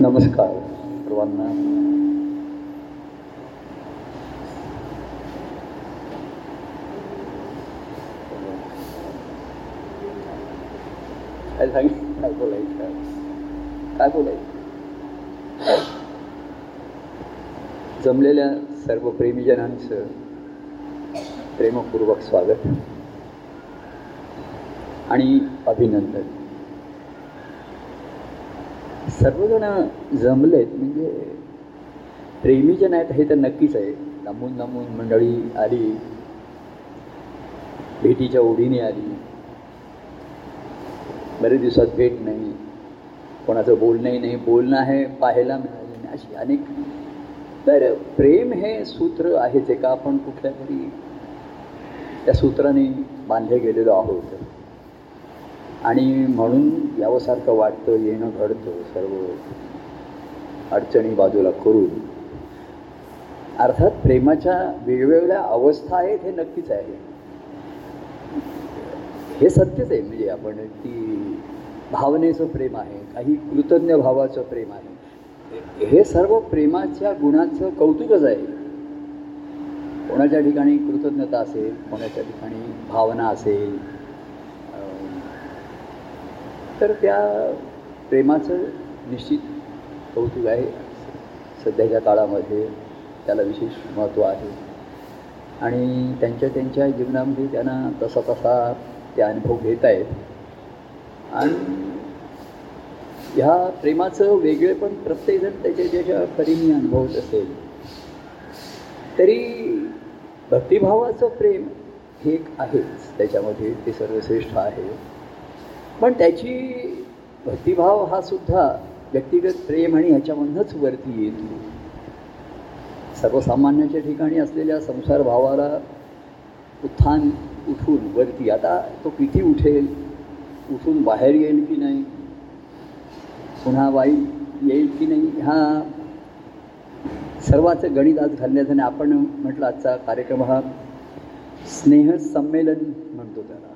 नमस्कार सर्वांना. काय सांग काय बोलायचं? काय बोलायचं? जमलेल्या सर्व प्रेमीजनांचं प्रेमपूर्वक स्वागत आणि अभिनंदन. सर्वजण जमलेत. म्हणजे प्रेमीजन आहेत हे तर नक्कीच आहे लांबून लांबून मंडळी आली. भेटीच्या ओढीने आली. बरेच दिवसात भेट नाही. कोणाचं बोलणंही नाही. बोलणं आहे पाहायला मिळालं नाही. अशी अनेक तर प्रेम हे सूत्र आहेच. एका आपण कुठल्या तरी त्या सूत्राने बांधले गेलेलो आहोत. आणि म्हणून यावंसारखं वाटतं येणं घडतं सर्व अडचणी बाजूला करून. अर्थात प्रेमाच्या वेगवेगळ्या अवस्था आहेत हे नक्कीच आहे. हे सत्यच आहे म्हणजे आपण की भावनेचं प्रेम आहे काही कृतज्ञ भावाचं प्रेम आहे. हे सर्व प्रेमाच्या गुणाचं कौतुकच आहे. कोणाच्या ठिकाणी कृतज्ञता असेल कोणाच्या ठिकाणी भावना असेल तर त्या प्रेमाचं निश्चित कौतुक आहे. सध्याच्या काळामध्ये त्याला विशेष महत्त्व आहे. आणि त्यांच्या त्यांच्या जीवनामध्ये त्यांना तसा तसा ते अनुभव घेत आहेत. आणि ह्या प्रेमाचं वेगळे पण प्रत्येकजण त्याच्या ज्याच्या परीने अनुभवत असेल. तरी भक्तिभावाचं प्रेम हे एक आहेच. त्याच्यामध्ये ते सर्वश्रेष्ठ आहे. पण त्याची भक्तिभाव हा सुद्धा व्यक्तिगत प्रेम आणि ह्याच्यामधूनच वरती येतो. सर्वसामान्याच्या ठिकाणी असलेल्या संसार भावाला उत्थान उठून वरती आता तो किती उठेल? उठून बाहेर येईल की नाही? पुन्हा वाई येईल की नाही? हा सर्वाचं गणित आज घालण्याचं आणि आपण म्हटलं आजचा कार्यक्रम हा स्नेह संमेलन म्हणतो त्याला.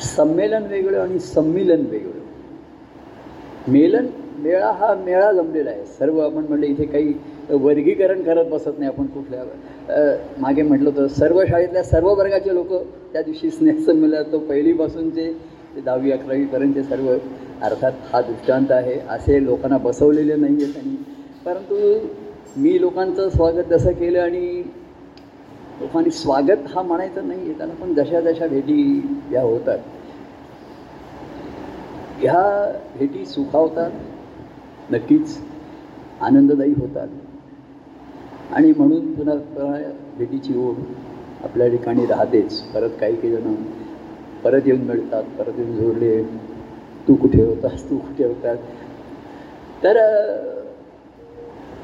संमेलन वेगळं आणि संमिलन वेगळं. मेलन मेळा हा मेळा जमलेला आहे. सर्व आपण म्हटलं इथे काही वर्गीकरण करत बसत नाही आपण कुठल्या मागे म्हटलं तर सर्व शाळेतल्या सर्व वर्गाचे लोक त्या दिवशी स्नेहसंमेलन तो पहिलीपासूनचे ते दहावी अकरावीपर्यंतचे सर्व अर्थात हा दृष्टांत आहे. असे लोकांना बसवलेले नाही आहेत आणि परंतु मी लोकांचं स्वागत जसं केलं आणि लोकांनी स्वागत हा म्हणायचं नाही आहे त्याला पण जशा जशा भेटी या होतात ह्या भेटी सुखावतात नक्कीच आनंददायी होतात. आणि म्हणून पुन्हा भेटीची ओढ आपल्या ठिकाणी राहतेच. परत काही काही जण परत येऊन मिळतात परत येऊन जोडले तू कुठे होतास? तू कुठे होतास? तर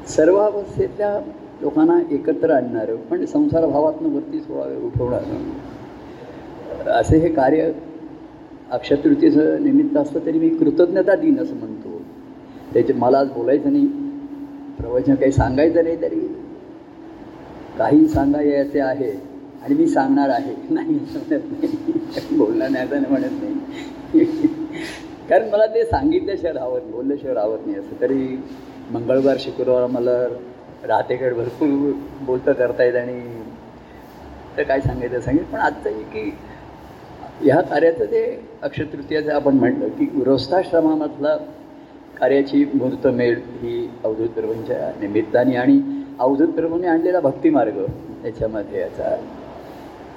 सर्वावस्थेतल्या लोकांना एकत्र आणणारं पण संसारभावातनं वरती सोळावे उठवणारं. असे हे कार्य अक्षतृतीचं निमित्त असतं तरी मी कृतज्ञता दिन असं म्हणतो. त्याचे मला आज बोलायचं नाही प्रवचन काही सांगायचं नाही तरी. काही सांगायचे आहे आणि मी सांगणार आहे. नाही म्हणत नाही. बोलणार नाही असं म्हणत नाही. कारण मला ते सांगितल्याशिवाय आवत बोलल्याशिवाय राहत नाही असं. तरी मंगळवार शुक्रवार मला राहतेकडे भरपूर बोलतं करता येत आणि तर काय सांगायचं सांगेल पण आजचं आहे की ह्या कार्याचं ते अक्षतृतीयाचं आपण म्हटलं की गृहस्थाश्रमामधला कार्याची मूर्तमेळ ही अवधूत प्रभूंच्या निमित्ताने आणि अवधूत प्रभूने आणलेला भक्तिमार्ग याच्यामध्ये याचा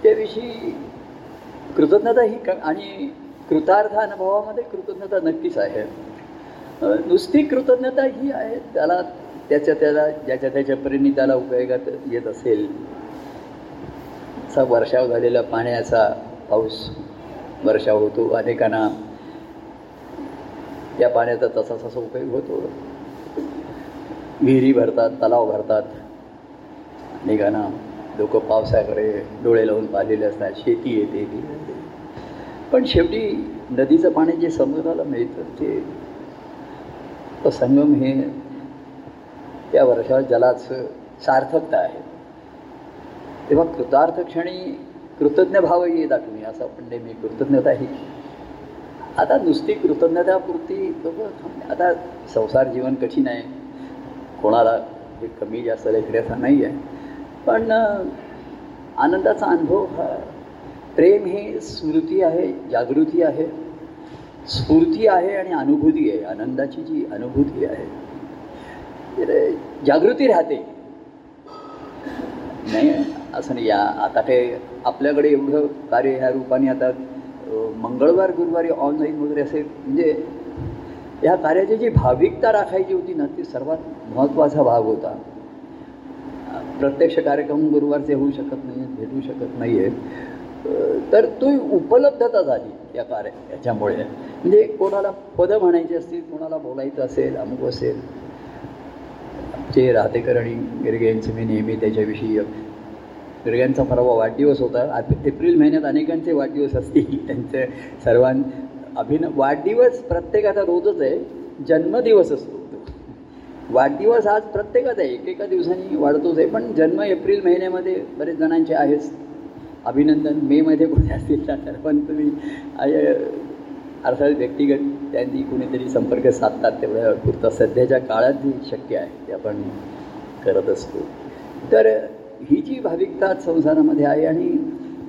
त्याविषयी कृतज्ञता ही क आणि कृतार्थ अनुभवामध्ये कृतज्ञता नक्कीच आहे. नुसती कृतज्ञता ही आहे त्याला त्याच्या त्याला ज्याच्या त्याच्या परीने त्याला उपयोगात येत असेल असा वर्षाव झालेला पाण्याचा पाऊस वर्षाव होतो. अनेकांना त्या पाण्याचा तसा तसा उपयोग होतो. विहिरी भरतात तलाव भरतात. अनेकांना लोक पावसाकडे डोळे लावून पाहिलेले असतात. शेती येते ती पण शेवटी नदीचं पाणी जे समुद्राला मिळतं ते संगम हे त्या वर्षात जलाचं सार्थकता आहे. तेव्हा कृतार्थ क्षणी कृतज्ञ भावही दाखवणे असं आपण नेहमी कृतज्ञता ही आता नुसती कृतज्ञतापुरती आता संसार जीवन कठीण आहे. कोणाला हे कमी जास्त लेखण्याचा नाही आहे पण आनंदाचा अनुभव हा प्रेम हे स्मृती आहे जागृती आहे. स्फूर्ती आहे आणि अनुभूती आहे. आनंदाची जी अनुभूती आहे. जागृती राहते. नाही असं नाही. या आता ते आपल्याकडे एवढं कार्य ह्या रूपाने आता मंगळवार गुरुवारी ऑनलाईन वगैरे असे म्हणजे या कार्याची जी भाविकता राखायची होती ना ती सर्वात महत्त्वाचा भाग होता. प्रत्यक्ष कार्यक्रम गुरुवारचे होऊ शकत नाही आहेत भेटू शकत नाही आहेत तर तो उपलब्धता झाली या कार्य याच्यामुळे. म्हणजे कोणाला पदं म्हणायची असतील कोणाला बोलायचं असेल अमुक असेल जे राहतेकर आणि गिरग्यांचे मी नेहमी त्याच्याविषयी गिरग्यांचा परवा वाढदिवस होता. एप्रिल महिन्यात अनेकांचे वाढदिवस असतील. त्यांचे सर्वां अभिन वाढदिवस प्रत्येकाचा रोजच आहे. जन्मदिवस असतो वाढदिवस आज प्रत्येकाचा आहे. एकेका दिवसांनी वाढतोच आहे. पण जन्म एप्रिल महिन्यामध्ये बरेच जणांचे आहेच. अभिनंदन. मेमध्ये कोणी असतील तर पण तुम्ही अर्थात व्यक्तिगत त्यांनी कुणीतरी संपर्क साधतात तेवढ्या पुरता सध्याच्या काळात जी शक्य आहे ते आपण करत असतो. तर ही जी भाविकता संसारामध्ये आहे आणि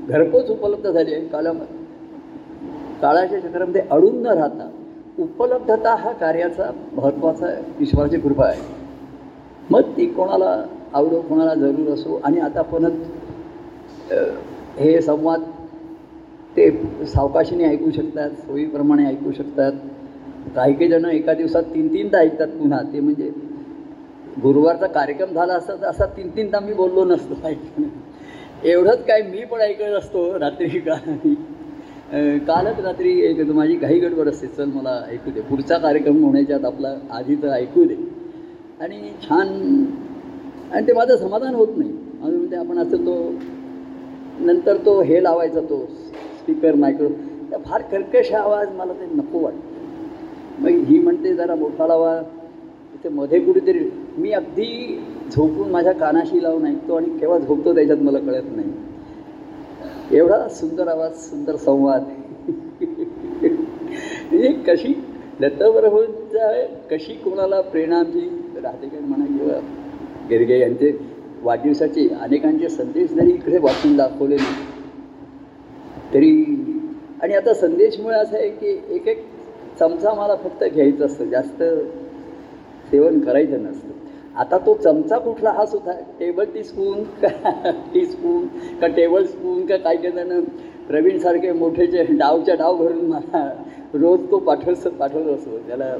घरपोच उपलब्ध झाली आहे काला काळाच्या चक्रामध्ये अडून न राहता उपलब्धता हा कार्याचा महत्त्वाचा ईश्वराची कृपा आहे. मग ती कोणाला आवडो कोणाला जरूर असो आणि आता परत हे संवाद ते सावकाशीने ऐकू शकतात सोयीप्रमाणे ऐकू शकतात. काही काही जणं एका दिवसात तीन तीनदा ऐकतात पुन्हा. ते म्हणजे गुरुवारचा कार्यक्रम झाला असता तर असा तीन तीनदा मी बोललो नसतो. ऐकून एवढंच काय मी पण ऐकत असतो रात्री का? कालच रात्री एक माझी घाई गडबड असते. चल मला ऐकू दे. पुढचा कार्यक्रम होण्याच्यात आपला आधी तर ऐकू दे. आणि छान आणि ते माझं समाधान होत नाही. म्हणून म्हणते आपण असं तो नंतर तो हे लावायचा तो स्पीकर मायक्रो फार कर्कश आवाज मला ते नको वाटतो. मग ही म्हणते जरा मोठा लावा. ते मध्ये कुठेतरी मी अगदी झोपून माझ्या कानाशी लावून ऐकतो आणि केव्हा झोपतो त्याच्यात मला कळत नाही. एवढा सुंदर आवाज सुंदर संवाद. म्हणजे कशी दत्तप्रभूंच्या कशी कोणाला प्रेरणा आमची राहतेकर म्हणा किंवा गिरगे यांचे वाढदिवसाचे अनेकांचे संदेश जरी इकडे वाचून दाखवले नाही तरी. आणि आता संदेशमुळे असं आहे की एक एक चमचा मला फक्त घ्यायचं असतं. जास्त सेवन करायचं नसतं. आता तो चमचा कुठला हा सुद्धा टेबल टी स्पून का टी स्पून का टेबल स्पून का काय काय जण प्रवीणसारखे मोठेचे डावच्या डाव भरून मला रोज तो पाठवस पाठवत असतो. त्याला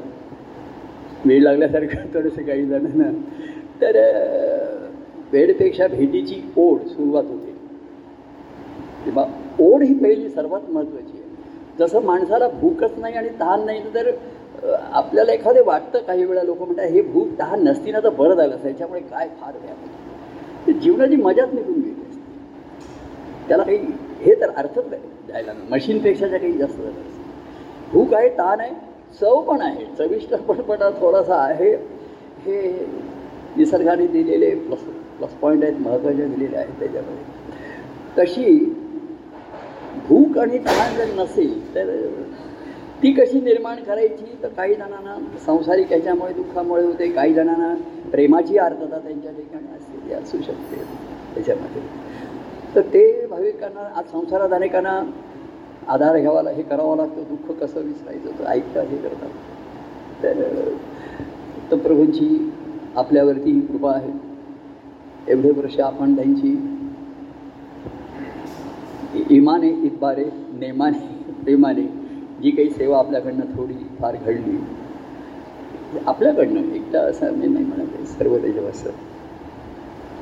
वेळ लागल्यासारखं थोडंसं काही जणांना. तर वेळपेक्षा भेटीची ओढ सुरुवात होते. किंवा ओढ ही पहिली सर्वात महत्त्वाची आहे. जसं माणसाला भूकच नाही आणि तहान नाही तर आपल्याला एखादे वाटतं काही वेळा लोक म्हणतात हे भूक तहान नसती ना तर बरं झालं असं याच्यामुळे काय फार व्याप ते जीवनाची मजाच निघून गेली असते. त्याला काही हे तर अर्थच नाही जायला. मशीनपेक्षा काही जास्त झालं असतं. भूक आहे ताण आहे चव पण आहे. चविष्टपणपणा थोडासा आहे. हे निसर्गाने दिलेले प्लस प्लस पॉईंट आहेत महत्त्वाचे दिलेले आहेत त्याच्यामध्ये. तशी भूक आणि तहान जर नसेल तर ती कशी निर्माण करायची? तर काही जणांना संसारिक ह्याच्यामुळे दुःखामुळे होते. काही जणांना प्रेमाची आर्थता त्यांच्या ठिकाणी असते. ती असू शकते त्याच्यामध्ये. तर ते भाविकांना आज संसारात अनेकांना आधार घ्यावा हे करावं लागतं. दुःख कसं विसरायचं? तर ऐकतात हे करतात. तर दत्तप्रभूंची आपल्यावरती ही कृपा आहे. एवढे वर्ष आपण त्यांची इमाने इतबारे नेमाने प्रेमाने जी काही सेवा आपल्याकडनं थोडी फार घडली. आपल्याकडनं एकदा असं मी नाही म्हणत सर्व त्याच्यावर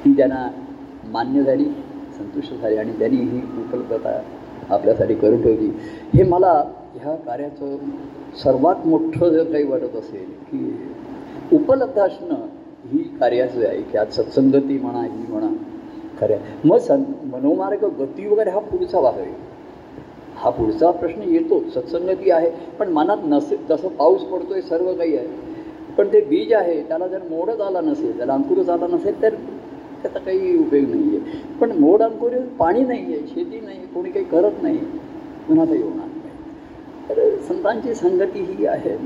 ती त्यांना मान्य झाली संतुष्ट झाली आणि त्यांनी ही उपलब्धता आपल्यासाठी करून ठेवली. हे मला ह्या कार्याचं सर्वात मोठं जर काही वाटत असेल की उपलब्ध असणं ही कार्याचं आहे की आज सत्संगती म्हणा ही म्हणा खऱ्या मग सं मनोमार्ग गती वगैरे हा पुढचा भाग आहे. हा पुढचा प्रश्न येतो सत्संगती आहे. पण मनात नसे तसं पाऊस पडतोय सर्व काही आहे. पण ते बीज आहे त्याला जर मोडच आला नसेल त्याला अंकुरच आला नसेल तर त्याचा काही उपयोग नाही आहे पण मोड अंकुर पाणी नाही आहे शेती नाही कोणी काही करत नाही पुन्हा ते होणार नाही तर संतांची संगती ही आहे.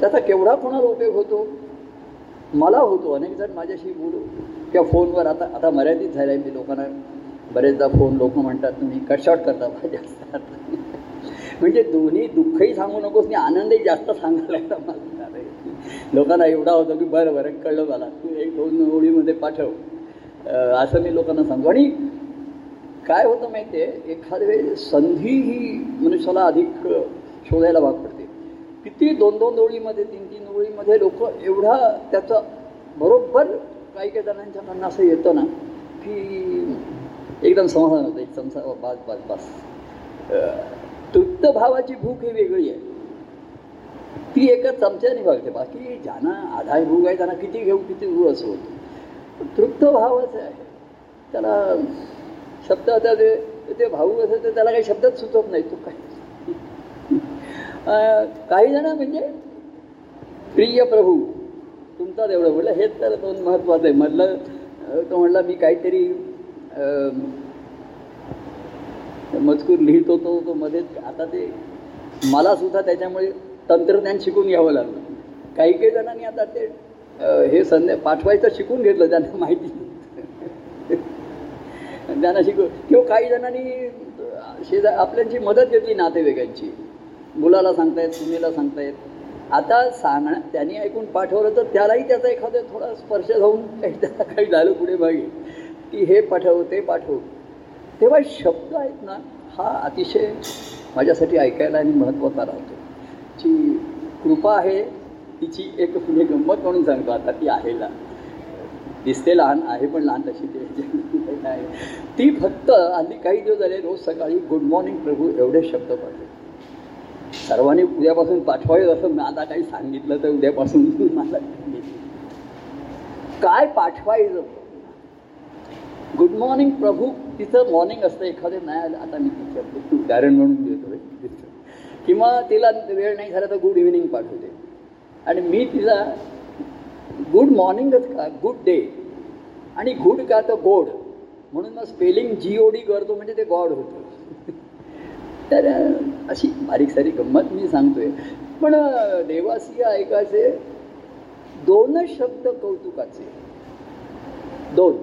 त्याचा केवढा कोणाला उपयोग होतो? मला होतो अनेक जण माझ्याशी बोलू. किंवा फोनवर आता आता मर्यादित झालं आहे मी लोकांना. बरेचदा फोन लोक म्हणतात तुम्ही कटशॉट करता माझ्या म्हणजे दोन्ही दुःखही सांगू नकोस आणि आनंदही जास्त सांगायला मला. लोकांना एवढा होतो की बरं बरं कळलं मला. तू एक दोन ओळीमध्ये पाठव. असं मी लोकांना सांगतो. आणि काय होतं माहिती आहे एखाद्या वेळी संधी ही मनुष्याला अधिक शोधायला भाग पडते. किती दोन दोन ओळीमध्ये तीन तीन लोक एवढा त्याचं बरोबर काही काही जणांच्या मनात असं येतं ना की एकदम समाधान होतं एक चमचा बास बास बास तृप्त भावाची भूक ही वेगळी आहे. ती एका चमच्याने भागते बाकी ज्यांना आधार भूक आहे त्यांना किती घेऊ किती घेऊ असं होतं. तृप्त भावच आहे. त्याला शब्द आता ते ते भाऊ असेल तर त्याला काही शब्दच सुचत नाही तो काही काही जण म्हणजे प्रिय प्रभू तुमचा एवढं म्हटलं हेच तर दोन महत्त्वाचं आहे. म्हटलं तो म्हणला मी काहीतरी मजकूर लिहित होतो तो मध्येच आता ते मला सुद्धा त्याच्यामुळे तंत्रज्ञान शिकून घ्यावं लागलं. काही काही जणांनी आता ते हे संध्या पाठवायचं शिकून घेतलं त्यांना माहिती त्यांना शिकव किंवा काही जणांनी शेजा आपल्यांची मदत घेतली नातेवाईकांची. मुलाला सांगतायत सुनेला सांगतायत. आता सांग त्यांनी ऐकून पाठवलं तर त्यालाही त्याचा एखादा थोडा स्पर्श जाऊन काही त्याला काही झालं पुढे मागे. की हे पाठव ते पाठव. तेव्हा शब्द आहेत ना हा अतिशय माझ्यासाठी ऐकायला आणि महत्त्वाचा राहतो. जी कृपा आहे तिची एक पुढे गंमत म्हणून सांगतो आता ती आहेला दिसते लहान आहे पण लहान तशी ते आहे ती फक्त आधी काही दिवस झाले रोज सकाळी गुड मॉर्निंग प्रभू एवढे शब्द पाठवले सर्वांनी उद्यापासून पाठवावे असं मी आता काही सांगितलं तर उद्यापासून मला काय पाठवायचं? Good morning Prabhu. तिचं मॉर्निंग असतं. एखादं नाही आलं. आता मी तिचं उदाहरण म्हणून देतो. किंवा तिला वेळ नाही झाला तर गुड इव्हिनिंग पाठवते. आणि मी तिला गुड मॉर्निंगच का गुड डे आणि गुड का तर गोड म्हणून मग स्पेलिंग जी ओ डी करतो म्हणजे ते गॉड होतं. तर अशी बारीक सारी गंमत मी सांगतोय. पण देवासी ऐकायचे दोनच शब्द कौतुकाचे. दोन.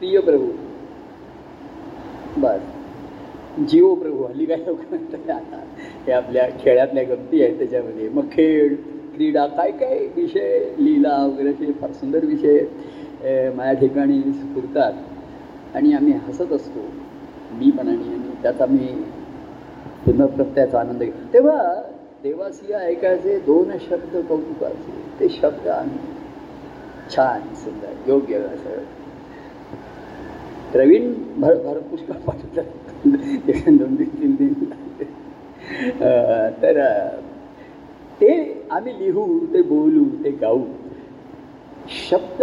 प्रिय प्रभू. बस. जीव प्रभू हल्ली काय लोक म्हणतात आता. हे आपल्या खेळातल्या गमती आहेत त्याच्यामध्ये. मग खेळ क्रीडा काय काय विषय लीला वगैरे असे फार सुंदर विषय माझ्या ठिकाणी स्फुरतात. आणि आम्ही हसत असतो. मी पण आणि आणि त्याचा मी पुनर्प्रत्याचा आनंद घेतो. तेव्हा देवासिया ऐकायचे दोन शब्द कौतुकाचे. ते शब्द आम्ही छान सुंदर योग्य असं. प्रवीण भर भर पुष्कळ पाठवतात. दोन दिन तीन दिन तर ते आम्ही लिहू ते बोलू ते गाऊ. शब्द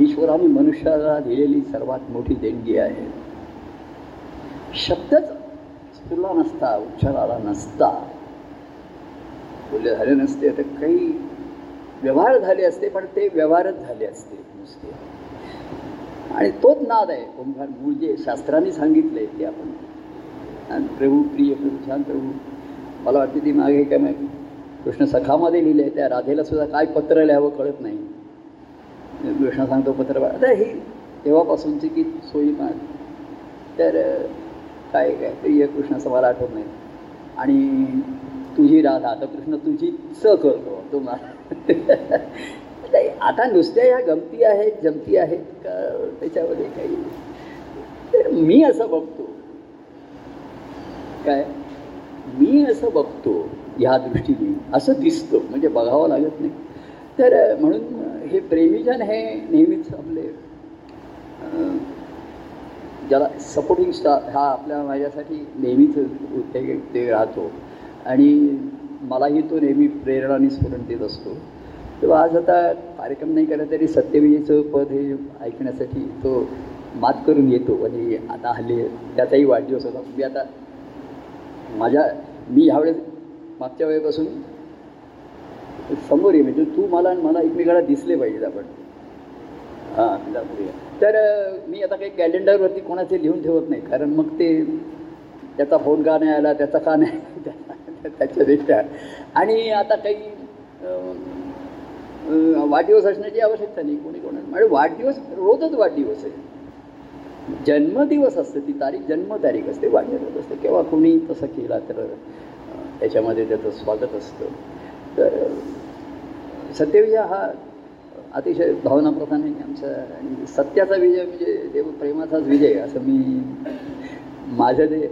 ईश्वराने मनुष्याला दिलेली सर्वात मोठी देणगी आहे. शब्दच तुला नसता उच्चाराला नसता. बोलले झाले नसते. तर काही व्यवहार झाले असते पण ते व्यवहारच झाले असते नुसते. आणि तोच नाद आहे. ओंकार मूळ जे शास्त्राने सांगितलं आहे ते आपण आणि प्रभू प्रिय प्रभू छान प्रभू मला वाटते ती मागे काय माहिती कृष्ण सखामध्ये लिहिले आहे त्या राधेला सुद्धा काय पत्र लिहावं कळत नाही. कृष्ण सांगतो पत्र आता ही तेव्हापासूनची की सोयी माग तर काय काय प्रिय कृष्ण असं मला आठवत नाही. आणि तुझी राधा तर कृष्ण तुझी स करतो. तुम्हाला आता नुसत्या ह्या गमती आहेत जमती आहेत का? त्याच्यामध्ये काही तर मी असं बघतो. काय? मी असं बघतो ह्या दृष्टीने. असं दिसतं म्हणजे बघावं लागत नाही. तर म्हणून हे प्रेमीजन हे नेहमीच आपले ज्याला सपोर्टिंग स्टाफ हा आपल्या माझ्यासाठी नेहमीच ते ते राहतो. आणि मलाही तो नेहमी प्रेरणा आणि स्फुरण देत असतो. तेव्हा आज आता कार्यक्रम नाही केला तरी सत्यविजयचं पद हे ऐकण्यासाठी तो मात करून येतो. आणि आता हल्ली त्याचाही वाढदिवस होता. मी आता माझ्या मी ह्यावेळेस मागच्या वेळेपासून समोर ये म्हणजे तू मला आणि मला एकमेकाला दिसले पाहिजेत आपण. हां दाखवूया तर मी आता काही कॅलेंडरवरती कोणाचे लिहून ठेवत नाही. कारण मग ते त्याचा फोन का नाही आला त्याचा का नाही त्याचा- त्याच्यापेक्षा. आणि आता काही वाढदिवस असण्याची आवश्यकता नाही. कोणी कोणा म्हणजे वाढदिवस रोजच वाढदिवस आहे. जन्मदिवस असते ती तारीख जन्मतारीख असते वाढदिवस असते. केव्हा कोणी तसं केला तर त्याच्यामध्ये त्याचं स्वागत असतं. तर सत्यविजय हा अतिशय भावनाप्रधाने आहे आमचा. आणि सत्याचा विजय म्हणजे देव प्रेमाचाच विजय असं मी माझं ते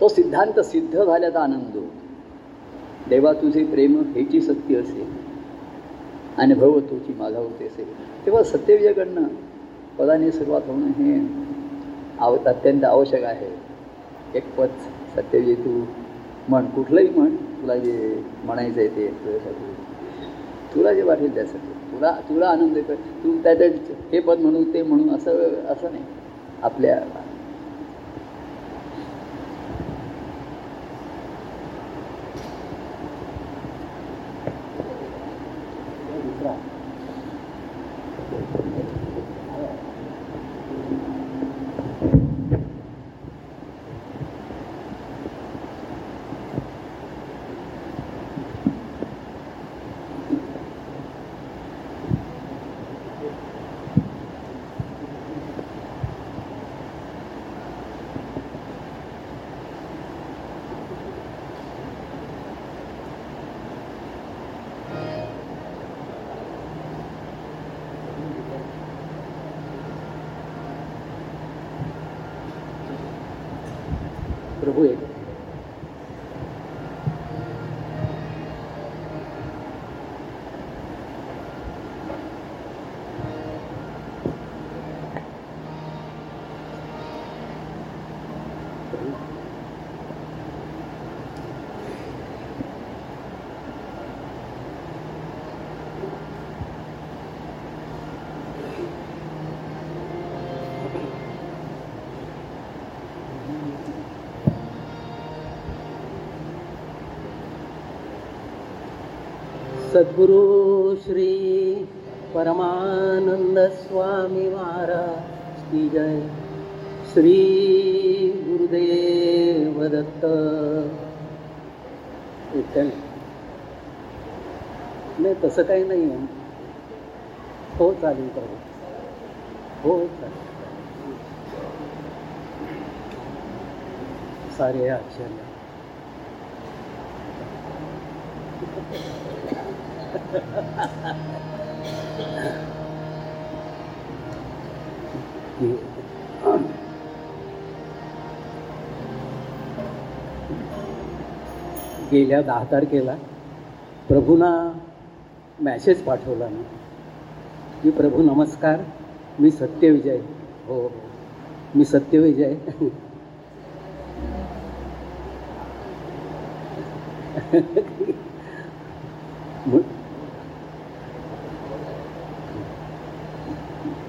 तो सिद्धांत सिद्ध झाल्याचा आनंद देवा तुझे प्रेम हेची सत्य असेल आणि भव तुझी माझा होते असेल. तेव्हा सत्यविजयकडनं पदाने सुरुवात होणं हे आव अत्यंत आवश्यक आहे. एक पद सत्यविजय तू म्हण कुठलंही म्हण तुला जे म्हणायचं आहे ते तुझ्यासाठी. तुला जे वाटेल त्यासाठी. तुला तुला आनंद येतो तू त्याचं हे पद म्हणू ते म्हणू असं असं नाही. आपल्या प्रभू एक सद्गुरु श्री परमानंद स्वामी महाराज की जय. श्री गुरुदेव दत्त. नाही तसं काही नाही आहे. हो चालेल प्रभू हो चालेल. सारे अक्षर गेल्या दहा तारखेला प्रभूना मॅसेज पाठवला मी. की प्रभू नमस्कार मी सत्यविजय. हो हो. मी सत्यविजय.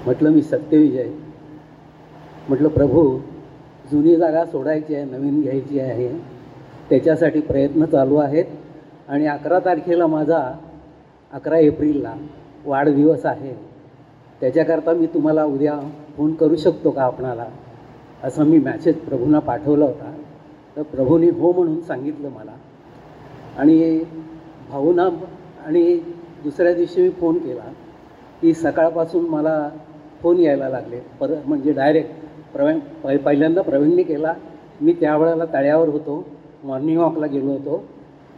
म्हटलं मी सत्यविजय. म्हटलं प्रभू जुनी जागा सोडायची आहे नवीन घ्यायची आहे. त्याच्यासाठी प्रयत्न चालू आहेत आणि अकरा तारखेला माझा अकरा एप्रिलला वाढदिवस आहे. त्याच्याकरता मी तुम्हाला उद्या फोन करू शकतो का आपणाला? असं मी मॅसेज प्रभूंना पाठवला होता. तर प्रभूने हो म्हणून सांगितलं मला. आणि भाऊना आणि दुसऱ्या दिवशी मी फोन केला की सकाळपासून मला फोन यायला लागले. पर म्हणजे डायरेक्ट प्रवीण पहि पहिल्यांदा प्रवीणने केला. मी त्यावेळेला तळ्यावर होतो. मॉर्निंग वॉकला गेलो होतो.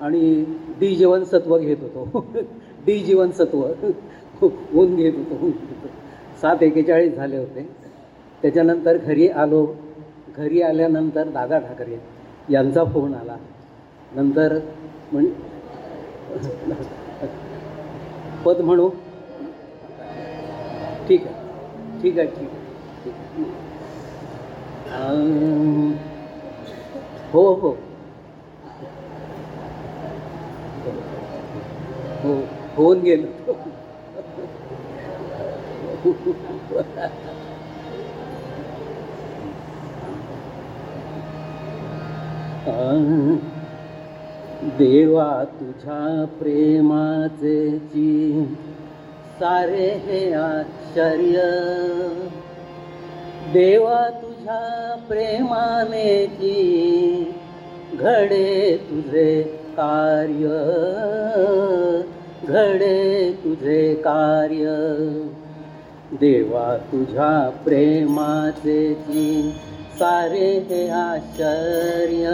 आणि डी जीवनसत्व घेत होतो. डी जीवनसत्व ऊन घेत होतो ऊन घेत होतो. सात एकेचाळीस झाले होते. त्याच्यानंतर घरी आलो. घरी आल्यानंतर दादा ठाकरे यांचा फोन आला. नंतर म्हण पद म्हणू. ठीक आहे. ठीक आहे ठीक हो हो. हो होऊन गेलो देवा तुझ्या प्रेमाचे सारे हे आश्चर्य. देवा तुझ्या प्रेमानेची घडे तुझे कार्य. घडे तुझे कार्य. देवा तुझ्या प्रेमाचेची सारे हे आश्चर्य.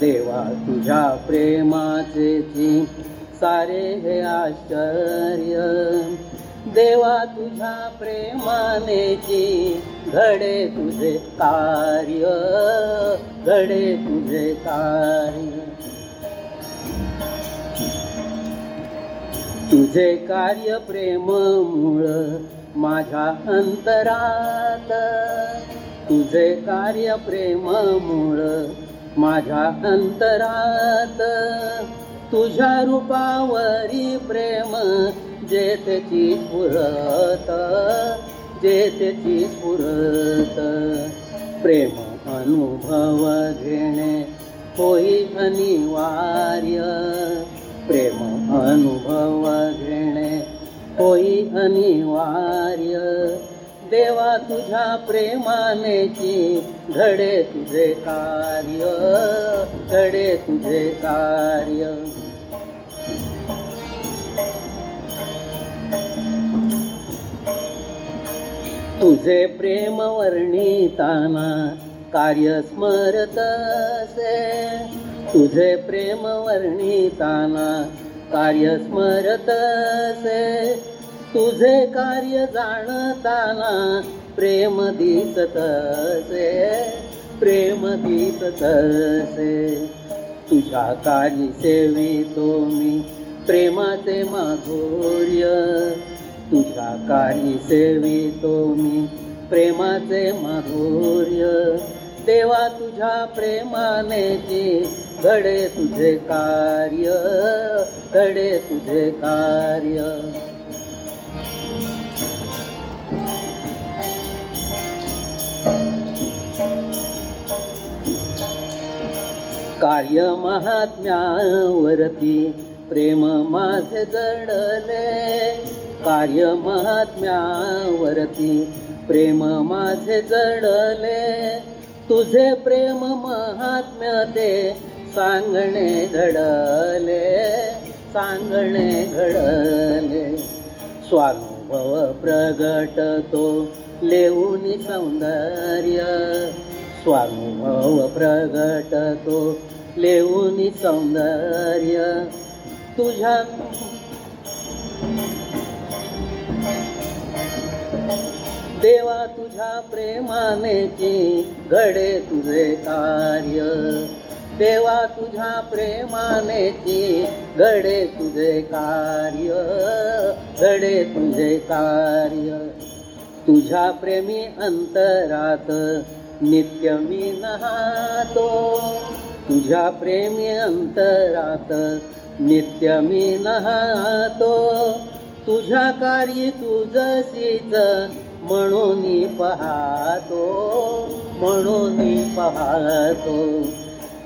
देवा तुझ्या प्रेमाचेची सारे हे आश्चर्य. देवा तुझ्या प्रेमानेची घडे तुझे कार्य घडे तुझे कार्य. तुझे कार्य प्रेम मूळ माझ्या अंतरात. तुझे कार्य प्रेम मूळ माझ्या अंतरात. तुझ्या रूपावरी प्रेम जेथची स्फुरत जेथची स्फुरत. प्रेम अनुभव घेणे होई अनिवार्य. प्रेम अनुभव घेणे होई अनिवार्य. देवा तुझ्या प्रेमानेची घडे तुझे कार्य घडे तुझे कार्य. तुझे प्रेम वर्णिताना कार्य स्मरत असे. तुझे प्रेम वर्णिताना कार्य स्मरत असे. तुझे कार्य जाणताना प्रेम दिसत असे. प्रेम दिसत असे. तुझ्या कार्य सेवितो मी प्रेमाचे माधुर्य तुझ्या कार्य सेवितो मी प्रेमाचे माधुर्य. देवा तुझ्या प्रेमानेची घडे तुझे कार्य घडे तुझे कार्य. कार्य महात्म्यावरती प्रेम माझे जडले. कार्य महात्म्यावरती प्रेम माझे जडले. तुझे प्रेम महात्म्य ते सांगणे घडले सांगणे घडले. स्वानुभव प्रगटतो लेऊन सौंदर्य. स्वानुभव प्रगटतो लेऊन सौंदर्य. तुझ्या देवा तुझ्या प्रेमानेची घडे तुझे कार्य. देवा तुझ्या प्रेमानेची घडे तुझे कार्य. घडे तुझे कार्य. तुझ्या प्रेमी अंतरात नित्य मी नहातो. तुझ्या प्रेमी अंतरात नित्य मी नहातो. तुझ्या कार्य तुझसीच म्हणून पाहतो म्हणून पाहतो.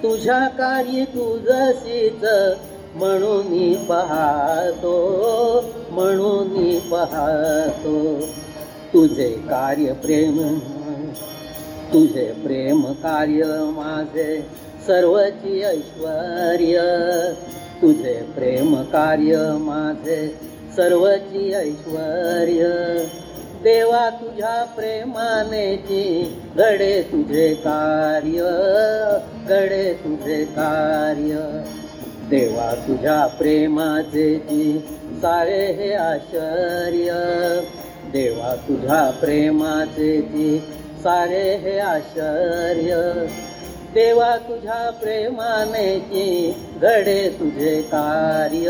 तुझ्या कार्य तुझसीच म्हणून पाहतो म्हणून पाहतो. तुझे कार्य प्रेम तुझे प्रेम कार्य माझे सर्वची ऐश्वर तुझे प्रेम कार्य माझे सर्वची ऐश्वर्य. देवा तुझ्या प्रेमानेची घडे तुझे कार्य घडे तुझे कार्य. देवा तुझ्या प्रेमाचे जी सारे हे आश्चर्य. देवा तुझ्या प्रेमाचे जी सारे हे आश्चर्य. देवा तुझ्या प्रेमानेची घडे तुझे कार्य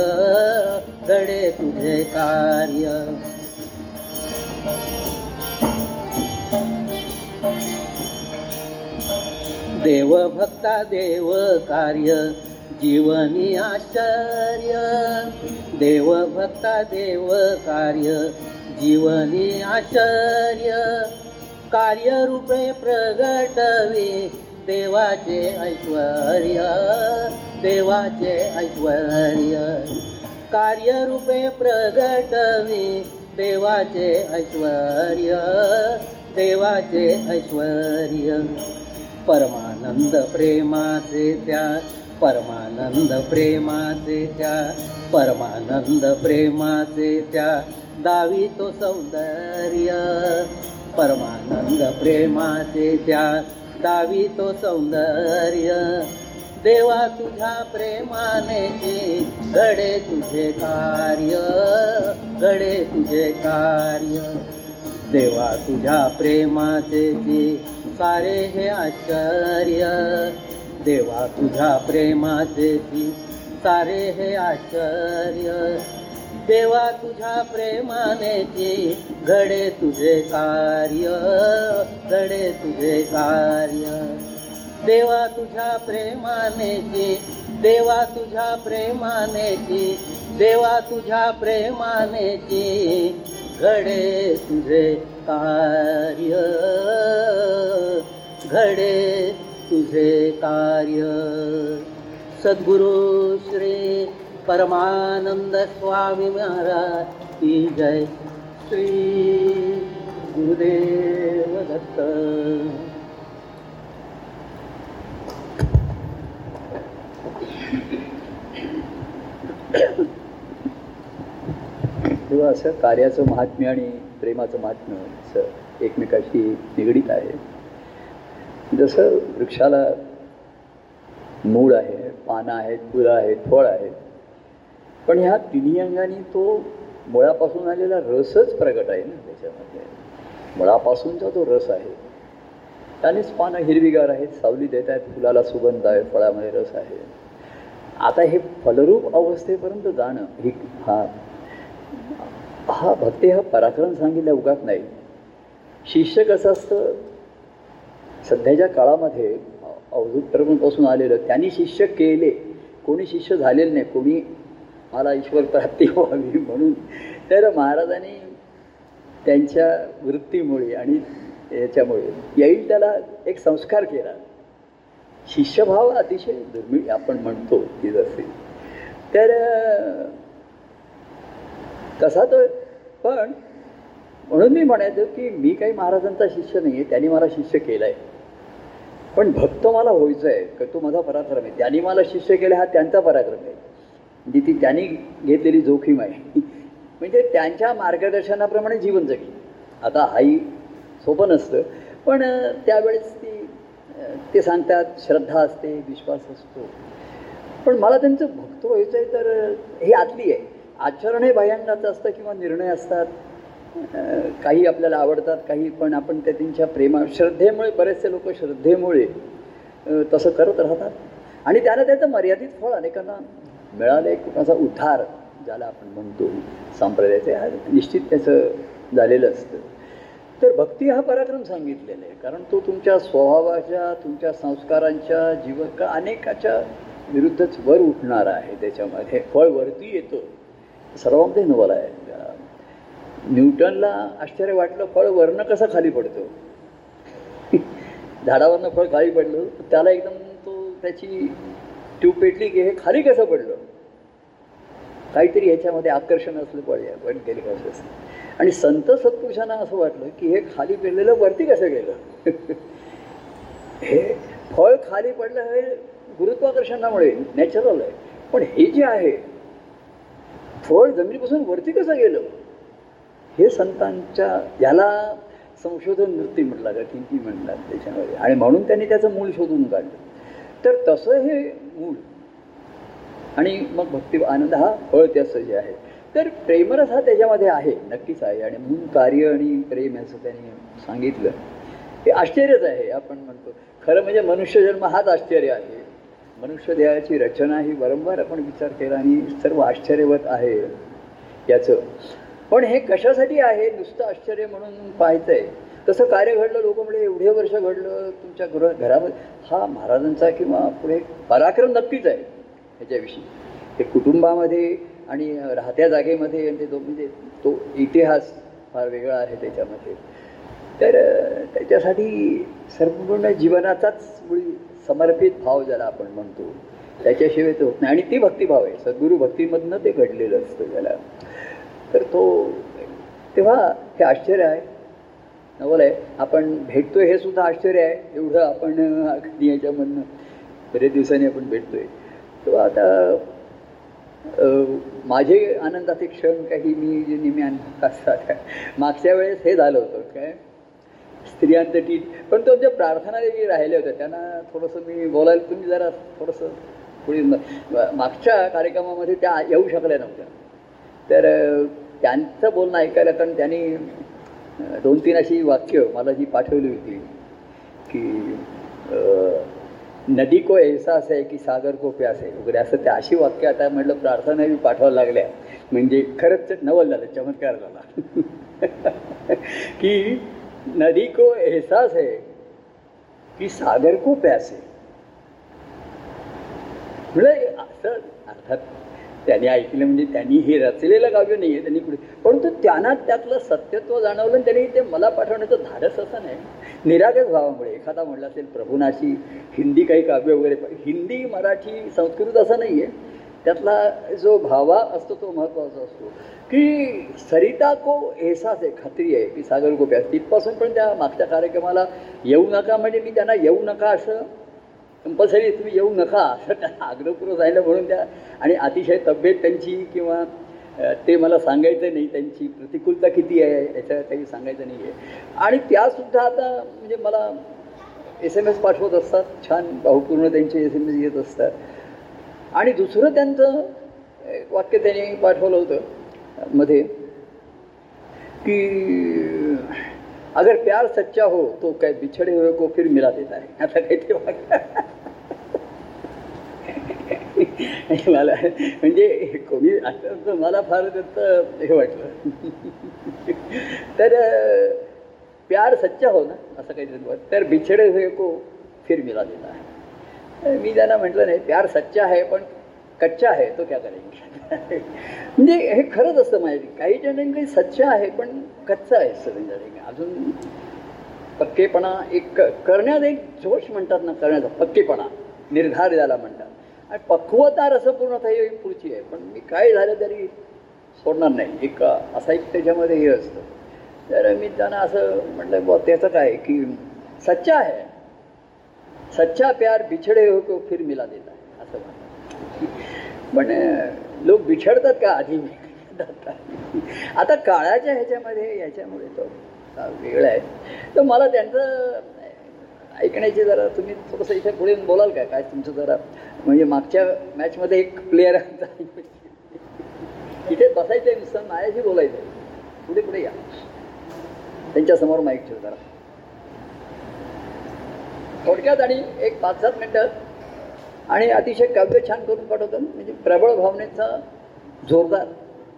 घडे तुझे कार्य. देव भक्ता देव कार्य जीवनी आश्चर्य. देव भक्ता देव कार्य जीवनी आश्चर्य. कार्यरूपे प्रगटवी देवाचे ऐश्वर्य देवाचे ऐश्वर्य. कार्यरूपे प्रगटवी देवाचे ऐश्वर्य देवाचे ऐश्वर्य. परमानंद प्रेमाचे त्या परमानंद प्रेमाचे त्या परमानंद प्रेमाचे त्या दावी तो सौंदर्य परमानंद प्रेमाचे त्या दावी तो सौंदर्य देवा तुझ्या प्रेमाने घडे तुझे कार्य घडे तुझे कार्य. देवा तुझ्या प्रेमाचे सारे हे आश्चर्य देवा तुझ्या प्रेमाचे सारे हे आश्चर्य. देवा तुझ्या प्रेमाने घडे तुझे कार्य घडे तुझे कार्य. देवा तुझ्या प्रेमाने देवा तुझ्या प्रेमाने देवा तुझ्या प्रेमाने घडे तुझे कार्य घडे तुझे कार्य. सद्गुरु श्री परमानंद स्वामी महाराज की जय. श्री गुरुदेव दत्त. किंवा असं कार्याचं महात्म्य आणि प्रेमाचं महात्म्य असं एकमेकाशी निगडीत आहे. जसं वृक्षाला मूळ आहे पानं आहेत फुलं आहेत फळ आहेत पण ह्या तिन्ही अंगाने तो मुळापासून आलेला रसच प्रगट आहे ना त्याच्यामध्ये. मुळापासूनचा तो रस आहे. त्यानेच पानं हिरवीगार आहेत सावली देत आहेत फुलाला सुगंध आहे फळामध्ये रस आहे. आता हे फलरूप अवस्थेपर्यंत जाणं ही हा हा भक्ती हा पराक्रम सांगितल्या उगात नाही. शिष्य कसं असतं? सध्याच्या काळामध्ये अवधूतपासून आलेलं त्यांनी शिष्य केले. कोणी शिष्य झालेलं नाही कोणी मला ईश्वर प्राप्ती व्हावी म्हणून. तर महाराजांनी त्यांच्या वृत्तीमुळे आणि याच्यामुळे येईल त्याला एक संस्कार केला. शिष्यभाव अतिशय दुर्मिळ आपण म्हणतो की जसे. तर कसा तर पण म्हणून मी म्हणायचं की मी काही महाराजांचा शिष्य नाही आहे त्यांनी मला शिष्य केलं आहे पण भक्त मला व्हायचं आहे का तो माझा पराक्रम आहे. त्यांनी मला शिष्य केलं हा त्यांचा पराक्रम आहे. म्हणजे ती त्यांनी घेतलेली जोखीम आहे. म्हणजे त्यांच्या मार्गदर्शनाप्रमाणे जीवन जगली. आता हाई सोपं नसतं पण त्यावेळेस ती ते सांगतात श्रद्धा असते विश्वास असतो. पण मला त्यांचं भक्त व्हायचं आहे तर हे आतली आहे. आचरण हे भयांगाचं असतं किंवा निर्णय असतात. काही आपल्याला आवडतात काही पण आपण त्या त्यांच्या प्रेमा श्रद्धेमुळे बरेचसे लोक श्रद्धेमुळे तसं करत राहतात. आणि त्याला त्याचं मर्यादित फळ अनेकांना मिळालं एक कुणाचा उद्धार ज्याला आपण म्हणतो. संप्रदायाचे निश्चित त्याचं झालेलं असतं. तर भक्ती हा पराक्रम सांगितलेला आहे कारण तो तुमच्या स्वभावाच्या तुमच्या संस्कारांच्या जीवन का अनेकाच्या विरुद्धच वर उठणारा आहे. त्याच्यामध्ये फळ वरती येतं. सर्वांमध्ये नवल आहे. न्यूटनला आश्चर्य वाटलं फळ वरनं कसं खाली पडतो? झाडावरनं फळ खाली पडलं त्याला एकदम तो त्याची ट्यूब पेटली की हे खाली कसं पडलं? काहीतरी ह्याच्यामध्ये आकर्षण असलं पाहिजे पण गेले कसं असं? आणि संत सत्पुरुषांना असं वाटलं की हे खाली पेरलेलं वरती कसं गेलं? हे फळ खाली पडलं हे गुरुत्वाकर्षणामुळे नॅचरल आहे. पण हे जे आहे फळ जमिनीपासून वरती कसं गेलं? हे संतांच्या याला संशोधन नृत्य म्हटलं का किंती म्हणतात त्याच्यामध्ये. आणि म्हणून त्यांनी त्याचं मूळ शोधून काढलं. तर तसं हे मूळ. आणि मग भक्ती आनंद हा फळ त्याचं जे आहे. तर प्रेमरस हा त्याच्यामध्ये आहे नक्कीच आहे. आणि म्हणून कार्य आणि प्रेम असं त्यांनी सांगितलं. हे आश्चर्यच आहे आपण म्हणतो. खरं म्हणजे मनुष्यजन्म हाच आश्चर्य आहे. मनुष्य देहाची रचना ही वारंवार आपण विचार केला आणि सर्व आश्चर्यवत आहे याचं. पण हे कशासाठी आहे? नुसतं आश्चर्य म्हणून पाहायचं आहे तसं कार्य घडलं लोक म्हणजे एवढे वर्ष घडलं तुमच्या घर घरामध्ये हा महाराजांचा किंवा पुढे पराक्रम नक्कीच आहे ह्याच्याविषयी. ते कुटुंबामध्ये आणि राहत्या जागेमध्ये आणि ते दो म्हणजे तो इतिहास फार वेगळा आहे त्याच्यामध्ये. तर त्याच्यासाठी संपूर्ण जीवनाचाच मुळी समर्पित भाव ज्याला आपण म्हणतो त्याच्याशिवाय तो होत नाही. आणि ती भक्तिभाव आहे. सद्गुरू भक्तीमधनं ते घडलेलं असतं त्याला तर तो तेव्हा हे आश्चर्य आहे. नवल आहे आपण भेटतोय हे सुद्धा आश्चर्य आहे. एवढं आपण अगदी याच्यामधनं बरेच दिवसांनी आपण भेटतोय. तो आता माझे आनंदाचे क्षण काही मी जे नेहमी असतात. मागच्या वेळेस हे झालं होतं काय? स्त्रियांसाठी. पण तो ज्या प्रार्थना जे राहिल्या होत्या त्यांना थोडंसं मी बोलायला तुम्ही जरा थोडंसं पुढे मागच्या कार्यक्रमामध्ये त्या येऊ शकल्या नव्हत्या. तर त्यांचं बोलणं ऐकायला कारण त्यांनी दोन तीन अशी वाक्य मला जी पाठवली होती की नदी को एहसास आहे की सागर को प्यास आहे वगैरे असं त्या अशी वाक्य आता म्हटलं प्रार्थना बी पाठवायला लागल्या. म्हणजे खरंच नवल झालं चमत्कार झाला. की नदी को एहसास है की सागर को प्यासे म्हणजे असं अर्थात त्यांनी ऐकलं म्हणजे त्यांनी हे रचलेलं काव्य नाही आहे त्यांनी पुढे. परंतु त्यांना त्यातलं सत्यत्व जाणवलं आणि त्यांनी ते मला पाठवण्याचं धाडस असं नाही. निरागस भावामुळे एखादा म्हटलं असेल प्रभूनाशी हिंदी काही काव्य वगैरे हिंदी मराठी संस्कृत असं नाही आहे त्यातला जो भावा असतो तो महत्त्वाचा असतो. की सरिता को एहसास आहे खात्री आहे की सागर गोप्या तिथपासून पण त्या मागच्या कार्यक्रमाला येऊ नका म्हणजे मी त्यांना येऊ नका असं कंपल्सरी तुम्ही येऊ नका असं त्यांना आग्रहपूर्व राहिलं म्हणून त्या आणि अतिशय तब्येत त्यांची किंवा ते मला सांगायचं नाही त्यांची प्रतिकूलता किती आहे याच्या काही सांगायचं नाही आहे आणि त्यासुद्धा आता म्हणजे मला एस एम एस पाठवत असतात छान भावपूर्ण त्यांचे एस एम एस येत असतात. आणि दुसरं त्यांचं वाक्य त्यांनी पाठवलं होतं मध्ये की अगर प्यार सच्चा हो तो काय बिछड़े हुए को फिर मिला देता है. आता काही ते वाक्य? मला म्हणजे कोणी असं मला फार त्याचं हे वाटलं. तर प्यार सच्चा हो ना असं काहीतरी तर बिछड़े हुए को फिर मिला देता है. मी त्यांना म्हटलं नाही प्यार सच्चा आहे पण कच्चा आहे तो क्या करेंगे? म्हणजे हे खरंच असतं माहिती काही जणांकडे सच्चा आहे पण कच्चा आहे असतं अजून पक्केपणा एक करण्यात एक जोश म्हणतात ना करण्याचा पक्केपणा निर्धार द्यायला म्हणतात. आणि पक्वता रसपूर्णता ही पुढची आहे. पण मी काय झालं तरी सोडणार नाही. एक असा एक त्याच्यामध्ये हे असतं. तर मी त्यांना असं म्हटलं बुवा त्याचं काय की सच्चा आहे? सच्चा प्यार बिछडे हो को फिर मिला देता है असं म्हणतात पण लोक बिछडतात का? आधी आता काळाच्या ह्याच्यामध्ये याच्यामुळे तो वेगळा आहे. तर मला त्यांचं ऐकण्याची जरा तुम्ही थोडंसं इथे पुढे येऊन बोलाल का? काय तुमचं जरा म्हणजे मागच्या मॅचमध्ये एक प्लेअर इथे बसायचं आहे नुसतं माझ्याशी बोलायचं आहे. पुढे पुढे या. त्यांच्यासमोर माईक ठेव जरा. थोडक्यात आणि एक पाच सात मिनटं. आणि अतिशय काव्य छान करून पाठवतात. म्हणजे प्रबळ भावनेचा जोरदार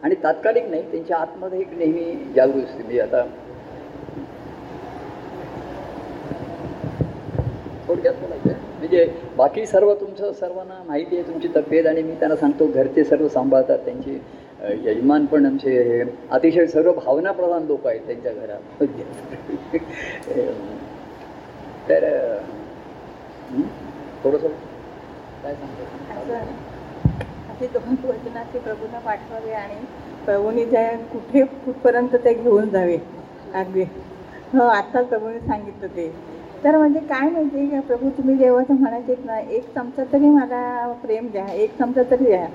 आणि तात्कालिक नाही त्यांच्या आतमध्ये एक नेहमी जागृत असते. म्हणजे आता थोडक्यात बोलायचं म्हणजे बाकी सर्व तुमचं सर्वांना माहिती आहे तुमची तब्येत आणि मी त्यांना सांगतो घरचे सर्व सांभाळतात त्यांचे यजमान पण आमचे हे अतिशय सर्व भावनाप्रधान लोक आहेत त्यांच्या घरात. तर थोडस? काय असं असे दोन वचनाचे प्रभूंना पाठवावे आणि प्रभूंनी त्या कुठे कुठपर्यंत ते घेऊन जावे. अगदी हो आत्ताच प्रभूने सांगितलं ते. तर म्हणजे काय माहिती आहे का प्रभू तुम्ही देवाचं म्हणायचेत ना एक चमचा तरी मला प्रेम द्या एक चमचा तरी द्या.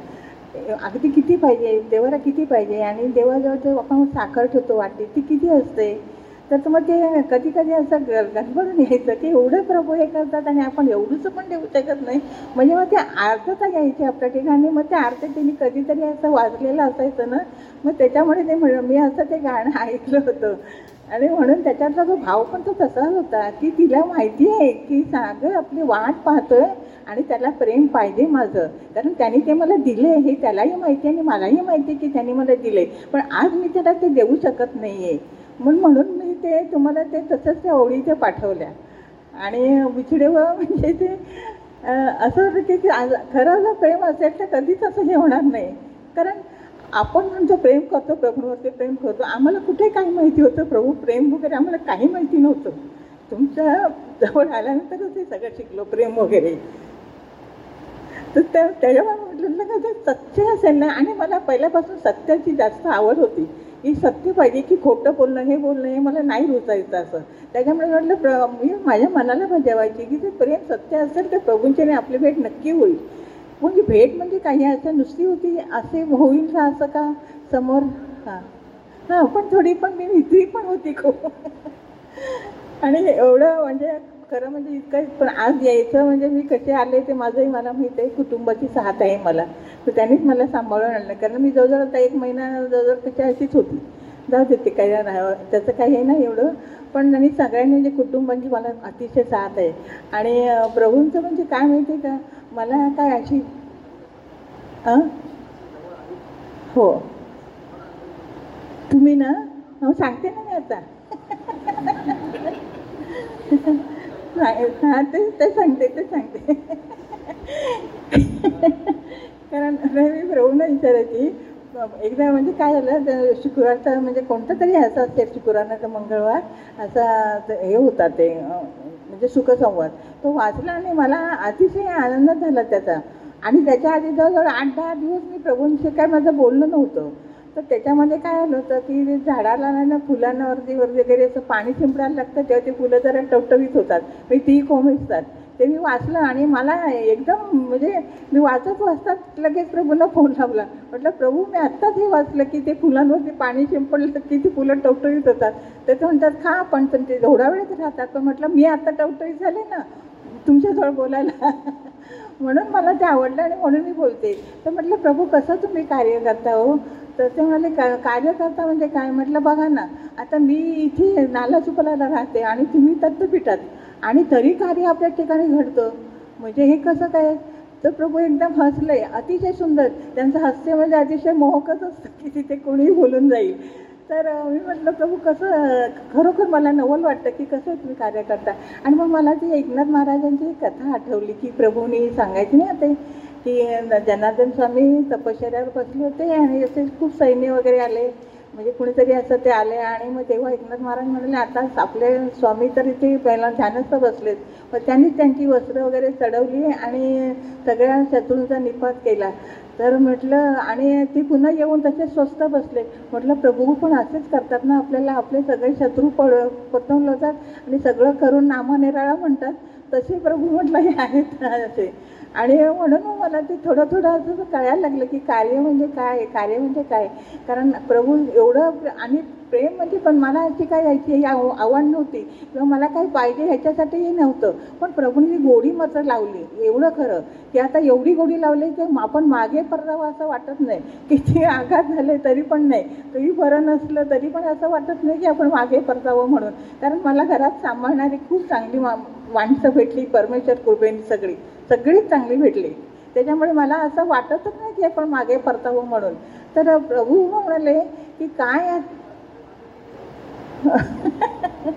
अगदी किती पाहिजे देवाला किती पाहिजे? आणि देवाजवळ जे आपण साखर ठेवतो वाटते ती किती असते? तर मग ते कधी कधी असं गडबडून यायचं की एवढं प्रभू हे करतात आणि आपण एवढंच पण देऊ शकत नाही. म्हणजे मग ते आर्थता यायची आपल्या ठिकाणी मग त्या आरती त्यांनी कधीतरी असं वाजलेलं असायचं ना मग त्याच्यामुळे ते म्हण मी असं ते गाणं ऐकलं होतं. आणि म्हणून त्याच्यातला जो भाव पण तो तसाच होता की तिला माहिती आहे की सागर आपली वाट पाहतोय आणि त्याला प्रेम पाहिजे माझं. कारण त्याने ते मला दिले हे त्यालाही माहिती आहे आणि मलाही माहिती आहे की त्याने मला दिले. पण आज मी त्याला ते देऊ शकत नाही आहे म्हणून म्हणून मी ते तुम्हाला ते तसंच त्या ओळीच्या पाठवल्या. आणि बिछडे व म्हणजे ते असं होतं की आज- खरं जर प्रेम असेल तर कधीच असं हे होणार नाही. कारण आपण जो प्रेम करतो प्रभूवरती प्रेम करतो आम्हाला कुठे काही माहिती होतं? प्रभू प्रेम वगैरे आम्हाला काही माहिती नव्हतं. तुमच्या जवळ आल्यानंतरच हे सगळं शिकलो प्रेम वगैरे. तर त्या त्याच्यामुळे म्हटलं का ते सत्य असेल ना आणि मला पहिल्यापासून सत्याची जास्त आवड होती. की सत्य पाहिजे की खोटं बोलणं हे बोलणं हे मला नाही रुचायचं असं. त्याच्यामुळे म्हटलं प्र मी माझ्या मनाला भजावायची की ते प्रेम सत्य असेल तर प्रभूंच्याने आपली भेट नक्की होईल. म्हणजे भेट म्हणजे काही असं नुसती होती असे होईल का असं का? समोर हां. हां पण थोडी पण मी भीती पण होती खूप. आणि एवढं म्हणजे खरं म्हणजे इतकं पण आज यायचं म्हणजे मी कसे आले ते माझंही मला माहीत आहे कुटुंबाची साथ आहे मला. तर त्यांनीच मला सांभाळून आणलं. कारण मी जवळजवळ आता एक महिना जवळजवळ त्याच्या अशीच होती. जाऊ देते काही नाही त्याचं काही हे नाही एवढं. पण त्यांनी सगळ्यांनी म्हणजे कुटुंबांची मला अतिशय साथ आहे. आणि प्रभूंचं म्हणजे काय माहिती आहे का? मला काय अशी हो. तुम्ही ना हो सांगते ना मी आता. हां ते ते सांगते ते सांगते. कारण नाही, मी प्रभूंना विचारायची एकदा म्हणजे काय झालं तर शुक्रवारचा म्हणजे कोणता तरी ह्याचा असते शुक्रवार मंगळवार असा हे होता ते म्हणजे सुखसंवाद तो वाचला आणि मला अतिशय आनंद झाला त्याचा. आणि त्याच्या आधी जवळजवळ आठ दहा दिवस मी प्रभूंशी काय माझं बोलणं नव्हतं. तर त्याच्यामध्ये काय झालं होतं की झाडाला नाही ना फुलांना वरती वर वगैरे असं पाणी शिंपडायला लागतं तेव्हा ते फुलं जरा टवटवीत होतात. म्हणजे ती कोमेजतात ते मी वाचलं आणि मला एकदम म्हणजे मी वाचत वाचतात लगेच प्रभूला फोन लावला. म्हटलं प्रभू मी आत्ताच हे वाचलं की ते फुलांवरती पाणी शिंपडलं की ती फुलं टवटवीत होतात. तर ते म्हणतात खा पण पण ते थोडा वेळच राहतात. पण म्हटलं मी आत्ता टवटवीत झाले ना तुमच्याजवळ बोलायला. म्हणून मला ते आवडलं आणि म्हणून मी बोलते. तर म्हटलं प्रभू कसं तुम्ही कार्य करता हो? तर ते म्हणाले का कार्य करता म्हणजे काय? म्हटलं बघा ना आता मी इथे नालासुपलाला राहते आणि तुम्ही तत्वपीठात आणि तरी कार्य आपल्या ठिकाणी घडतं. म्हणजे हे कसं काय? तर प्रभू एकदम हसले अतिशय सुंदर. त्यांचं हास्य म्हणजे अतिशय मोहकच असतं की तिथे कोणीही बोलून जाईल. तर मी म्हटलं प्रभू कसं खरोखर मला नवल वाटतं की कसं तुम्ही कार्य करता? आणि मग मला ती एकनाथ महाराजांची कथा आठवली की प्रभूने सांगायची नाही ते की जनार्दन स्वामी तपश्चर्यावर बसले होते आणि असे खूप सैन्य वगैरे आले म्हणजे कुणीतरी असं ते आले आणि मग तेव्हा एकनाथ महाराज म्हणाले आता आपले स्वामी तर इथे पहिला ध्यानस्थ बसलेत. मग त्यांनीच त्यांची वस्त्र वगैरे चढवली आणि सगळ्या शत्रूंचा निपात केला. तर म्हटलं आणि ती पुन्हा येऊन तसे स्वस्त बसले. म्हटलं प्रभू पण असेच करतात ना आपल्याला आपले सगळे शत्रू पड पटवून आणि सगळं करून नामनिराळा म्हणतात. तसे प्रभू म्हटलं हे आहेत असे. आणि म्हणून मला ते थोडं थोडं असं कळायला लागलं की कार्य म्हणजे काय कार्य म्हणजे काय? कारण प्रभू एवढं प्र- आणि प्रेम म्हणजे पण मला याची काय यायची ही आव आवड नव्हती. किंवा मला काही पाहिजे ह्याच्यासाठीही नव्हतं. पण प्रभूने ती गोडी मात्र लावली एवढं खरं. की आता एवढी गोडी लावली की आपण मागे परतावं असं वाटत नाही. किती आघात झाले तरी पण नाही. तरी बरं नसलं तरी पण असं वाटत नाही की आपण मागे परतावं म्हणून. कारण मला घरात सांभाळणारी खूप चांगली मा माणसं भेटली परमेश्वर कृपेने सगळी. सगळीच चांगली भेटली. त्याच्यामुळे मला असं वाटतच नाही की आपण मागे परतावं म्हणून. तर प्रभू म्हणाले की काय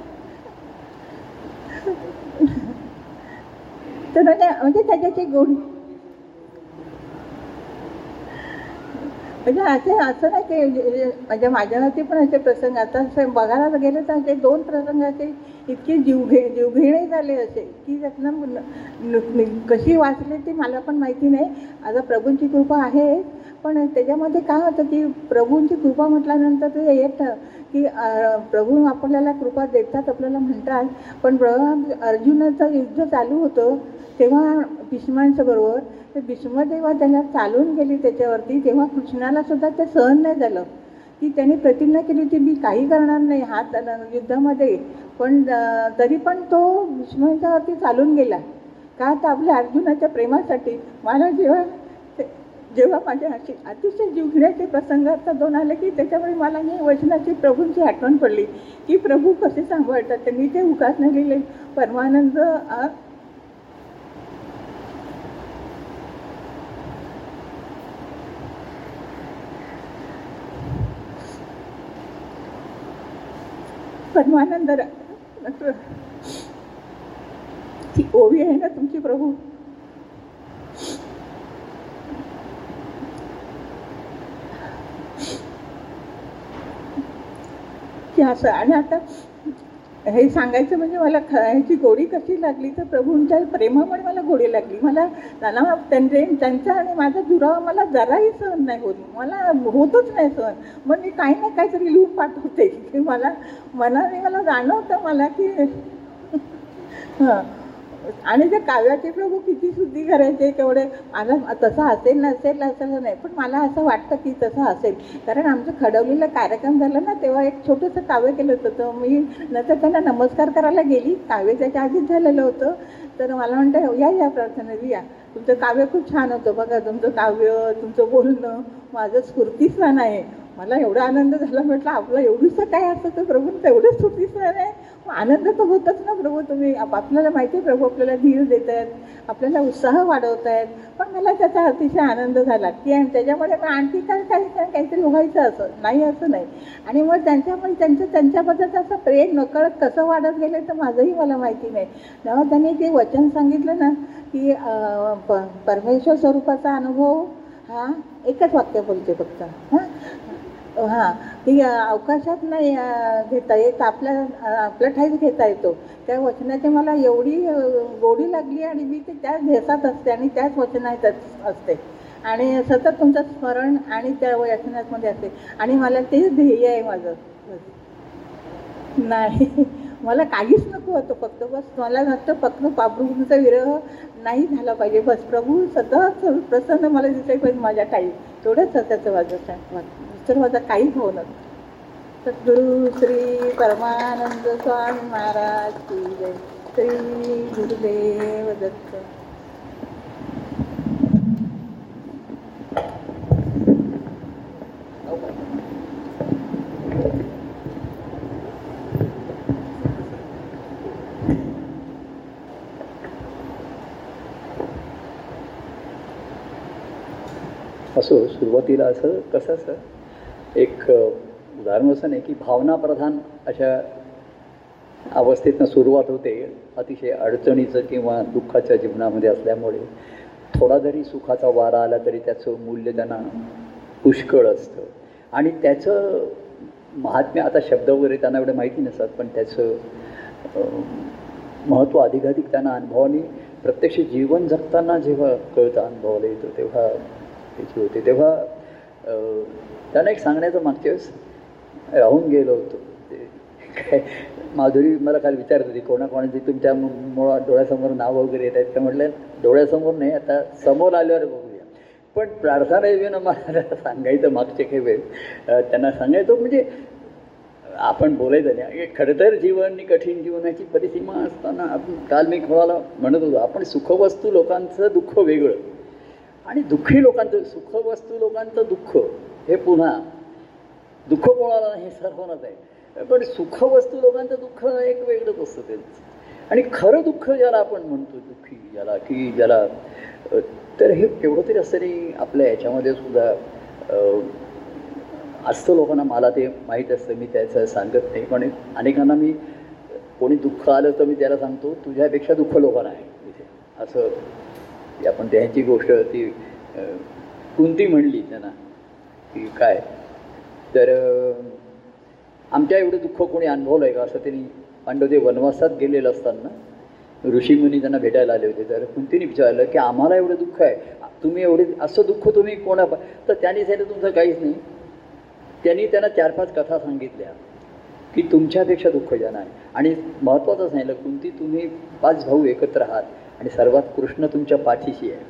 तर म्हणजे म्हणजे त्याच्याचे गुण. म्हणजे असे असं नाही की म्हणजे म्हणजे माझ्यावरती पण असे प्रसंग आता असं बघायला गेले तर असे दोन प्रसंग असे इतके जीवघे जीवघेणे झाले असे की त्यातनं कशी वाचले ते मला पण माहिती नाही. आता प्रभूंची कृपा आहे पण त्याच्यामध्ये काय होतं की प्रभूंची कृपा म्हटल्यानंतर ते येतं की प्रभू आपल्याला कृपा देतात आपल्याला म्हणतात. पण प्रभू अर्जुनाचं युद्ध चालू होतं तेव्हा भीष्मांच्या बरोबर. तर भीष्म त्याला चालून गेली त्याच्यावरती तेव्हा कृष्णाला सुद्धा ते सहन नाही झालं. की त्याने प्रतिज्ञा केली होती मी काही करणार नाही हात युद्धामध्ये. पण तरी पण तो भीष्मांच्यावरती चालून गेला. का तर आपल्या अर्जुनाच्या प्रेमासाठी. मला जेव्हा जेव्हा माझ्या अशी अतिशय जीवघेण्याचे प्रसंग आता दोन आले की त्याच्यामुळे मला ही वचनाची प्रभूंची आठवण पडली. की प्रभू कसे सांभाळतात? त्यांनी ते उकासना लिहिले परमानंद परमानंद ती ओवी आहे ना तुमची प्रभू? की असं. आणि आता हे सांगायचं म्हणजे मला ख ह्याची गोडी कशी लागली तर प्रभूंच्या प्रेमामुळे मला गोडी लागली. मला त्यांना त्यांचे त्यांचा आणि माझा दुरावा मला जराही सहन नाही होत. मला होतच नाही सहन. मग मी काही ना काहीतरी लिहून पाठवते. की मला मनाने मला जाणवतं मला की हां. आणि ते काव्याचे प्रभू किती शुद्धी करायचे तेवढे मला तसं असेल नसेल असं नाही. पण मला असं वाटतं की तसं असेल. कारण आमचं खडवलेला कार्यक्रम झाला ना तेव्हा एक छोटंसं काव्य केलं होतं. तर मी नंतर त्यांना नमस्कार करायला गेली. काव्य त्याच्या आधीच झालेलं होतं. तर मला म्हणतं या या प्रार्थना या. तुमचं काव्य खूप छान होतं. बघा तुमचं काव्य तुमचं बोलणं माझं स्फूर्तीस्थान आहे. मला एवढा आनंद झाला. म्हटलं आपलं एवढंसं काय असतं तर प्रभू? तेवढं स्फूर्तीस्थान आहे. आनंद तर होतच ना प्रभू. तुम्ही आपल्याला माहिती आहे प्रभू आपल्याला धीर देत आहेत आपल्याला उत्साह वाढवत आहेत पण मला त्याचा अतिशय आनंद झाला की आणि त्याच्यामुळे मग आणखी काय काही काय काहीतरी उघायचं असं. नाही असं नाही. आणि मग त्यांच्यामुळे त्यांचं त्यांच्याबद्दलचं असं प्रेम नकळत कसं वाढत गेलं तर माझंही मला माहिती नाही. तेव्हा त्यांनी ते वचन सांगितलं ना की प परमेश्वर स्वरूपाचा अनुभव हा एकच वाक्य बोलते फक्त. हां? हां ती अवकाशात नाही घेता येत आपल्या आपल्या ठाईच घेता येतो. त्या वचनाची मला एवढी गोडी लागली आणि मी ते त्याच घेसात असते आणि त्याच वचनात असते. आणि सतत तुमचं स्मरण आणि त्या वचनामध्ये असते. आणि मला तेच ध्येय आहे माझं. नाही मला काहीच नको होतं फक्त बस मला नसतं फक्त प्रभूंचा विरह नाही झाला पाहिजे. बस प्रभू सतत प्रसन्न मला दिसायला पाहिजे माझ्या काही तेवढंच त्याचं माझं तर माझा काहीच नव्हता. सद्गुरु श्री परमानंद स्वामी महाराज की जय. श्री गुरुदेव दत्त. असो सुरुवातीला असं कसं असं एक उदाहरण असं नाही की भावनाप्रधान अशा अवस्थेतनं सुरुवात होते. अतिशय अडचणीचं किंवा दुःखाच्या जीवनामध्ये असल्यामुळे थोडा जरी सुखाचा वारा आला तरी त्याचं मूल्य त्यांना पुष्कळ असतं. आणि त्याचं महात्म्य आता शब्द वगैरे त्यांना एवढं माहिती नसतात पण त्याचं महत्त्व अधिकाधिक त्यांना अनुभवाने प्रत्यक्ष जीवन जगताना जेव्हा कळतं अनुभवाला येतं तेव्हा त्याची होते. तेव्हा त्यांना एक सांगण्याचं मागच्या वेळेस राहून गेलो होतो. ते काय माधुरी मला काल विचारत होती कोणाकोणाची तुमच्या मुळात डोळ्यासमोर नाव वगैरे येत आहेत? त्या म्हटलं डोळ्यासमोर नाही आता समोर आल्यावर बघूया. पण प्रार्थना येऊन मला सांगायचं मागचे काही वेळ त्यांना सांगायचं म्हणजे आपण बोलायचं नाही. खरं तर जीवन कठीण जीवनाची परिसीमा असताना आपण काल मी कोणाला म्हणत होतो आपण सुखवस्तू लोकांचं दुःख वेगळं. आणि दुःखी लोकांचं सुखवस्तू लोकांचं दुःख हे पुन्हा दुःख कोणाला हे सर्वांनाच आहे. पण सुखवस्तू लोकांचं दुःख एक वेगळंच असतं त्यांचं. आणि खरं दुःख ज्याला आपण म्हणतो दुःखी ज्याला की ज्याला तर हे केवढं तरी असं तरी आपल्या याच्यामध्ये सुद्धा असतं लोकांना मला ते माहीत असतं मी त्याचं सांगत नाही. पण अनेकांना मी कोणी दुःख आलं तर मी त्याला सांगतो तुझ्यापेक्षा दुःख लोकांना आहे इथे. असं आपण त्यांची गोष्ट ती कुंती म्हणली त्यांना. की काय? तर आमच्या एवढं दुःख कोणी अनुभवलं आहे का? असं त्यांनी पांडवदेव वनवासात गेलेलं असताना ऋषीमुनी त्यांना भेटायला आले होते. तर कुंतीने विचारलं की आम्हाला एवढं दुःख आहे. तुम्ही एवढे असं दुःख तुम्ही कोणा तर त्यांनी सांगितलं तुमचं काहीच नाही. त्यांनी त्यांना चार पाच कथा सांगितल्या की तुमच्यापेक्षा दुःख ज्यांना आहे. आणि महत्त्वाचं सांगितलं कुंती तुम्ही पाच भाऊ एकत्र आहात आणि सर्वात कृष्ण तुमच्या पाठीशी आहे.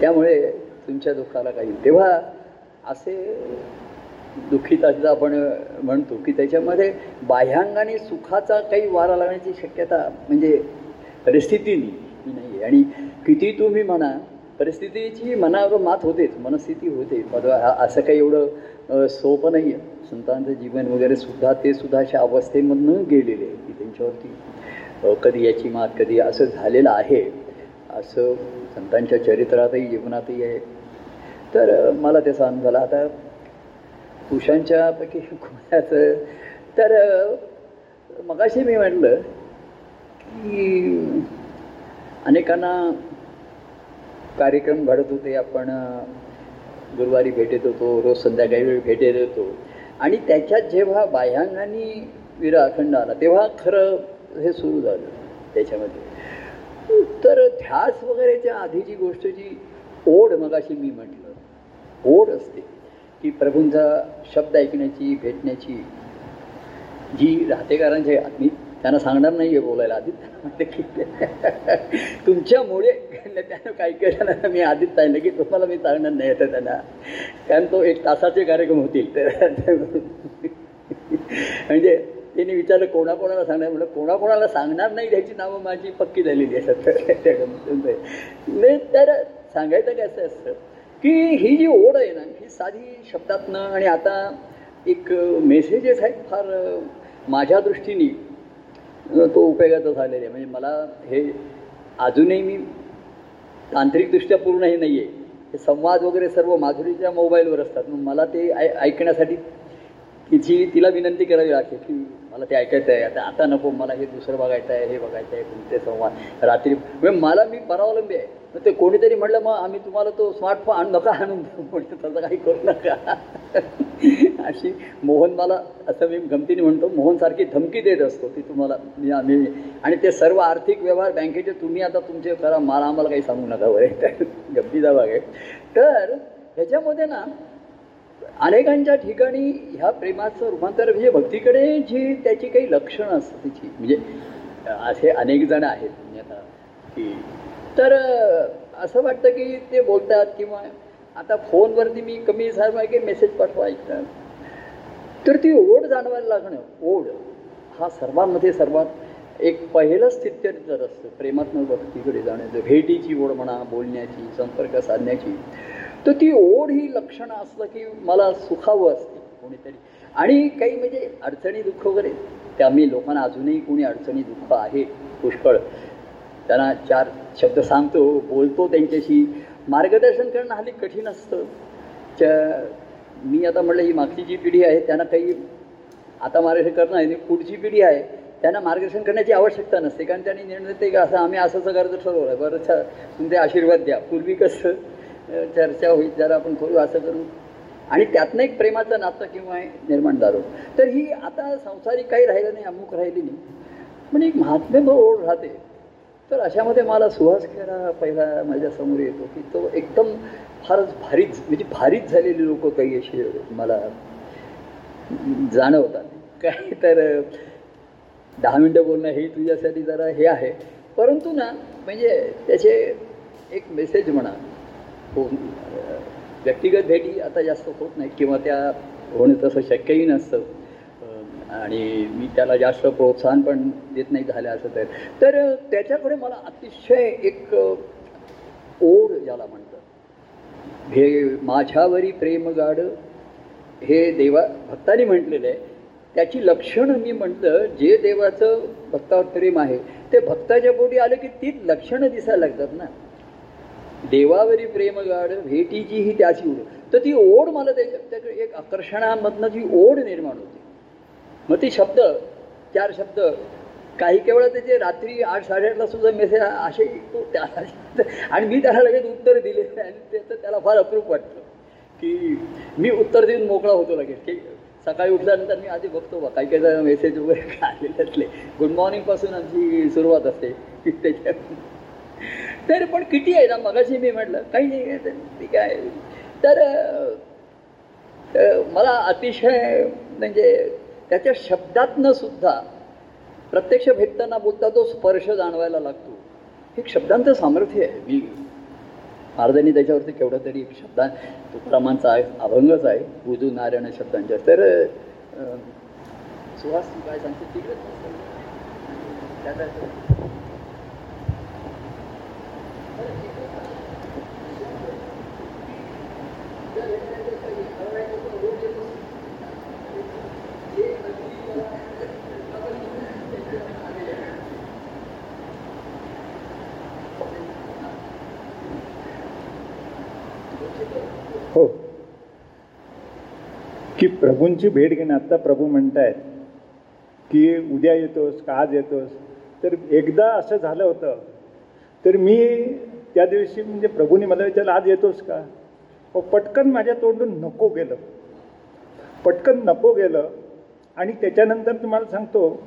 त्यामुळे तुमच्या दुःखाला काही तेव्हा असे दुःखीत असं आपण म्हणतो की त्याच्यामध्ये बाह्यांगाने सुखाचा काही वारा लागण्याची शक्यता म्हणजे परिस्थितीनी नाही. आणि किती तुम्ही म्हणा परिस्थितीची मनावर मात होतेच मनस्थिती होते. असं काही एवढं सोपं नाही आहे. संतांचं जीवन वगैरे सुद्धा ते सुद्धा अशा अवस्थेमधनं गेलेले आहे की त्यांच्यावरती कधी याची मात कधी असं झालेलं आहे. असं संतांच्या चरित्रातही जीवनातही आहे. तर मला ते सहन झाला. आता पुरुषांच्यापैकी कोणाचं? तर मगाशी मी म्हटलं की अनेकांना कार्यक्रम घडत होते. आपण गुरुवारी भेटत होतो रोज संध्याकाळी वेळ भेटत होतो. आणि त्याच्यात जेव्हा बाह्यांगाने विरा अखंड आला तेव्हा खरं हे सुरू झालं त्याच्यामध्ये. तर ध्यास वगैरेच्या आधीची गोष्ट जी ओढ मगाशी मी म्हटलं ओढ असते की प्रभूंचा शब्द ऐकण्याची भेटण्याची जी राहतेकारांची मी त्यांना सांगणार नाही आहे बोलायला आधी म्हणते की तुमच्यामुळे त्यानं काय केल्यानंतर मी आधीच सांगितलं की तुम्हाला मी सांगणार नाही येतं त्यांना. कारण तो एक तासाचे कार्यक्रम होतील. तर म्हणजे त्यांनी विचारलं कोणाकोणाला सांगणार? म्हटलं कोणाकोणाला सांगणार नाही ह्याची नावं माझी पक्की झालेली असतात नाही तर सांगायचं कसं असतं? की ही जी ओढ आहे ना ही साधी शब्दातनं आणि आता एक मेसेजेस आहेत फार माझ्या दृष्टीने तो उपयोगाचा झालेला आहे. म्हणजे मला हे अजूनही मी तांत्रिकदृष्ट्या पूर्ण हे नाही आहे हे संवाद वगैरे सर्व माधुरीच्या मोबाईलवर असतात. मग मला ते ऐ ऐकण्यासाठी तिची तिला विनंती करावी लागते की मला ते ऐकायचं आहे. आता आता नको मला हे दुसरं बघायचं आहे हे बघायचं आहे तुमचे संवाद? रात्री म्हणजे मला मी परावलंबी आहे. ते कोणीतरी म्हटलं मग आम्ही तुम्हाला तो स्मार्टफोन आण नका आणून म्हणजे तसं काही करू नका. अशी मोहन मला असं मी गमतीने म्हणतो मोहनसारखी धमकी देत असतो ती तुम्हाला मी आम्ही आणि ते सर्व आर्थिक व्यवहार बँकेचे तुम्ही आता तुमचे करा मला आम्हाला काही सांगू नका बरे गमतीचा भाग आहे. तर ह्याच्यामध्ये ना अनेकांच्या ठिकाणी ह्या प्रेमाचं रूपांतर म्हणजे भक्तीकडे जी त्याची काही लक्षणं असतात तिची म्हणजे असे अनेक जण आहेत म्हणजे आता की तर असं वाटतं की ते बोलतात किंवा आता फोनवरती मी कमी झालं आहे की मेसेज पाठवा ऐकतात तर ती ओढ जाणवायला लागणं ओढ हा सर्वांमध्ये सर्वात एक पहिलं जर असतं प्रेमात्मक भक्तीकडे जाण्याचं भेटीची ओढ म्हणा बोलण्याची संपर्क साधण्याची. तर ती ओढ ही लक्षणं असलं की मला सुखावं असते कोणीतरी. आणि काही म्हणजे अडचणी दुःख वगैरे त्या मी लोकांना अजूनही कोणी अडचणी दुःख आहे पुष्कळ त्यांना चार शब्द सांगतो बोलतो त्यांच्याशी. मार्गदर्शन करणं हल्ली कठीण असतं. च्या मी आता म्हटलं ही मागची जी पिढी आहे त्यांना काही आता मार्गदर्शन करणं आहे पुढची पिढी आहे त्यांना मार्गदर्शन करण्याची आवश्यकता नसते. कारण त्यांनी निर्णय ते असं आम्ही असं असं करायचं ठरवलं आहे बरं छा तुमचे आशीर्वाद द्या. पूर्वी कसं चर्चा होईल जरा आपण करू असं करू आणि त्यातनं एक प्रेमाचं नातं किंवा निर्माण झालं. तर ही आता संसारिक काही राहिलं नाही अमुक राहिली नाही. पण एक महात्म्य ओढ राहते. तर अशामध्ये मला सुहास खेरा पहिला माझ्यासमोर येतो की तो एकदम फारच भारीच म्हणजे भारीच झालेली लोक काही अशी मला जाणवतात. काय तर दहा मिनटं बोलणं हे तुझ्यासाठी जरा हे आहे. परंतु ना म्हणजे त्याचे एक मेसेज म्हणा हो व्यक्तिगत भेटी आता जास्त होत नाही किंवा त्या होणं तसं शक्यही नसतं. आणि मी त्याला जास्त प्रोत्साहन पण देत नाही झालं असं तर. तर त्याच्याकडे मला अतिशय एक ओढ ज्याला म्हणतात. हे माझ्यावरी प्रेम गाड हे देवा भक्तानी म्हटलेलं आहे. त्याची लक्षणं मी म्हटलं जे देवाचं भक्तावर प्रेम आहे ते भक्ताच्या पोटी आलं की तीच लक्षणं दिसायला लागतात ना. देवावरी प्रेम गाड भेटीची ही त्याची ओढ. तर ती ओढ मला त्याच्या त्याकडे एक आकर्षणामधनं जी ओढ निर्माण होती. मग ती शब्द चार शब्द काही केवळ त्याचे रात्री आठ साडेआठला सुद्धा मेसेज असे तो त्याला आणि मी त्याला लगेच उत्तर दिले आणि त्याचं त्याला फार अप्रूप वाटतं की मी उत्तर देऊन मोकळा होतो लगेच. की सकाळी उठल्यानंतर मी आधी बघतो बा काही काही मेसेज वगैरे आलेले असले. गुड मॉर्निंगपासून आमची सुरुवात असते. की त्याच्या तर पण किती आहे ना मगाशी मी म्हटलं काही नाही ठीक आहे तर मला अतिशय म्हणजे त्याच्या शब्दातनं सुद्धा प्रत्यक्ष भेटताना बोलता तो स्पर्श जाणवायला लागतो. हे शब्दांचं सामर्थ्य आहे. मी महाराजांनी त्याच्यावरती केवढा तरी एक शब्दां तुकारामांचा आहे अभंगच आहे. उदू नारायण शब्दांच्या. तर सुहास काय सांगते तिकडे? हो की प्रभूंची भेट घेणं आत्ता प्रभू म्हणतायत की उद्या येतोस का आज येतोस? तर एकदा असं झालं होतं. तर मी त्या दिवशी म्हणजे प्रभूने मला विचारलं आज येतोस का? व पटकन माझ्या तोंडून नको गेलं. पटकन नको गेलं. आणि त्याच्यानंतर तुम्हाला सांगतो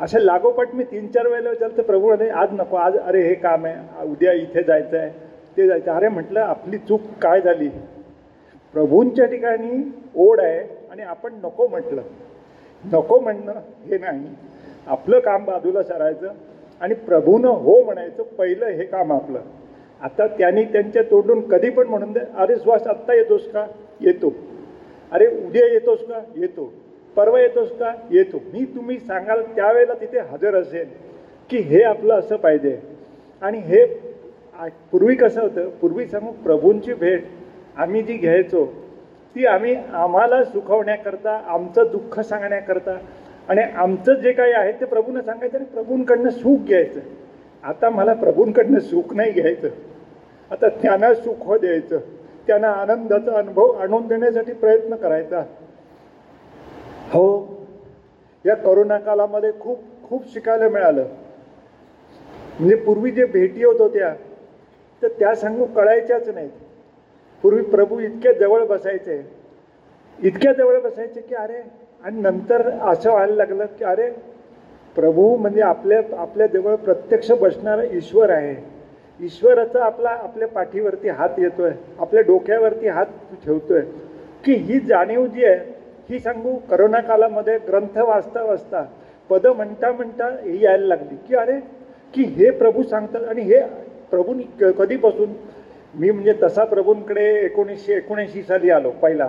असं लागोपाठ मी तीन चार वेळेला विचारलं तर प्रभू म्हणे आज नको आज अरे हे काम आहे उद्या इथे जायचं आहे ते जायचं अरे म्हटलं आपली चूक काय झाली? प्रभूंच्या ठिकाणी ओढ आहे आणि आपण नको म्हटलं. नको म्हणणं हे नाही. आपलं काम बाजूला सरायचं आणि प्रभूनं हो म्हणायचं पहिलं हे काम आपलं. आता त्यांनी त्यांच्या तोंडून कधी पण म्हणून दे अरे श्वास आत्ता येतोस का? येतो. अरे उद्या येतोस का? येतो. परवा येतोस का? येतो. मी तुम्ही सांगाल त्यावेळेला तिथे हजर असेल की हे आपलं असं पाहिजे. आणि हे पूर्वी कसं होतं? पूर्वी सांगू प्रभूंची भेट आम्ही जी घ्यायचो ती आम्ही आम्हाला सुखवण्याकरता आमचं दुःख सांगण्याकरता आणि आमचं जे काही आहे ते प्रभूंना सांगायचं आणि प्रभूंकडनं सुख घ्यायचं. आता मला प्रभूंकडनं सुख नाही घ्यायचं. आता त्यांना सुख हो द्यायचं. त्यांना आनंदाचा अनुभव आणून देण्यासाठी प्रयत्न करायचा. हो या करोना कालामध्ये खूप खूप शिकायला मिळालं. म्हणजे पूर्वी जे भेटी होत होत्या तर त्या सांगू कळायच्याच नाहीत. पूर्वी प्रभू इतक्या जवळ बसायचे. इतक्या जवळ बसायचे की अरे आणि नंतर असं व्हायला लागलं की अरे प्रभू म्हणजे आपल्या आपल्या जवळ प्रत्यक्ष बसणारा ईश्वर आहे. ईश्वराचा आपला आपल्या पाठीवरती हात येतोय. आपल्या डोक्यावरती हात ठेवतोय. की ही जाणीव जी आहे ही सांगू करोना कालामध्ये ग्रंथ वाचता वाचता पद म्हणता म्हणता ही यायला लागली. की अरे की हे प्रभू सांगतात आणि हे प्रभू कधीपासून मी म्हणजे तसा प्रभूंकडे एकोणीसशे एकोणऐंशी साली आलो पहिला.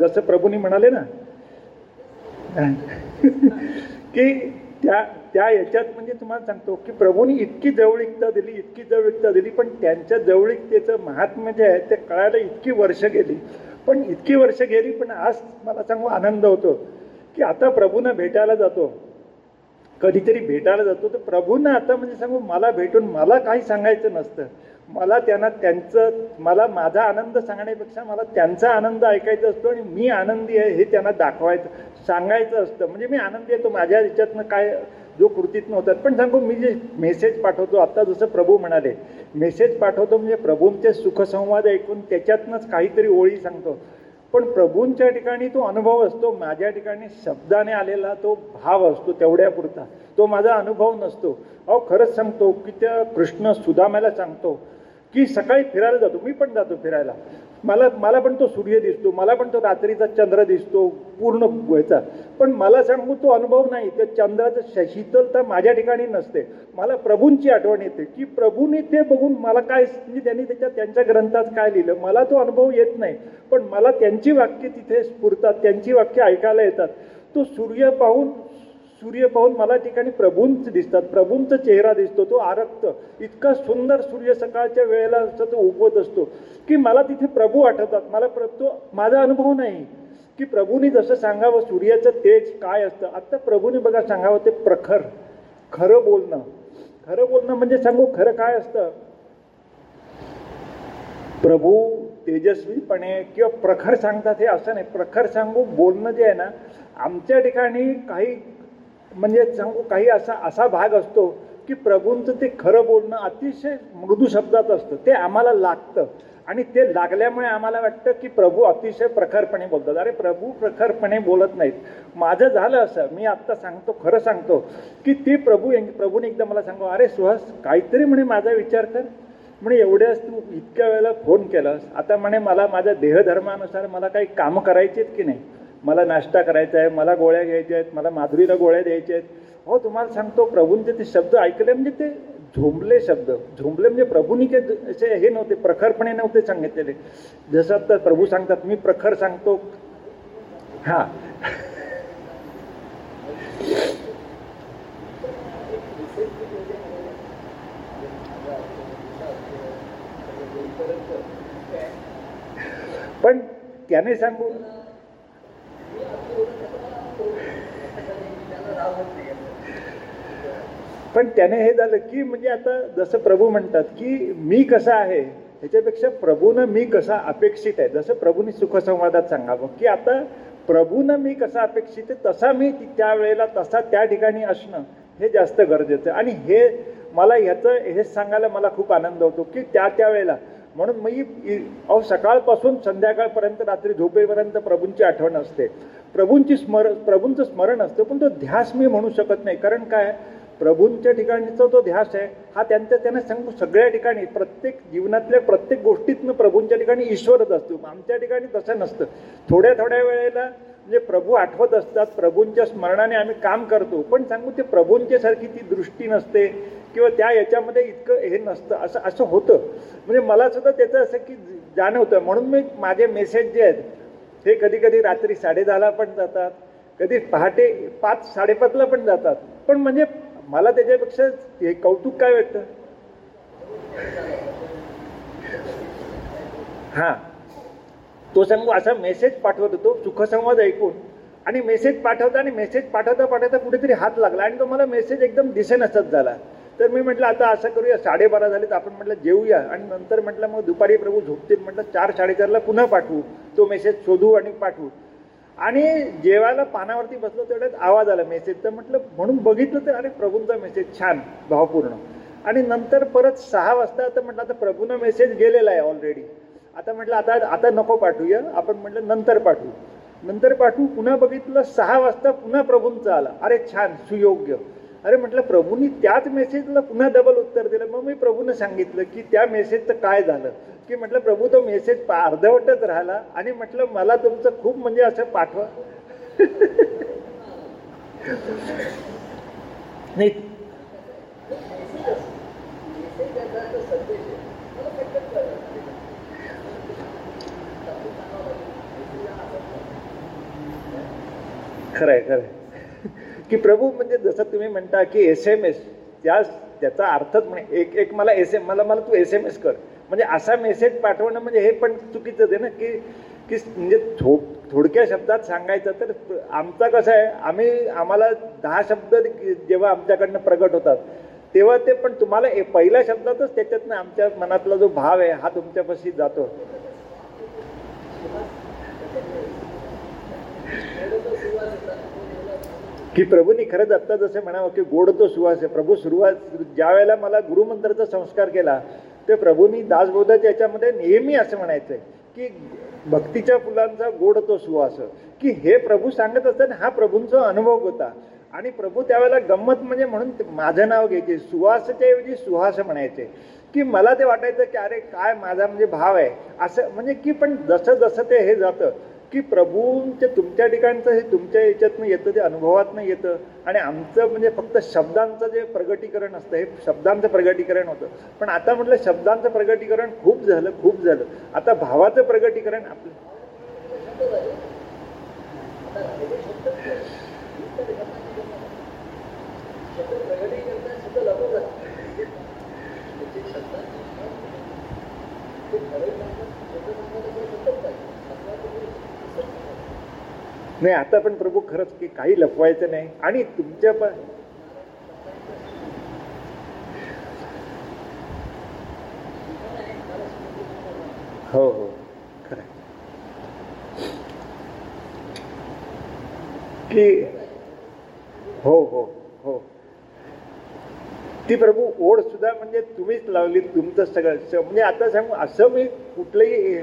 जसं प्रभूंनी म्हणाले ना. की त्या त्या याच्यात म्हणजे तुम्हाला सांगतो की प्रभूंनी इतकी जवळिकता दिली इतकी जवळिकता दिली पण त्यांच्या जवळिकतेचं महात्म्य जे आहे ते कळायला इतकी वर्ष गेली. पण इतकी वर्ष गेली पण आज मला सांगू आनंद होतो की आता प्रभूंना भेटायला जातो. कधीतरी भेटायला जातो तर प्रभूंना आता म्हणजे सांगू मला भेटून मला काही सांगायचं नसतं. मला त्यांना त्यांचं मला माझा आनंद सांगण्यापेक्षा मला त्यांचा आनंद ऐकायचा असतो आणि मी आनंदी आहे हे त्यांना दाखवायचं सांगायचं असतं. म्हणजे मी आनंदी आहे तो माझ्या ह्याच्यातनं काय जो कृतीतनं होतात. पण सांगू मी जे मेसेज पाठवतो आत्ता जसं प्रभू म्हणाले मेसेज पाठवतो म्हणजे प्रभूंचे सुखसंवाद ऐकून त्याच्यातनंच काहीतरी ओळी सांगतो. पण प्रभूंच्या ठिकाणी तो अनुभव असतो माझ्या ठिकाणी शब्दाने आलेला तो भाव असतो तेवढ्यापुरता. तो माझा अनुभव नसतो. अहो खरंच सांगतो की त्या कृष्ण सुदामाला सांगतो की सकाळी फिरायला जातो. मी पण जातो फिरायला. मला मला पण तो सूर्य दिसतो मला पण तो रात्रीचा चंद्र दिसतो पूर्ण व्हायचा. पण मला सांगू तो अनुभव नाही. त्या चंद्राचं श- शीतलता माझ्या ठिकाणी नसते. मला प्रभूंची आठवण येते. की प्रभूने ते बघून मला काय म्हणजे त्यांनी त्याच्या त्यांच्या ग्रंथात काय लिहिलं मला तो अनुभव येत नाही. पण मला त्यांची वाक्य तिथे स्फुरतात त्यांची वाक्य ऐकायला येतात. तो सूर्य पाहून सूर्य पाहून मला ठिकाणी प्रभूंच दिसतात. प्रभूंचा चेहरा दिसतो तो आरक्त. इतका सुंदर सूर्य सकाळच्या वेळेला तो उगवत असतो की मला तिथे प्रभू आठवतात. मला प्र तो माझा अनुभव नाही की प्रभूंनी जसं सांगावं सूर्याचं तेज काय असतं. आत्ता प्रभूनी बघा सांगावं ते प्रखर खरं बोलणं. खरं बोलणं म्हणजे सांगू खरं काय असतं? प्रभू तेजस्वीपणे किंवा प्रखर सांगतात हे असं नाही. प्रखर सांगू बोलणं जे आहे ना आमच्या ठिकाणी काही म्हणजे सांगू काही असा असा भाग असतो की प्रभूंचं ते खरं बोलणं अतिशय मृदू शब्दात असतं. ते आम्हाला लागतं. आणि ते लागल्यामुळे आम्हाला वाटतं की प्रभू अतिशय प्रखरपणे बोलतात. अरे प्रभू प्रखरपणे बोलत नाहीत. माझं झालं असं. मी आत्ता सांगतो खरं सांगतो की ती प्रभू प्रभूने एकदा मला सांगू अरे सुहास काहीतरी म्हणे माझा विचार कर. म्हणे एवढ्याच तू इतक्या वेळेला फोन केलास. आता म्हणे मला माझ्या देहधर्मानुसार मला काही कामं करायची आहेत की नाही? मला नाश्ता करायचा आहे मला गोळ्या घ्यायच्या आहेत मला माधुरीला गोळ्या द्यायच्या आहेत. हो तुम्हाला सांगतो प्रभूंचे ते शब्द ऐकले म्हणजे ते झोंबले शब्द. झोंबले म्हणजे प्रभूंनी काही असे हे नव्हते प्रखरपणे नव्हते सांगितलेले. जसं आता प्रभू सांगतात मी प्रखर सांगतो. हां. पण त्याने सांगू पण त्याने हे झालं की म्हणजे आता जसं प्रभू म्हणतात की मी कसा आहे ह्याच्यापेक्षा प्रभूनं मी कसा अपेक्षित आहे? जसं प्रभूने सुखसंवादात सांगावं की आता प्रभूनं मी कसा अपेक्षित आहे तसा मी त्यावेळेला त्या वेळेला तसा त्या ठिकाणी असणं हे जास्त गरजेचं आहे. आणि हे मला ह्याचं हेच सांगायला मला खूप आनंद होतो की त्या त्या वेळेला म्हणून मी इ- अहो सकाळपासून संध्याकाळपर्यंत रात्री झोपेपर्यंत प्रभूंची आठवण असते. प्रभूंची स्मर प्रभूंचं स्मरण असतं पण तो ध्यास मी म्हणू शकत नाही. कारण काय? प्रभूंच्या ठिकाणीचा तो ध्यास आहे हा त्यांच्या त्यांना सांगू सगळ्या ठिकाणी प्रत्येक जीवनातल्या प्रत्येक गोष्टीतनं प्रभूंच्या ठिकाणी ईश्वरच असतो. आमच्या ठिकाणी तसं नसतं. थोड्या थोड्या वेळेला म्हणजे प्रभू आठवत असतात प्रभूंच्या स्मरणाने आम्ही काम करतो पण सांगू ते प्रभूंच्या सारखी ती दृष्टी नसते किंवा त्या याच्यामध्ये इतकं हे नसतं असं असं होतं. म्हणजे मला सुद्धा त्याचं असं की जाणवतं म्हणून मी माझे मेसेज जे आहेत ते कधी कधी रात्री साडेदहाला पण जातात कधी पहाटे पाच साडेपाचला पण जातात. पण म्हणजे मला त्याच्यापेक्षा हे कौतुक काय वाटतं? हां. तो संघ असा मेसेज पाठवत होतो सुखसंवाद ऐकून. आणि मेसेज पाठवता आणि मेसेज पाठवता पाठवता कुठेतरी हात लागला आणि तो मला मेसेज एकदम दिसेनसच झाला. तर मी म्हटलं आता असं करूया साडेबारा झाले तर आपण म्हटलं जेवूया आणि नंतर म्हटलं मग दुपारी प्रभू झोपतील. म्हटलं चार साडेचारला पुन्हा पाठवू तो मेसेज शोधू आणि पाठवू. आणि जेवायला पानावरती बसलो तेवढ्यात आवाज आला मेसेजचा म्हटलं म्हणून बघितलं तर अरे प्रभूंचा मेसेज छान भावपूर्ण. आणि नंतर परत सहा वाजता तर म्हटलं आता प्रभूनं मेसेज गेलेला आहे ऑलरेडी आता म्हटलं आता आता नको पाठवूया. आपण म्हटलं नंतर पाठवू. नंतर पाठवू पुन्हा बघितलं सहा वाजता पुन्हा प्रभूंचा आला. अरे छान सुयोग्य. अरे म्हटलं प्रभूंनी त्याच मेसेजला पुन्हा डबल उत्तर दिलं. मग मी प्रभूनं सांगितलं की त्या मेसेजचं काय झालं? की म्हटलं प्रभू तो मेसेज अर्धवटच राहिला. आणि म्हटलं मला तुमचं खूप म्हणजे असं पाठवा. नाही. खरं आहे खरं की प्रभू म्हणजे जसं तुम्ही म्हणता की एस एम एस त्या त्याचा अर्थच म्हणे एक एक मला एस एम मला मला तू एस एम एस कर. म्हणजे असा मेसेज पाठवणं म्हणजे हे पण चुकीचंच आहे ना की की म्हणजे थो थोडक्या शब्दात सांगायचं तर आमचा कसं आहे आम्ही आम्हाला दहा शब्द जेव्हा आमच्याकडनं प्रगट होतात तेव्हा ते पण तुम्हाला ए- पहिल्या शब्दातच त्याच्यातनं आमच्या मनातला जो भाव आहे हा तुमच्यापाशी जातो. की प्रभूंनी खरंच आत्ता जसं म्हणावं की गोड तो सुवास आहे. प्रभू सुरुवात ज्या वेळेला मला गुरुमंत्राचा संस्कार केला ते प्रभूंनी दासबोधाच्या याच्यामध्ये नेहमी असं म्हणायचं आहे की भक्तीच्या फुलांचा गोड तो सुवास. की हे प्रभू सांगत असताना हा प्रभूंचा अनुभव होता. आणि प्रभू त्यावेळेला गंमत म्हणजे म्हणून माझं नाव घ्यायचे सुहासच्या ऐवजी सुहास म्हणायचे. की मला ते वाटायचं की अरे काय माझा म्हणजे भाव आहे. असं म्हणजे की पण जसं जसं ते हे जातं की प्रभूंच्या तुमच्या ठिकाणचं हे तुमच्या याच्यातनं येतं ते अनुभवातनं येतं. आणि आमचं म्हणजे फक्त शब्दांचं जे प्रगटीकरण असतं हे शब्दांचं प्रगटीकरण होतं. पण आता म्हटलं शब्दांचं प्रगटीकरण खूप झालं खूप झालं. आता भावाचं प्रगटीकरण आपलं नाही आता पण प्रभू खरंच की काही लपवायचं नाही. आणि तुमच्या पण हो हो. खरं आहे. की हो हो हो. ती प्रभू ओढ सुद्धा म्हणजे तुम्हीच लावली तुमचं सगळं. म्हणजे आता सांगू असं मी कुठलंही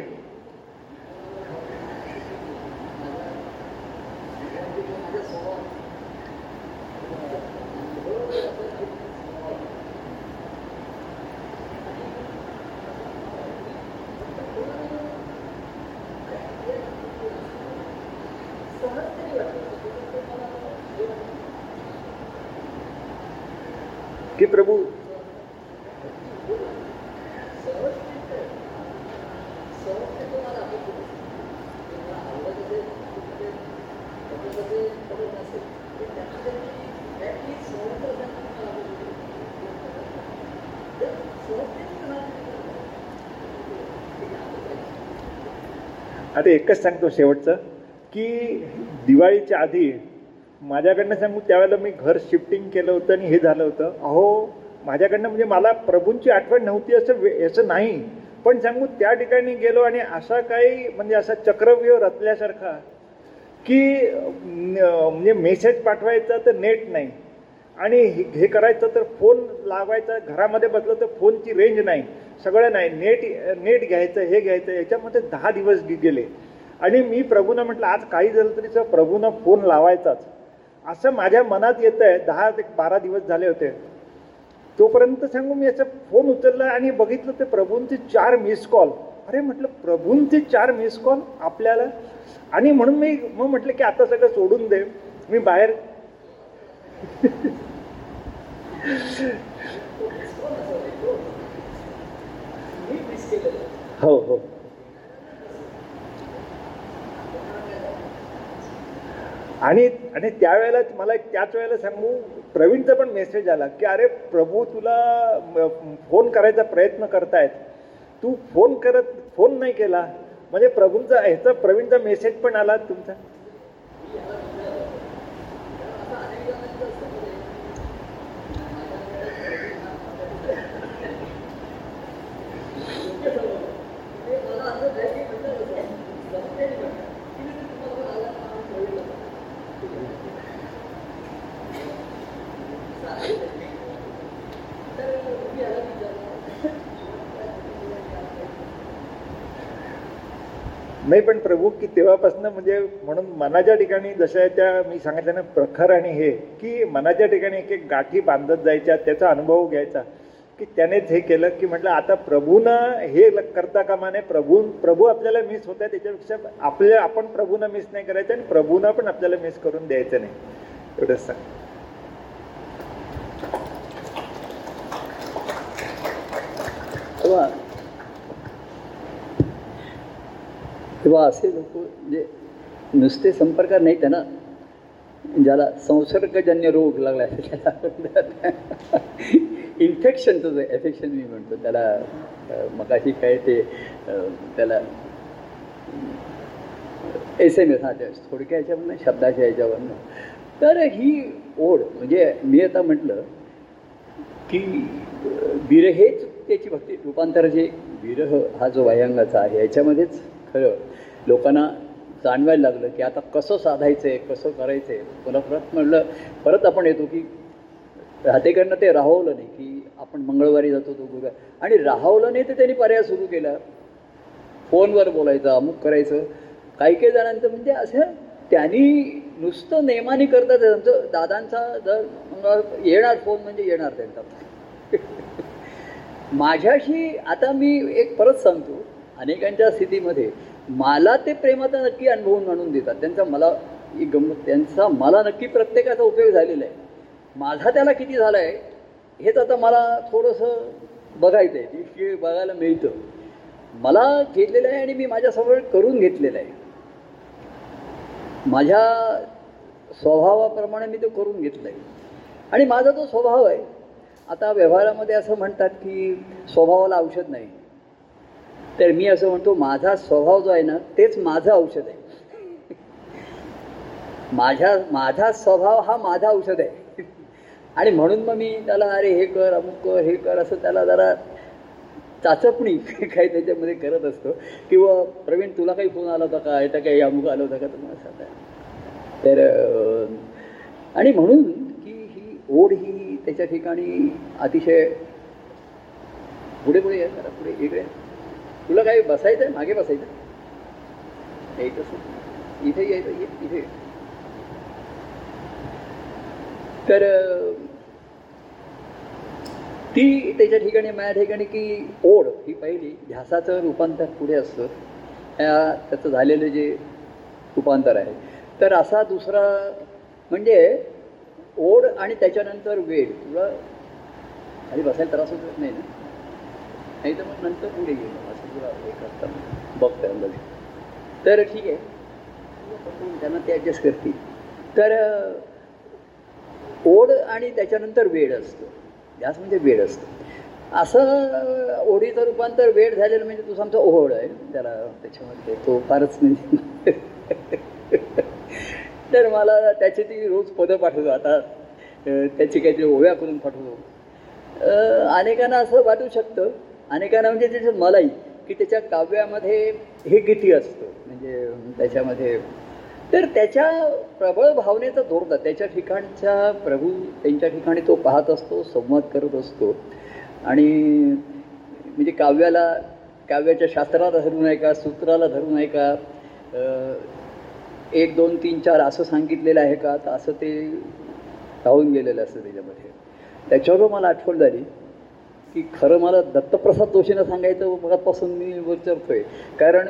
प्रभू. आता एकच सांगतो शेवटचं की दिवाळीच्या आधी माझ्याकडनं सांगू त्यावेळेला मी घर शिफ्टिंग केलं होतं आणि हे झालं होतं. अहो माझ्याकडनं म्हणजे मला प्रभूंची आठवण नव्हती असं वे- असं नाही. पण सांगू त्या ठिकाणी गेलो आणि असा काही म्हणजे असा चक्रव्यूह रचल्यासारखा की म्हणजे मेसेज पाठवायचा तर नेट नाही. आणि हे हे करायचं तर फोन लावायचा घरामध्ये बसलं तर फोनची रेंज नाही. सगळं नाही. नेट नेट घ्यायचं हे घ्यायचं याच्यामध्ये दहा दिवस गेले. आणि मी प्रभूनं म्हटलं आज काही झालं तरी प्रभूनं फोन लावायचाच. असं माझ्या मनात येतं आहे दहा ते बारा दिवस झाले होते. तोपर्यंत सांगू मी याचा फोन उचलला आणि बघितलं ते प्रभूंचे चार मिस कॉल अरे म्हटलं प्रभूंचे चार मिस कॉल आपल्याला? आणि म्हणून मी मग म्हटलं की आता सगळं सोडून दे. मी बाहेर हो हो. आणि आणि त्यावेळेला मला एक त्याच वेळेला सांगू प्रवीणचा पण मेसेज आला की अरे प्रभू तुला फोन करायचा प्रयत्न करतायत. तू फोन करत फोन नाही केला. म्हणजे प्रभूंचा ह्याचा प्रवीणचा मेसेज पण आला तुमचा. नाही पण प्रभू की तेव्हापासून म्हणजे म्हणून मनाच्या ठिकाणी जशा आहे त्या मी सांगितलं ना प्रखर आणि हे की मनाच्या ठिकाणी एक एक गाठी बांधत जायच्या त्याचा अनुभव घ्यायचा. की त्यानेच हे केलं की म्हटलं आता प्रभूनं हे ल- करता कामा नये प्रभू प्रभू आपल्याला मिस होत आहे त्याच्यापेक्षा आपल्या आपण प्रभूनं मिस नाही करायचं आणि प्रभूनं पण आपल्याला मिस करून द्यायचं नाही. एवढंच सांग. तेव्हा किंवा असे लोक म्हणजे नुसते संपर्कात नाही त्यांना ज्याला संसर्गजन्य रोग लागला त्याला इन्फेक्शनचं जे एफेक्शन मी म्हणतो त्याला मगाशी काय ते त्याला एस एम एस हा त्या थोडक्या याच्यावरनं शब्दाच्या याच्यावरनं तर ही ओढ म्हणजे मी आता म्हटलं की विरहेच त्याची भक्ती रूपांतर जे विरह हा जो वयंगाचा आहे याच्यामध्येच खरं लोकांना जाणवायला लागलं की आता कसं साधायचं आहे कसं करायचं आहे? पुन्हा परत म्हणलं परत आपण येतो की राहतेकरनं ते राहवलं नाही की आपण मंगळवारी जातो तो गुरुवार आणि राहवलं नाही तर त्यांनी पर्याय सुरू केला. फोनवर बोलायचं अमुक करायचं. काही काही जणांचं म्हणजे असं त्यांनी नुसतं नेमाने करतात. त्यांचं दादांचा जर मंगळवार येणार फोन म्हणजे येणार त्यांचा. माझ्याशी आता मी एक परत सांगतो. अनेकांच्या स्थितीमध्ये मला ते प्रेमाचा नक्की अनुभवून आणून देतात. त्यांचा मला ही गंमत त्यांचा मला नक्की प्रत्येकाचा उपयोग झालेला आहे. माझा त्याला किती झाला आहे हेच आता मला थोडंसं बघायचं आहे. की बघायला मिळतं. मला घेतलेलं आहे आणि मी माझ्यासमोर करून घेतलेलं आहे. माझ्या स्वभावाप्रमाणे मी तो करून घेतलं आहे आणि माझा तो स्वभाव आहे. आता व्यवहारामध्ये असं म्हणतात की स्वभावाला औषध नाही. तर मी असं म्हणतो माझा स्वभाव जो आहे ना तेच माझं औषध आहे. माझ्या माझा स्वभाव हा माझा औषध आहे. आणि म्हणून मग मी त्याला अरे हे कर अमुक कर हे कर असं त्याला जरा चाचपणी काही त्याच्यामध्ये करत असतो. किंवा प्रवीण तुला काही फोन आला होता का? याचा काही अमुक आलं होतं का? तुम्हाला सांगा तर आणि म्हणून की ही ओढ ही त्याच्या ठिकाणी अतिशय पुढे पुढे ये जरा पुढे इकडे तुला काही बसायचं आहे मागे बसायचं यायचं इथे यायचं ये इथे ये. तर ती त्याच्या ठिकाणी माझ्या ठिकाणी की ओढ ही पहिली ध्यासाचं रूपांतर पुढे असतं. त्याचं झालेलं जे रूपांतर आहे. तर असा दुसरा म्हणजे ओढ आणि त्याच्यानंतर वेळ. तुला खाली बसायला त्रास होत नाही ना? नाही तर मग नंतर पुढे गेलं. असं अंदाजे. तर ठीक आहे. त्यांना ते ॲडजस्ट करतील. तर ओढ आणि त्याच्यानंतर वेळ असतो. ध्यास म्हणजे वेळ असतो. असं ओढीचं रूपांतर वेळ झालेलं म्हणजे तुझा आमचा ओढ आहे. त्याला त्याच्यामध्ये तो फारच म्हणजे तर मला त्याची ती रोज पदं पाठवतो. आता त्याची काहीतरी ओव्या करून पाठवतो. अनेकांना असं वाटू शकतं. अनेकांना म्हणजे त्याच्यात मलाही की त्याच्या काव्यामध्ये हे गीती असतं म्हणजे त्याच्यामध्ये. तर त्याच्या प्रबळ भावनेचा दोरदा त्याच्या ठिकाणच्या प्रभू त्यांच्या ठिकाणी तो पाहत असतो संवाद करत असतो. आणि म्हणजे काव्याला काव्याच्या शास्त्राला धरून आहे का सूत्राला धरून आहे का एक दोन तीन चार असं सांगितलेलं आहे का तर असं ते राहून गेलेलं असतं त्याच्यामध्ये. त्याच्यावर मला आठवण झाली की खरं मला दत्तप्रसाद जोशीनं सांगायचं मगापासून मी विचारतोय. कारण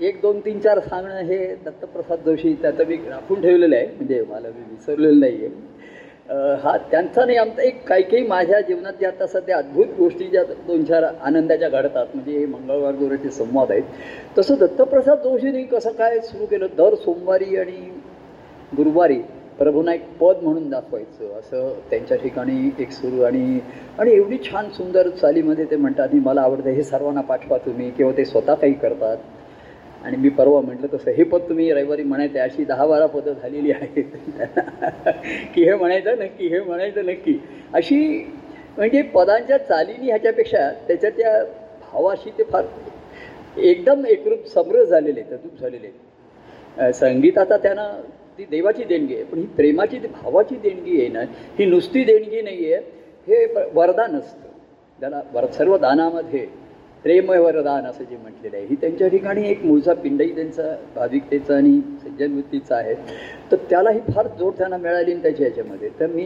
एक दोन तीन चार सांगणं हे दत्तप्रसाद जोशी त्याचं मी राखून ठेवलेलं आहे. म्हणजे मला मी विसरलेलं नाही आहे हा त्यांचा नाही आमचा एक काही काही माझ्या जीवनात ज्या आता सध्या अद्भुत गोष्टी ज्या दोन चार आनंदाच्या घडतात म्हणजे हे मंगळवार गुरुचे संवाद आहेत. तसं दत्तप्रसाद जोशीने कसं काय सुरू केलं? दर सोमवारी आणि गुरुवारी प्रभूंना एक पद म्हणून दाखवायचं. असं त्यांच्या ठिकाणी एक सुरू आणि आणि एवढी छान सुंदर चालीमध्ये ते म्हणतात आणि मला आवडतं हे सर्वांना पाठवा तुम्ही किंवा ते स्वतः काही करतात. आणि मी परवा म्हटलं तसं हे पद तुम्ही रविवारी म्हणायचे अशी दहा बारा पदं झालेली आहेत. की हे म्हणायचं नक्की हे म्हणायचं नक्की. अशी म्हणजे पदांच्या चालीनी ह्याच्यापेक्षा त्याच्या त्या भावाशी ते फार एकदम एकरूप समृद्ध झालेले आहेत झालेले. आहेत संगीत संगीताचा त्यांना ती देवाची देणगी आहे. पण ही प्रेमाची ती भावाची देणगी आहे ना ही नुसती देणगी नाही आहे हे वरदान असतं. ज्याला वर सर्व दानामध्ये प्रेमय वरदान असं जे म्हटलेलं आहे ही त्यांच्या ठिकाणी एक मूळचा पिंडही त्यांचा भाविकतेचा आणि सज्जनवृत्तीचा आहे. तर त्यालाही फार जोड त्यांना मिळाली त्याच्या ह्याच्यामध्ये तर मी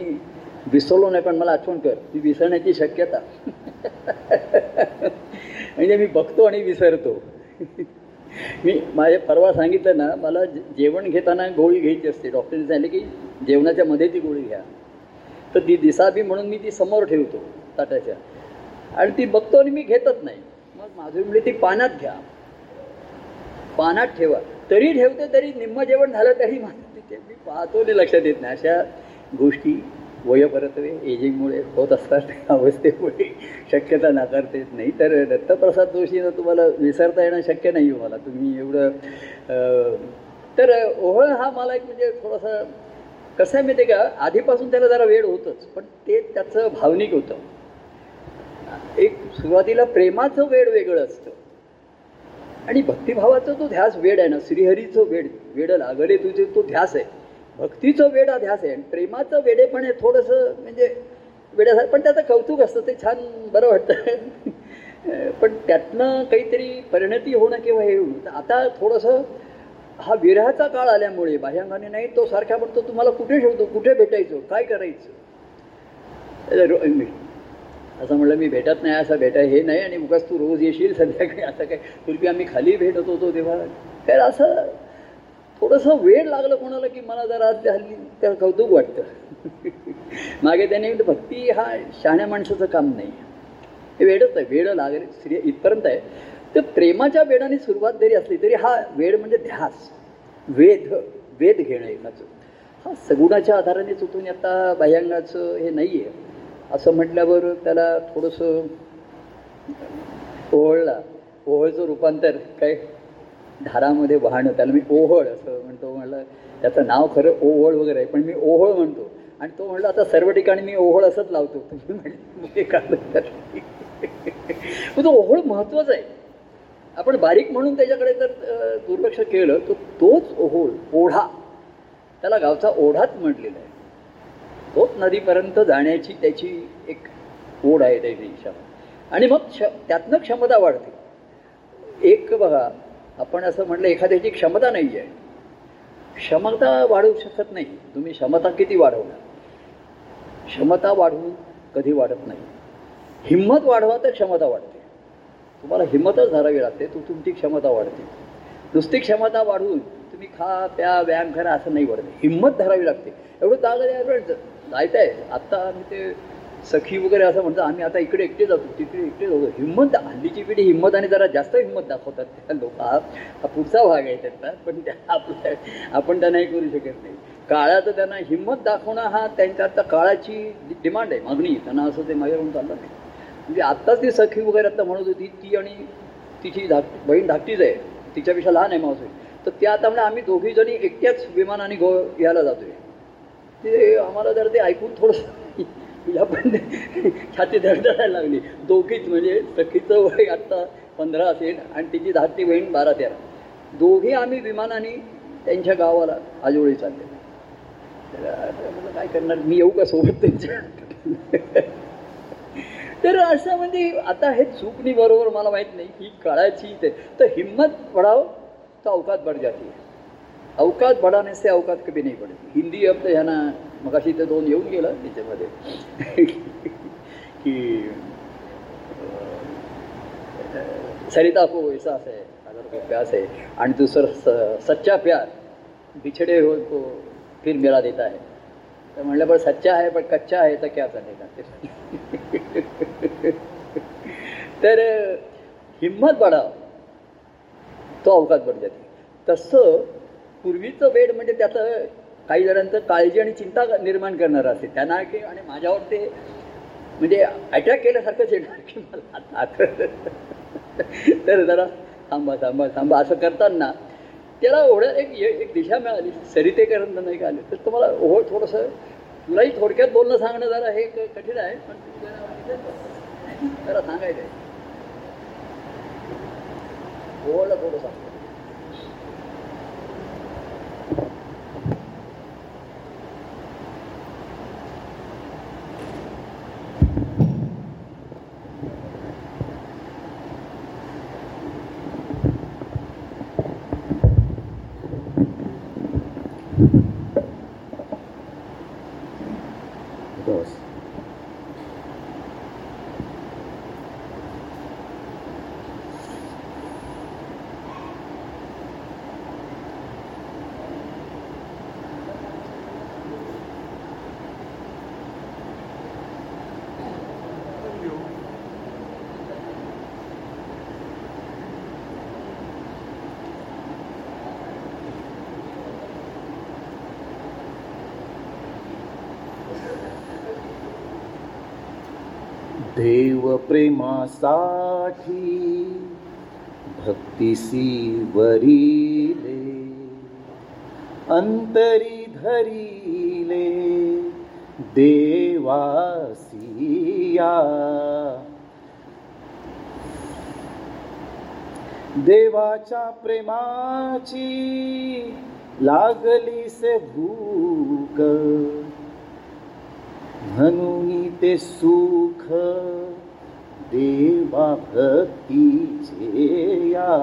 विसरलो नाही पण मला आठवण कर ती विसरण्याची शक्यता. म्हणजे मी बघतो आणि विसरतो. मी माझ्या परवा सांगितलं ना मला जेवण घेताना गोळी घ्यायची असते. डॉक्टरने सांगितले की जेवणाच्या मध्ये ती गोळी घ्या. तर ती दिसावी म्हणून मी ती समोर ठेवतो ताटाच्या. आणि ती बघतो आणि मी घेतच नाही. मग माझं म्हणजे ती पानात घ्या. पानात ठेवा. तरी ठेवते तरी निम्म जेवण झालं तरी माझं तिथे मी पाहतो आणि लक्षात येत नाही. अशा गोष्टी वयपरत्वे एजिंगमुळे होत असतात अवस्थेमुळे शक्यता नाकारता येत नाही. तर दत्तप्रसाद जोशीनं तुम्हाला विसरता येणं शक्य नाही हो मला. तुम्ही एवढं तर ओहळ हा मला एक म्हणजे थोडासा कसं आहे माहिती आहे का? आधीपासून त्याला जरा वेळ होतंच पण ते त्याचं भावनिक होतं. एक सुरुवातीला प्रेमाचं वेळ वेगळं असतं. आणि भक्तिभावाचा तो ध्यास वेड आहे ना श्रीहरीचं वेड वेड लागले तुझे तो ध्यास आहे. भक्तीचं वेडा ध्यास आहे. आणि प्रेमाचं वेडेपण हे थोडंसं म्हणजे वेड्यासारखं पण त्याचं कौतुक असतं ते छान बरं वाटतं. पण त्यातनं काहीतरी परिणती होणं किंवा हे होणं तर आता थोडंसं हा विरहाचा काळ आल्यामुळे बाह्यांगाने नाही तो सारखा म्हणतो तुम्हाला कुठे ठेवतो कुठे भेटायचो काय करायचं? मी- असं म्हणलं मी भेटत नाही असं भेटा हे नाही आणि उगाच तू रोज येशील संध्याकाळी असं काय पूर्वी आम्ही खाली भेटत होतो तेव्हा. तर असं थोडंसं वेळ लागलं कोणाला की मला जरा हल्ली त्या कौतुक वाटतं. मागे त्याने भक्ती हा शहाण्या माणसाचं काम नाही. हे वेडच आहे वेड लागेल स्त्री इथपर्यंत आहे. तर प्रेमाच्या वेडाने सुरुवात जरी असली तरी हा वेड म्हणजे ध्यास वेध वेध घेणं एकाचं. हा सगुणाच्या आधाराने चुकून आता बाह्यांगाचं हे नाही आहे असं म्हटल्यावर त्याला थोडंसं ओहळला ओहळचं रूपांतर काय? धारामध्ये वाहणं त्याला मी ओहळ असं म्हणतो. म्हणलं त्याचं नाव खरं ओहळ वगैरे आहे पण मी ओहळ म्हणतो. आणि तो म्हणला आता सर्व ठिकाणी मी ओहळ असंच लावतो. तुम्ही म्हणले तो ओहळ महत्त्वाचा आहे. आपण बारीक म्हणून त्याच्याकडे जर दुर्लक्ष केलं तर तोच ओहोळ ओढा. त्याला गावचा ओढाच म्हटलेला आहे. तोच नदीपर्यंत जाण्याची त्याची एक ओढ आहे त्याची क्षमता. आणि मग क्ष त्यातनं क्षमता वाढते. एक बघा आपण असं म्हटलं एखाद्याची क्षमता नाही आहे क्षमता वाढवू शकत नाही. तुम्ही क्षमता किती वाढवणार? क्षमता वाढवून कधी वाढत नाही. हिंमत वाढवा तर क्षमता वाढते. तुम्हाला हिंमतच धरावी लागते तो तुमची क्षमता वाढते. नुसती क्षमता वाढवून तुम्ही खा प्या व्यायाम करा असं नाही वाढत. हिंमत धरावी लागते. एवढं जागा जायचं आहे आत्ता आम्ही ते सखी वगैरे असं म्हणतात आम्ही आता इकडे एकटे जातो तिकडे एकटे जातो हिंमत हल्लीची पिढी हिंमत आणि जरा जास्त हिंमत दाखवतात त्या लोक. हा पुढचा भाग आहे त्यांचा पण त्या आपल्या आपण त्यांना हे करू शकत नाही. काळाचं त्यांना हिंमत दाखवणं हा त्यांच्या आता काळाची डिमांड आहे मागणी त्यांना असं ते माझ्याकडून चाललं नाही. म्हणजे आत्ताच ती सखी वगैरे आता म्हणत होती ती आणि तिची धाक बहीण धाकटीच आहे तिच्यापेक्षा लहान आहे मावशी. तर त्या आता म्हणजे आम्ही दोघी जणी एकट्याच विमानाने गो यायला जातोय. ते आम्हाला जर ते ऐकून थोडंसं या पण छाती धडधडायला लागली. दोघीच म्हणजे सखीचं वय आत्ता पंधरा असेल आणि तिची धाकटी बहीण बारा तेरा. दोघी आम्ही विमानाने त्यांच्या गावाला आजोळी चालले. तर काय करणार? मी येऊ का सोबत त्यांच्या? तर असं म्हणजे आता हे चूकणी बरोबर मला माहीत नाही. ही कळायची ते तर हिम्मत बढ़ाओ तो अवकात बढ़ जाती है अवकात बढ़ाने से अवकात कभी नाही पडत. हिंदी अब तर मग मगाशी ते दोन येऊन गेलं त्याच्यामध्ये की सरिता को वैसा है अगर को प्यास है. आणि दुसरं स- सच्चा प्यार बिछड़े हो को फिर मेरा देता है. तर म्हणलं पण सच्चा आहे पण कच्चा आहे तर क्या चालेल तर हिम्मत बढ़ाव तो अवकाश बढ़ जाते. तसं पूर्वीचं वेड म्हणजे त्याचं काही जणांचं काळजी आणि चिंता निर्माण करणारं असते त्यांना की आणि माझ्यावर ते म्हणजे अटॅक केल्यासारखंच येणार की मला आता तर जरा थांबा थांबा थांबा. असं करताना त्याला ओढ्या एक एक दिशा मिळाली. सरितेकरांना नाही का आले? तर तुम्हाला ओढ थोडंसं तुलाही थोडक्यात बोलणं सांगणं जरा हे कठीण आहे पण जरा जरा सांगायचं आहे ओढलं थोडं सांग बस देव प्रेमासाठी भक्तिसी वरिले अंतरी धरिले देवासिया. देवाच्या प्रेमाची लागली से भूक. म्हणून ते सुख देवा भक्तीचे या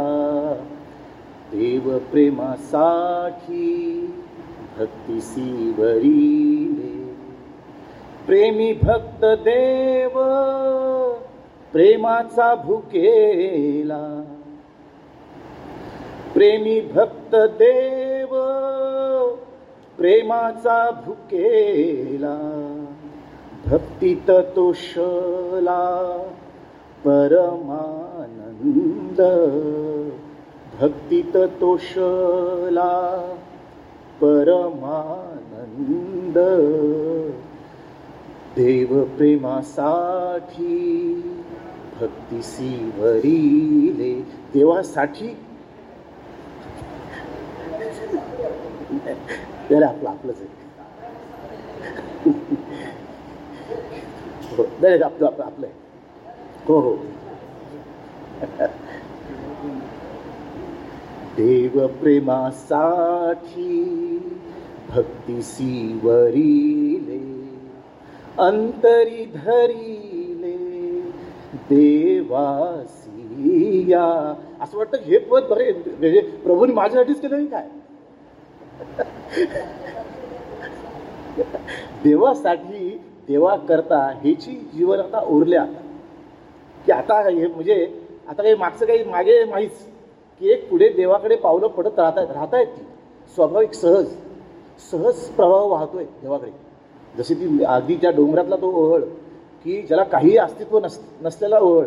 देव प्रेमासाठी भक्तीसी वरिले प्रेमी भक्त देव प्रेमाचा भुकेला। प्रेमी भक्त देव प्रेमाचा भुकेला। भक्तीत तोषला परमानंद. भक्तीत तोषला परमानंद. देव प्रेमासाठी भक्तिसी वरिले देवासाठी. त्याला आपलं आपलंच आहे. हो, हो. नाही आपलं आपलं आपलं. आहे हो हो. देव प्रेमासाठी भक्ती वरिले अंतरी धरिले देवासिया. असं वाटतं हे पद बरे म्हणजे प्रभूने माझ्यासाठीच केलं नाही काय? देवासाठी देवा करता ह्याची जीवन आता उरले आता की आता हे म्हणजे आता काही मागचं काही मागे माहीच की एक पुढे देवाकडे पावलं पडत राहत आहेत राहत आहेत ती. स्वाभाविक सहज सहज प्रवाह वाहतोय देवाकडे. जशी ती आधीच्या डोंगरातला तो ओहळ की ज्याला काही अस्तित्व नस नसलेला ओहळ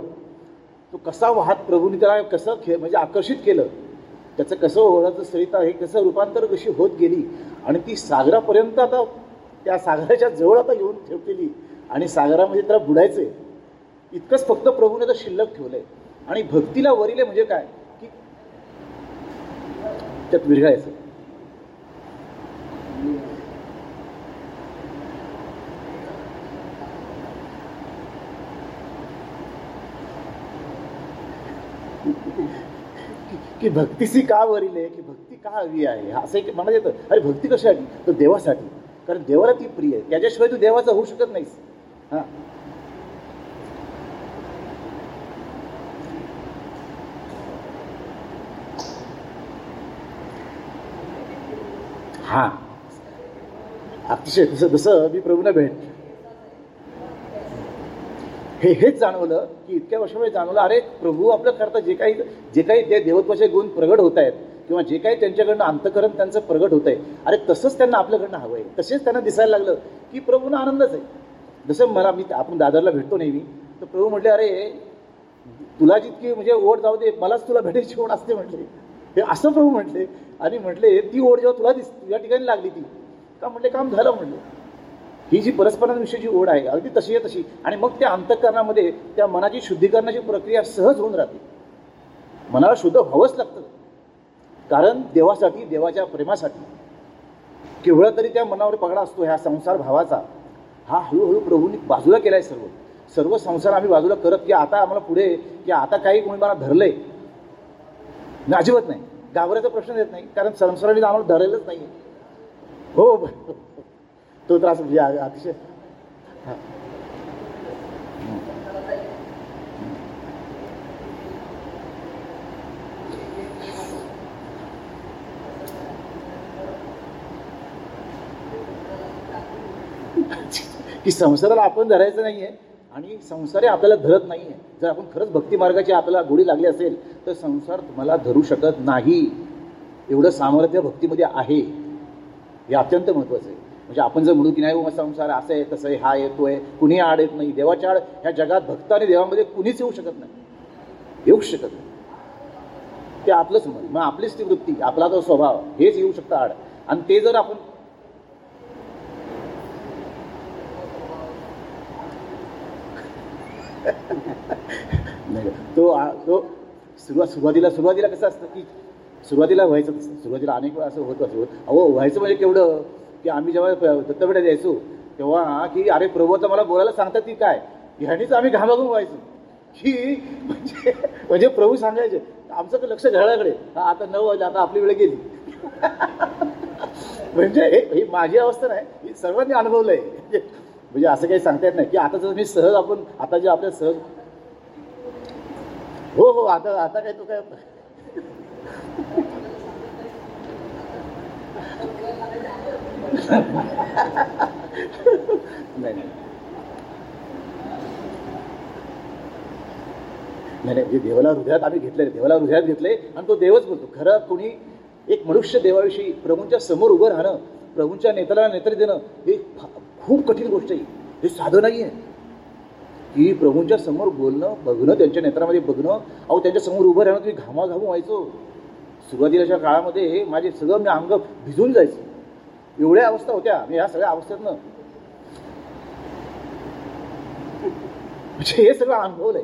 तो कसा वाहत प्रभूने त्याला कसं खे म्हणजे आकर्षित केलं. त्याचं कसं ओहळाचं सरिता हे कसं रूपांतर कशी होत गेली. आणि ती सागरापर्यंत आता त्या सागराच्या जवळ आता येऊन ठेवलेली. आणि सागरामध्ये त्याला बुडायचं आहे इतकंच फक्त प्रभूने तर शिल्लक ठेवलंय. आणि भक्तीला वरिले म्हणजे काय? की त्यात विरघायचं की भक्तीशी का वरिले की भक्ती का हवी आहे? असं एक मनात येतं. अरे भक्ती कशासाठी? तर देवासाठी. कारण देवाला ती प्रिय आहे. त्याच्याशिवाय तू देवाचा होऊ शकत नाहीस. हा. हा. अतिशय जसं जसं मी प्रभूला भेट हे हेच जाणवलं की इतक्या वर्षामुळे जाणवलं अरे प्रभू आपलं करता जे काही जे काही ते देवत्वाचे गुण प्रगट होत आहेत किंवा जे काही त्यांच्याकडनं अंतकरण त्यांचं प्रगट होत आहे अरे तसंच त्यांना आपल्याकडनं हवं आहे तसेच त्यांना दिसायला लागलं की प्रभूंना आनंदच आहे. जसं मला मी आपण दादरला भेटतो नेहमी तर प्रभू म्हटले अरे तुला जितकी म्हणजे ओढ जाऊ दे मलाच तुला भेटायची ओढ असते म्हटले. हे असं प्रभू म्हटले. आणि म्हटले ती ओढ जेव्हा तुला दिस तुझ्या ठिकाणी लागली ती. का म्हटले काम झालं म्हटलं. ही जी परस्परांविषयीची ओढ आहे अगदी तशी आहे तशी. आणि मग त्या अंतःकरणामध्ये त्या मनाची शुद्धीकरणाची प्रक्रिया सहज होऊन राहते. मनाला शुद्ध व्हावंच लागतं. कारण देवासाठी देवाच्या प्रेमासाठी. केवढा तरी त्या मनावर पगडा असतो ह्या संसार भावाचा. हा हळूहळू प्रभूंनी बाजूला केला आहे सर्व. सर्व संसार आम्ही बाजूला करत की आता आम्हाला पुढे की आता काही कोणी मला धरलंय. नाही, अजिबात नाही. घाबरायचा प्रश्न येत नाही कारण संसाराने आम्हाला धरलेलंच नाही हो, हो, हो. तो त्रास म्हणजे अतिशय हां. की संसाराला आपण धरायचं नाही आहे आणि संसारे आपल्याला धरत नाही आहे जर आपण खरंच भक्तिमार्गाची आपल्याला गोडी लागली असेल तर संसार तुम्हाला धरू शकत नाही. एवढं सामर्थ्य भक्तीमध्ये आहे. हे अत्यंत महत्त्वाचं आहे. म्हणजे आपण जर म्हणू की नाही बाबा संसार असं आहे तसं आहे हा येतो आहे कुणी आड येत नाही देवाच्या आड ह्या जगात भक्त आणि देवामध्ये कुणीच येऊ शकत नाही. येऊच शकत नाही. ते आपलंच मन मग आपलीच ती वृत्ती आपला तो स्वभाव हेच येऊ शकतं आड. आणि ते जर आपण नाही तो तो सुरुवात सुरुवातीला सुरुवातीला कसं असतं की सुरुवातीला व्हायचं सुरुवातीला अनेक वेळा असं होत असं अहो व्हायचं म्हणजे केवढं की आम्ही जेव्हा प- द्यायचो तेव्हा की अरे प्रभू आता मला बोलायला सांगतात की काय? ह्यानीच आम्ही घामाघूम व्हायचो. की म्हणजे म्हणजे प्रभू सांगायचे आमचं तर लक्ष घराकडे. हा आता नऊ वाजले आता आपली वेळ गेली. म्हणजे हे ही माझी अवस्था नाही ही सर्वांनी अनुभवलं आहे म्हणजे असं काही सांगता येत नाही. की आता जर मी सहज आपण आता जे आपल्या सहज हो हो आता आता काय तो काय नाही नाही. देवाला हृदयात आम्ही घेतले देवाला हृदयात घेतले आणि तो देवच बोलतो. खरं कोणी एक मनुष्य देवाविषयी प्रभूंच्या समोर उभं राहणं प्रभूंच्या नेत्याला नेत्र देणं हे खूप कठीण गोष्ट आहे. हे साधं नाही आहे की प्रभूंच्या समोर बोलणं बघणं त्यांच्या नेत्रामध्ये बघणं अहो त्यांच्यासमोर उभं राहणं तुम्ही घामाघाम व्हायचो. सुरुवातीच्या काळामध्ये माझे सगळं मी अंग भिजून जायचं. एवढ्या अवस्था होत्या. मी ह्या सगळ्या अवस्थेतनं म्हणजे हे सगळं अनुभवलंय.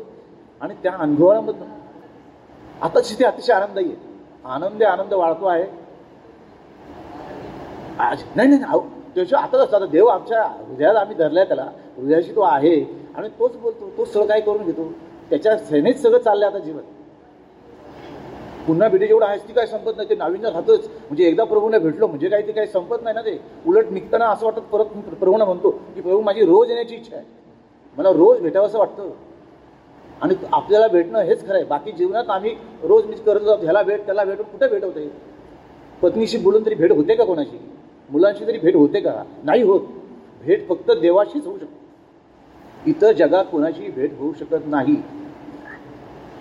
आणि त्या अनुभवामधनं आता तिथे अतिशय आनंददायी आहे. आनंद आनंद वाढतो आहे. आज- नाही नाही नाही, अहो, त्याच्या आता देव आमच्या हृदयाला आम्ही धरलाय त्याला. हृदयाशी तो आहे आणि तोच बोलतो तो सगळं काय करून घेतो. त्याच्या सेनेच सगळं चाललंय आता जीवन. पुन्हा भेटी जेवढं आहेस ती काय संपत नाही ते नाविन्य राहतच. म्हणजे एकदा प्रभूने भेटलो म्हणजे काही ते काही संपत नाही ना ते. उलट निघताना असं वाटत परत प्रभूना म्हणतो की प्रभू माझी रोज येण्याची इच्छा आहे. मला रोज भेटावं असं वाटतं. आणि आपल्याला भेटणं हेच खरं आहे. बाकी जीवनात आम्ही रोज मी करत जातो ह्याला भेट त्याला भेटून कुठे भेट होते? पत्नीशी बोलून तरी भेट होते का कोणाशी? मुलांशी तरी भेट होते का? नाही होत. भेट फक्त देवाशीच होऊ शकते. इतर जगात कोणाशी भेट होऊ शकत नाही.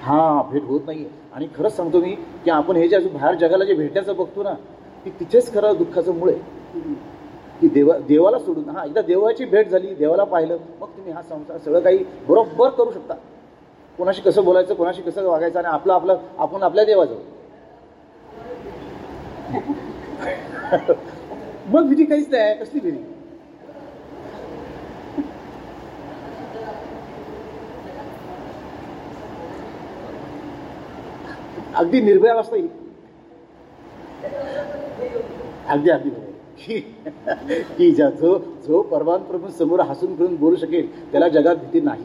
हा भेट होत नाही आणि खरंच सांगतो मी की आपण हे जे अजून बाहेर जगाला जे भेटायचं बघतो ना की तिथेच खरं दुःखाचं मूळ आहे. की देवा देवाला सोडून हा एकदा देवाची भेट झाली देवाला पाहिलं मग तुम्ही हा संसार सगळं काही बरोबर करू शकता. कोणाशी कसं बोलायचं कोणाशी कसं वागायचं आणि आपलं आपलं आपण आपल्या देवाजवळ. मग विधी काहीच नाही कसली विधी? अगदी निर्भय अवस्था येईल अगदी अगदी की ज्या जो जो परमान प्रभू समोर हसून करून बोलू शकेल त्याला जगात भीती नाही.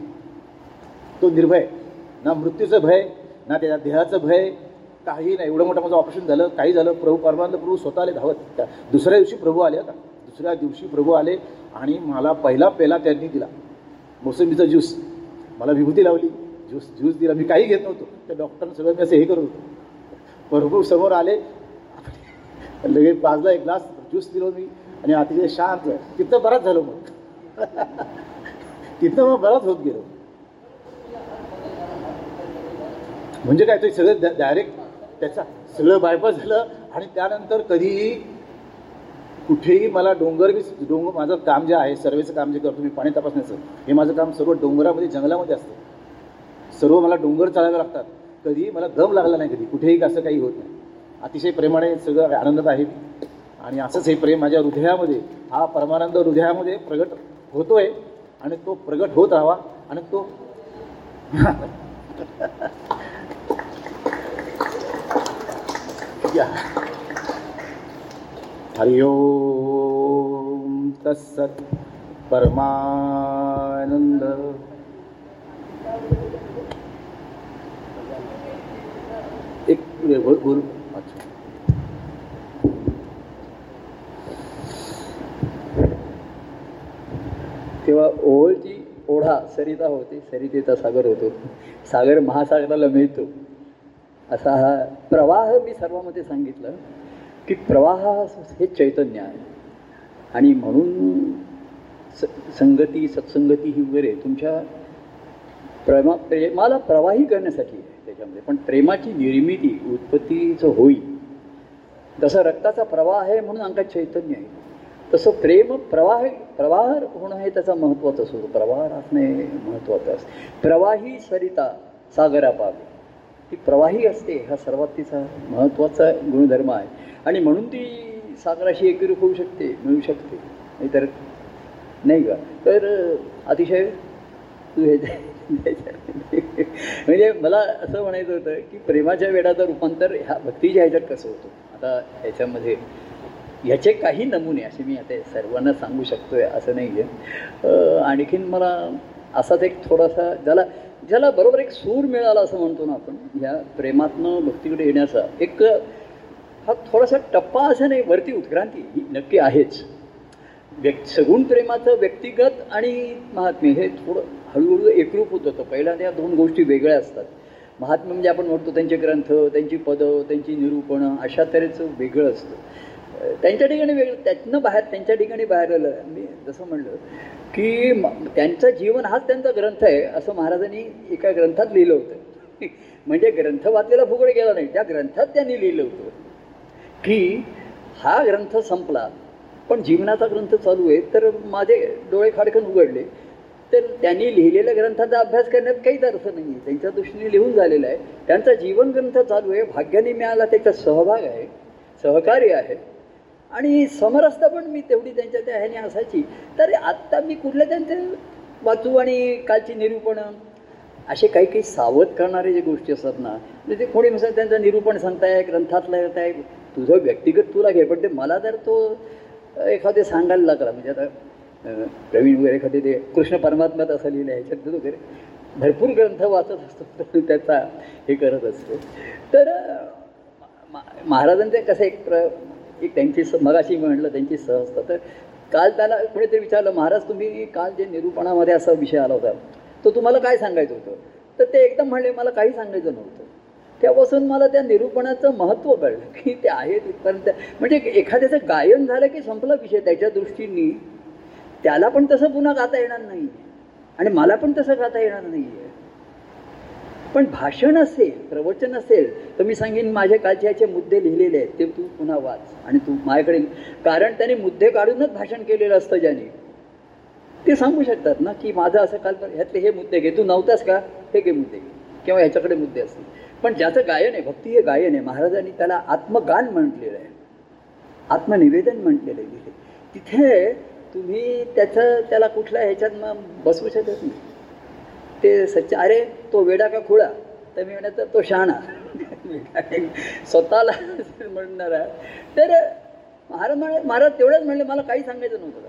तो निर्भय. ना मृत्यूचं भय ना त्याच्या देहाचं भय काही नाही. एवढं मोठं माझं ऑपरेशन झालं काही झालं प्रभू परमानंद प्रभू स्वतः आले धावत. त्या दुसऱ्या दिवशी प्रभू आले आता दुसऱ्या दिवशी प्रभू आले आणि मला पहिला पेला त्यांनी दिला. मोसंबीचा ज्यूस. मला विभूती लावली. ज्यूस ज्यूस दिला. मी काही घेत नव्हतो. त्या डॉक्टरनं सगळं मी असं हे करत होतो. प्रभू समोर आले. लगेच पाजला एक ग्लास ज्यूस दिलो मी आणि अतिशय शांत. तिथं बराच झालो मग. तिथं मग बराच होत गेलो. म्हणजे काय ते सगळं डायरेक्ट त्याचा सगळं बायपास झालं आणि त्यानंतर कधीही कुठेही मला डोंगर मी डोंगर माझं काम जे आहे सर्वेचं काम जे करतो मी पाणी तपासण्याचं हे माझं काम सर्व डोंगरामध्ये जंगलामध्ये असतं. सर्व मला डोंगर चालावे लागतात. कधीही मला दम लागला नाही कधी. कुठेही असं काही होत नाही. अतिशय प्रेमाने सगळं आनंदात आहे आणि असंच हे प्रेम माझ्या हृदयामध्ये हा परमानंद हृदयामध्ये प्रगट आहे आणि तो प्रगट होत राहावा आणि तो या। हरि ओम तत्सत परमानंद एक गुरु अच्छा। तेव्हा ओळची ओढा सरिता होते सरितेचा सागर होतो. सागर महासागराला मिळतो. असा हा प्रवाह मी सर्वामध्ये सांगितलं की प्रवाह हे चैतन्य आहे. आणि म्हणून स संगती सत्संगती ही वगैरे तुमच्या प्रेमा प्रेमाला प्रवाही करण्यासाठी आहे त्याच्यामध्ये. पण प्रेमाची निर्मिती उत्पत्तीचं होईल जसं रक्ताचा प्रवाह आहे म्हणून अंगात चैतन्य आहे तसं प्रेम प्रवाह प्रवाह होणं हे त्याचा महत्त्वाचं असतो प्रवाह असणे महत्त्वाचं असतं. प्रवाही सरिता सागरा पावे ती प्रवाही असते हा सर्वात तिचा महत्त्वाचा गुणधर्म आहे. आणि म्हणून ती सागराशी एकरूप होऊ शकते मिळू शकते. नाहीतर नाही का? तर अतिशय तू हे म्हणजे मला असं म्हणायचं होतं की प्रेमाच्या वेळाचं रूपांतर ह्या भक्तीच्या ह्याच्यात कसं होतं? आता ह्याच्यामध्ये ह्याचे काही नमुने असे मी आता सर्वांना सांगू शकतोय असं नाही आहे आणखीन मला असाच एक थोडासा ज्याला ज्याला बरोबर एक सूर मिळाला असं म्हणतो ना आपण ह्या प्रेमातनं भक्तीकडे येण्याचा एक हा थोडासा टप्पा असं नाही वरती उत्क्रांती ही नक्की आहेच. व्यक् सगुण प्रेमाचं व्यक्तिगत आणि महात्म्य हे थोडं हळूहळू एकरूप होत. होतं पहिल्या त्या दोन गोष्टी वेगळ्या असतात. महात्म्य म्हणजे आपण म्हणतो त्यांचे ग्रंथ त्यांची पदं त्यांची निरूपणं अशा तऱ्हेचं वेगळं असतं. त्यांच्या ठिकाणी वेगळं त्यातनं बाहेर त्यांच्या ठिकाणी बाहेर आलं. मी जसं म्हणलं की त्यांचं जीवन हाच त्यांचा ग्रंथ आहे असं महाराजांनी एका ग्रंथात लिहिलं होतं. म्हणजे ग्रंथ वाचलेला फुगड गेला नाही त्या ग्रंथात त्यांनी लिहिलं होतं की हा ग्रंथ संपला पण जीवनाचा ग्रंथ चालू आहे तर माझे डोळे खाडकन उघडले. तर त्यांनी लिहिलेल्या ग्रंथाचा अभ्यास करण्यात काहीच अर्थ नाही आहे त्यांच्या दृष्टीने लिहून झालेला आहे. त्यांचा जीवन ग्रंथ चालू आहे भाग्याने मिळाला त्याचा सहभाग आहे सहकार्य आहे. आणि समरसता पण मी तेवढी त्यांच्या त्या ह्याने असायची. तर आत्ता मी कुठल्या त्यांचे वाचू आणि कालची निरूपणं? असे काही काही सावध करणारे जे गोष्टी असतात ना म्हणजे ते कोणी म्हणजे त्यांचं निरूपण सांगताय ग्रंथातलं येत आहे तुझं व्यक्तिगत तुला घे पण ते मला जर तो एखादे सांगायला लागला म्हणजे आता प्रवीण वगैरे एखादे ते कृष्ण परमात्म्यात असं लिहिलं आहे ह्याच्यात वगैरे भरपूर ग्रंथ वाचत असतो त्याचा हे करत असतो. तर महाराजांचे कसं एक प्र एक त्यांची स मगाशी म्हणलं त्यांची सहजता तर काल त्याला कुणीतरी विचारलं महाराज तुम्ही काल जे निरूपणामध्ये असा विषय आला होता तो तुम्हाला काय सांगायचं होतं? तर ते एकदम म्हणले मला काही सांगायचं नव्हतं. त्यापासून मला त्या निरूपणाचं महत्त्व कळलं की ते आहे तिथपर्यंत म्हणजे एखाद्याचं गायन झालं की संपला विषय त्याच्या दृष्टीने त्याला पण तसं पुन्हा गाता येणार नाही आणि मला पण तसं गाता येणार नाही आहे पण भाषण असेल प्रवचन असेल तर मी सांगेन माझ्या कालच्या याचे मुद्दे लिहिलेले आहेत ते तू पुन्हा वाच. आणि तू माझ्याकडे कारण त्याने मुद्दे काढूनच भाषण केलेलं असतं ज्याने. ते सांगू शकतात ना की माझं असं काल ह्यातले हे मुद्दे घे. तू नव्हतास का? हे घे मुद्दे किंवा ह्याच्याकडे मुद्दे असतील. पण ज्याचं गायन आहे भक्ती हे गायन आहे महाराजांनी त्याला आत्मगान म्हटलेलं आहे. आत्मनिवेदन म्हटलेलं आहे तिथे. तुम्ही त्याचं त्याला कुठल्या ह्याच्यात मग बसवू शकत नाही. ते सच्च अरे तो वेडा का खुळा? तर मी म्हणत तो शहाणा. स्वतःला म्हणणारा तर महाराज म्हणाले महाराज तेवढंच म्हणले मला काही सांगायचं नव्हतं.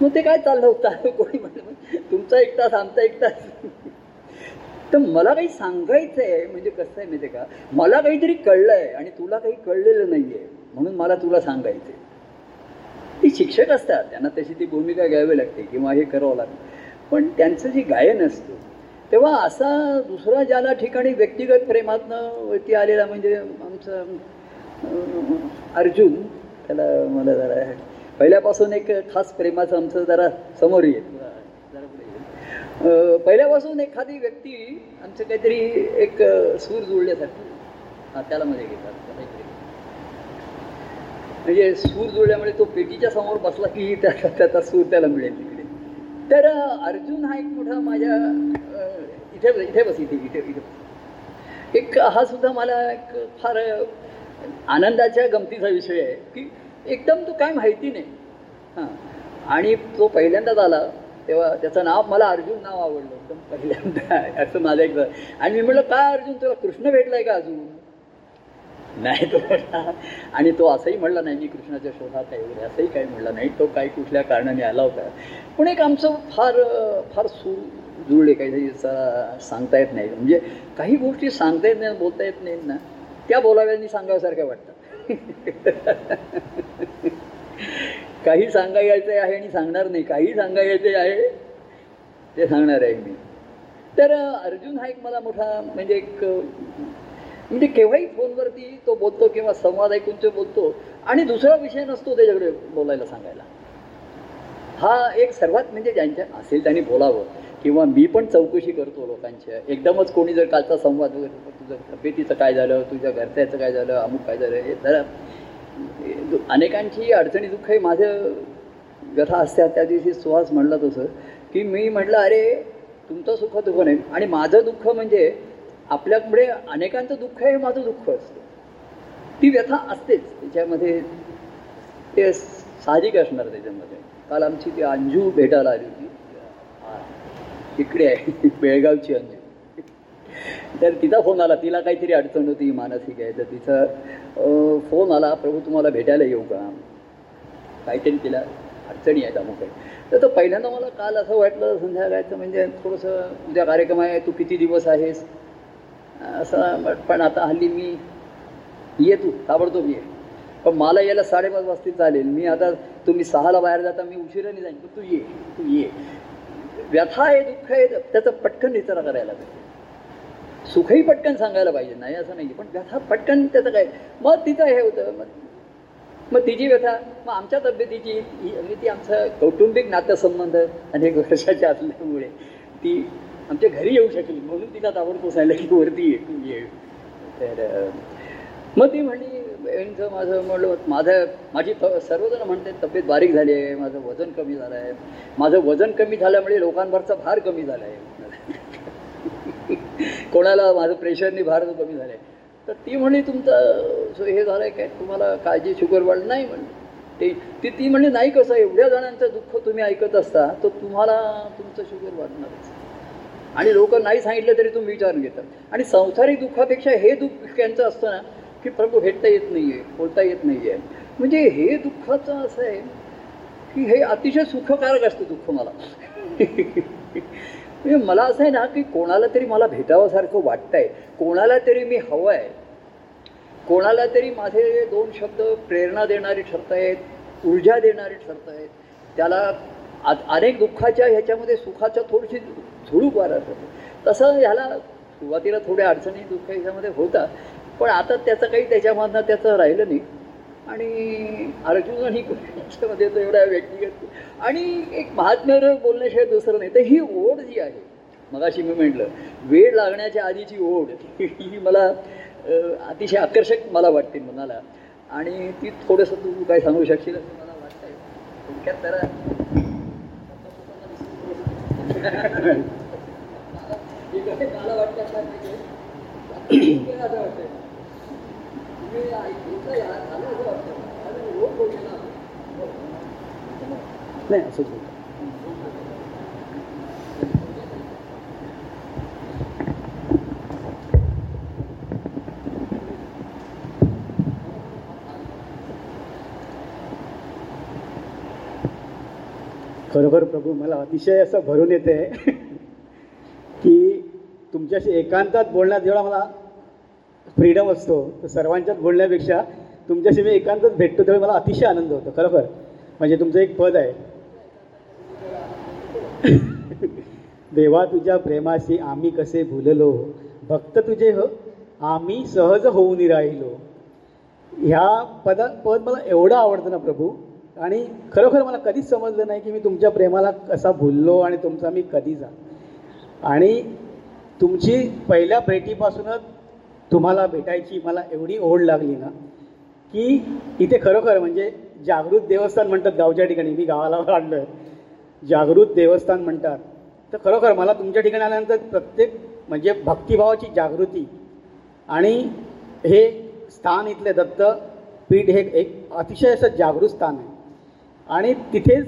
मग ते काय चाललं होतं? कोणी म्हणलं तुमचा एक तास आमचा एक तास. तर मला काही सांगायचं आहे म्हणजे कसं आहे माहिती का? मला काहीतरी कळलंय आणि तुला काही कळलेलं नाही आहे म्हणून मला तुला सांगायचं आहे ती शिक्षक असतात त्यांना तशी ती भूमिका घ्यावी लागते किंवा हे करावं लागतं. पण त्यांचं जे गायन असतं तेव्हा असा दुसरा ज्याला ठिकाणी व्यक्तिगत प्रेमातनं वरती आलेला म्हणजे आमचं अर्जुन त्याला मला जरा पहिल्यापासून एक खास प्रेमाचं आमचं जरा समोर येत पहिल्यापासून एखादी व्यक्ती आमचं काहीतरी एक सूर जुळल्यासारखी. हा त्याला मध्ये घेतात म्हणजे सूर जुळल्यामुळे तो पेटीच्या समोर बसला की त्याचा त्याचा सूर त्याला मिळेल तिकडे. तर अर्जुन हा एक मोठा माझ्या इथे इथे बस इथे इथे इथे. एक हा सुद्धा मला एक फार आनंदाच्या गमतीचा विषय आहे की एकदम तो काय माहिती नाही. हां. आणि तो पहिल्यांदाच आला तेव्हा त्याचं नाव मला अर्जुन नाव आवडलं एकदम पहिल्यांदा. असं माझं एक आणि मी म्हटलं काय अर्जुन तुला कृष्ण भेटलाय का अजून? नाही तो आणि तो असंही म्हणला नाही मी कृष्णाच्या शोधात आहे वगैरे. असंही काही म्हणला नाही. तो काही कुठल्या कारणाने आला होता. पण एक आमचं फार फार सु जुळले काहीतरी सांगता येत नाही. म्हणजे काही गोष्टी सांगता येत नाही बोलता येत नाहीत ना. त्या बोलाव्यांनी सांगाव्यासारख्या वाटतात. काही सांगायचे आहे आणि सांगणार नाही. काही सांगायचे आहे ते सांगणार आहे मी. तर अर्जुन हा एक मला मोठा म्हणजे एक म्हणजे केव्हाही फोनवरती तो बोलतो किंवा संवाद ऐकून तो बोलतो. आणि दुसरा विषय नसतो त्याच्याकडे बोलायला सांगायला. हा एक सर्वात म्हणजे ज्यांच्या असेल त्यांनी बोलावं. किंवा मी पण चौकशी करतो लोकांच्या एकदमच कोणी जर कालचा संवाद वगैरे तुझं तब्येतीचं काय झालं तुझ्या घरच्याचं काय झालं अमुक काय झालं हे जरा अनेकांची अडचणी दुःख हे माझं व्यथा असतात त्या दिवशी सुहास म्हणला तसं की मी म्हटलं अरे तुमचं सुख दुःख नाही. आणि माझं दुःख म्हणजे आपल्याकडे अनेकांचं दुःख हे माझं दुःख असतं. ती व्यथा असतेच. त्याच्यामध्ये ते साहजिक असणार त्याच्यामध्ये. काल आमची ती अंजू भेटायला आली इकडे आहे बेळगावची अंजू तर तिचा फोन आला तिला काहीतरी अडचण होती मानसिक आहे. तर तिचा फोन आला प्रभू तुम्हाला भेटायला येऊ का? काहीतरी तिला अडचणी आहेत अमुक आहे तर तो पहिल्यांदा मला काल असं वाटलं संध्याकाळचं म्हणजे थोडंसं उद्या कार्यक्रम आहे तू किती दिवस आहेस? असं पण आता हल्ली मी ये तू ताबडतोब ये. पण मला यायला साडेपाच वाजता चालेल. मी आता तुम्ही सहाला बाहेर जाता मी उशिराने जाईन पण तू ये तू ये. व्यथा आहे दुःख आहे त्याचं पटकन निचरा करायला पाहिजे. सुखही पटकन सांगायला पाहिजे नाही असं नाही पण व्यथा पटकन त्याचं काय? मग तिचं हे होतं मग मग तिची व्यथा मग आमच्या तब्येतीची ही म्हणजे ती आमचं कौटुंबिक नातेसंबंध अनेक वर्षाच्या असल्यामुळे ती आमच्या घरी येऊ शकली म्हणून तिला ताबडतोब सांगितलं की वरती ये तू ये तर मग ती म्हणली बहिणीचं माझं म्हणलं माझं माझी सर्वजण म्हणते तब्येत बारीक झाली आहे माझं वजन कमी झालं आहे माझं वजन कमी झाल्यामुळे लोकांवरचा भार कमी झाला आहे कोणाला माझं प्रेशरनी भार कमी झाला आहे तर ती म्हणे तुमचं हे झालं आहे काय तुम्हाला काळजी शुगर वाढ नाही म्हणली ते ती ती म्हणली नाही कसं एवढ्या जणांचं दुःख तुम्ही ऐकत असता तर तुम्हाला तुमचं शुगर वाढणारच. आणि लोक नाही सांगितलं तरी तुम्ही विचारून घेतात. आणि संसारिक दुःखापेक्षा हे दुःख त्यांचं असतं ना की प्रभू भेटता येत नाही आहे बोलता येत नाही आहे म्हणजे हे दुःखाचं असं आहे की हे अतिशय सुखकारक असतं दुःख मला. म्हणजे मला असं आहे ना की कोणाला तरी मला भेटावंसारखं वाटतंय. कोणाला तरी मी हवं आहे कोणाला तरी माझे दोन शब्द प्रेरणा देणारे ठरत आहेत ऊर्जा देणारे ठरत आहेत. त्याला अनेक दुःखाच्या ह्याच्यामध्ये सुखाच्या थोडीशी झुळूक वारत होते तसं ह्याला सुरुवातीला थोड्या अडचणी दुःख ह्याच्यामध्ये होता. पण आता त्याचं काही त्याच्यामधनं त्याचं राहिलं नाही आणि अर्जुन आणि याच्यामध्ये तो एवढा व्यक्तिगत आणि एक महात्म्यावर बोलण्याशिवाय दुसरं नाही तर ही ओढ जी आहे मगाशी मी म्हटलं वेळ लागण्याच्या आधीची ओढ ही मला अतिशय आकर्षक मला वाटते मनाला आणि ती थोडंसं तू काय सांगू शकशील असं मला वाटतंय थोडक्यात जरा मला वाटतं असं वाटतंय तुम्ही ऐकून या झालं असं वाटतं आणि रोज बोललेला नाही असंच होतं खरोखर प्रभू मला अतिशय असं भरून येते की तुमच्याशी एकांतात बोलण्यात जेवढा मला फ्रीडम असतो. तर सर्वांच्यात बोलण्यापेक्षा तुमच्याशी मी एकांतच भेटतो तेव्हा मला अतिशय आनंद होतो. खरोखर. म्हणजे तुमचं एक पद आहे. देवा तुझ्या प्रेमाशी आम्ही कसे भुललो. भक्त तुझे हो आम्ही सहज होऊन राहिलो. ह्या पदा पद मला एवढं आवडतं ना प्रभू. आणि खरोखर मला कधीच समजलं नाही की मी तुमच्या प्रेमाला कसा भुललो आणि तुमचा मी कधी जा. आणि तुमची पहिल्या भेटीपासूनच तुम्हाला भेटायची मला एवढी ओढ लागली ना की इथे खरोखर म्हणजे जागृत देवस्थान म्हणतात गावच्या ठिकाणी. मी गावाला आणलं आहे जागृत देवस्थान म्हणतात. तर खरोखर मला तुमच्या ठिकाणी आल्यानंतर प्रत्येक म्हणजे भक्तिभावाची जागृती आणि हे स्थान इथले दत्त पीठ हे एक अतिशय असं जागृत स्थान आहे. आणि तिथेच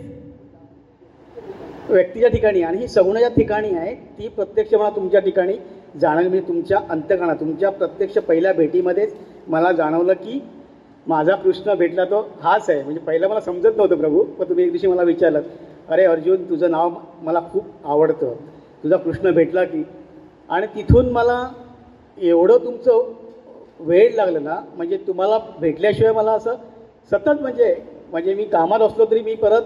व्यक्तीच्या ठिकाणी आणि ही सगुणाच्या ठिकाणी आहे ती प्रत्यक्ष मला तुमच्या ठिकाणी जाणं मी तुमच्या अंतकणा तुमच्या प्रत्यक्ष पहिल्या भेटीमध्येच मला जाणवलं की माझा कृष्ण भेटला तो हाच आहे. म्हणजे पहिलं मला समजत नव्हतं प्रभू पण तुम्ही एक दिवशी मला विचारलं अरे अर्जुन तुझं नाव मला खूप आवडतं. तुझा कृष्ण भेटला की. आणि तिथून मला एवढं तुमचं वेळ लागलं ना म्हणजे तुम्हाला भेटल्याशिवाय मला असं सतत म्हणजे म्हणजे मी कामात असलो तरी मी परत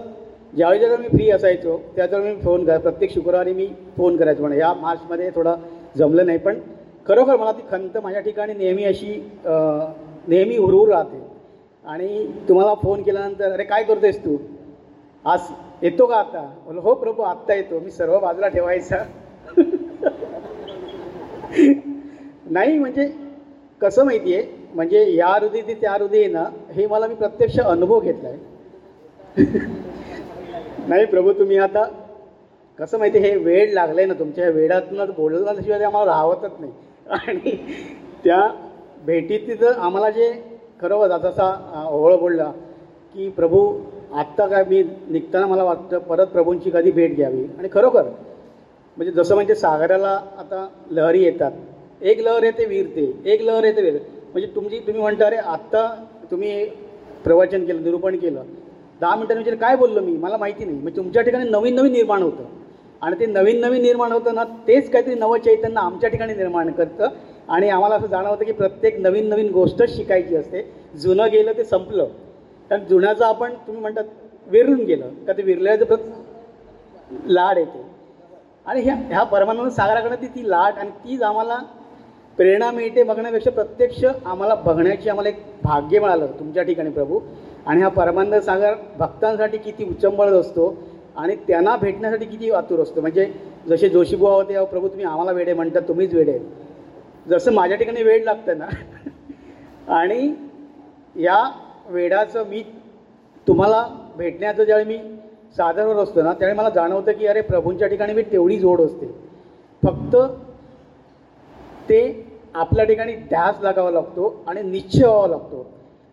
ज्यावेळी ज्यावेळी मी फ्री असायचो त्याच्यावर मी फोन कर प्रत्येक शुक्रवारी मी फोन करायचो. म्हणजे या मार्चमध्ये थोडा जमलं नाही पण खरोखर मला ती खंत माझ्या ठिकाणी नेहमी अशी नेहमी हुरहुर राहते. आणि तुम्हाला फोन केल्यानंतर अरे काय करतोयस तू? आज येतो का आता? बोल हो प्रभू आत्ता येतो. मी सर्व बाजूला ठेवायचा. नाही म्हणजे कसं माहिती आहे म्हणजे या हृदय ते त्या हृदय ना हे मला मी प्रत्यक्ष अनुभव घेतला आहे नाही प्रभू तुम्ही आता कसं माहिती आहे, हे वेळ लागलं आहे ना तुमच्या वेळातूनच बोलल्याशिवाय ते आम्हाला राहतच नाही. आणि त्या भेटीत तिथं आम्हाला जे खरं जसा अं, बोलला की प्रभू आत्ता काय मी निघताना मला वाटतं परत प्रभूंची कधी भेट घ्यावी? आणि खरोखर म्हणजे जसं म्हणजे सागराला आता लहरी येतात. एक लहर येते विरते एक लहर येते विरते म्हणजे तुमची तुम्ही म्हणता अरे आत्ता तुम्ही प्रवचन केलं निरूपण केलं. दहा मिनटांनी म्हणजे काय बोललो मी? मला माहिती नाही. म्हणजे तुमच्या ठिकाणी नवीन नवीन निर्माण होतं. आणि ते नवीन नवीन निर्माण होतं ना तेच काहीतरी नवं चैतन्य आमच्या ठिकाणी निर्माण करतं. आणि आम्हाला असं जाणवतं की प्रत्येक नवीन नवीन गोष्टच शिकायची असते. जुनं गेलं ते संपलं. कारण जुन्याचं आपण तुम्ही म्हणतात विरून गेलं. का ते विरल्याचं प्रत लाड येते. आणि ह्या ह्या परमानंद सागराकडे ती ती लाट आणि तीच आम्हाला प्रेरणा मिळते बघण्यापेक्षा प्रत्यक्ष आम्हाला बघण्याची आम्हाला एक भाग्य मिळालं तुमच्या ठिकाणी प्रभू. आणि हा परमानंद सागर भक्तांसाठी किती उचंबळत असतो. आणि त्यांना भेटण्यासाठी किती आतुर असतो? म्हणजे जसे जोशीबुवा होते अहो प्रभू तुम्ही आम्हाला वेडे म्हणतात तुम्हीच वेडे जसं माझ्या ठिकाणी वेळ लागतं ना आणि या वेडाचं मी तुम्हाला भेटण्याचं ज्यावेळी मी सादरवर असतो ना त्यावेळी मला जाणवतं की अरे प्रभूंच्या ठिकाणी मी तेवढी जोड असते. फक्त ते आपल्या ठिकाणी ध्यास लागावा लागतो आणि निश्चय व्हावा लागतो.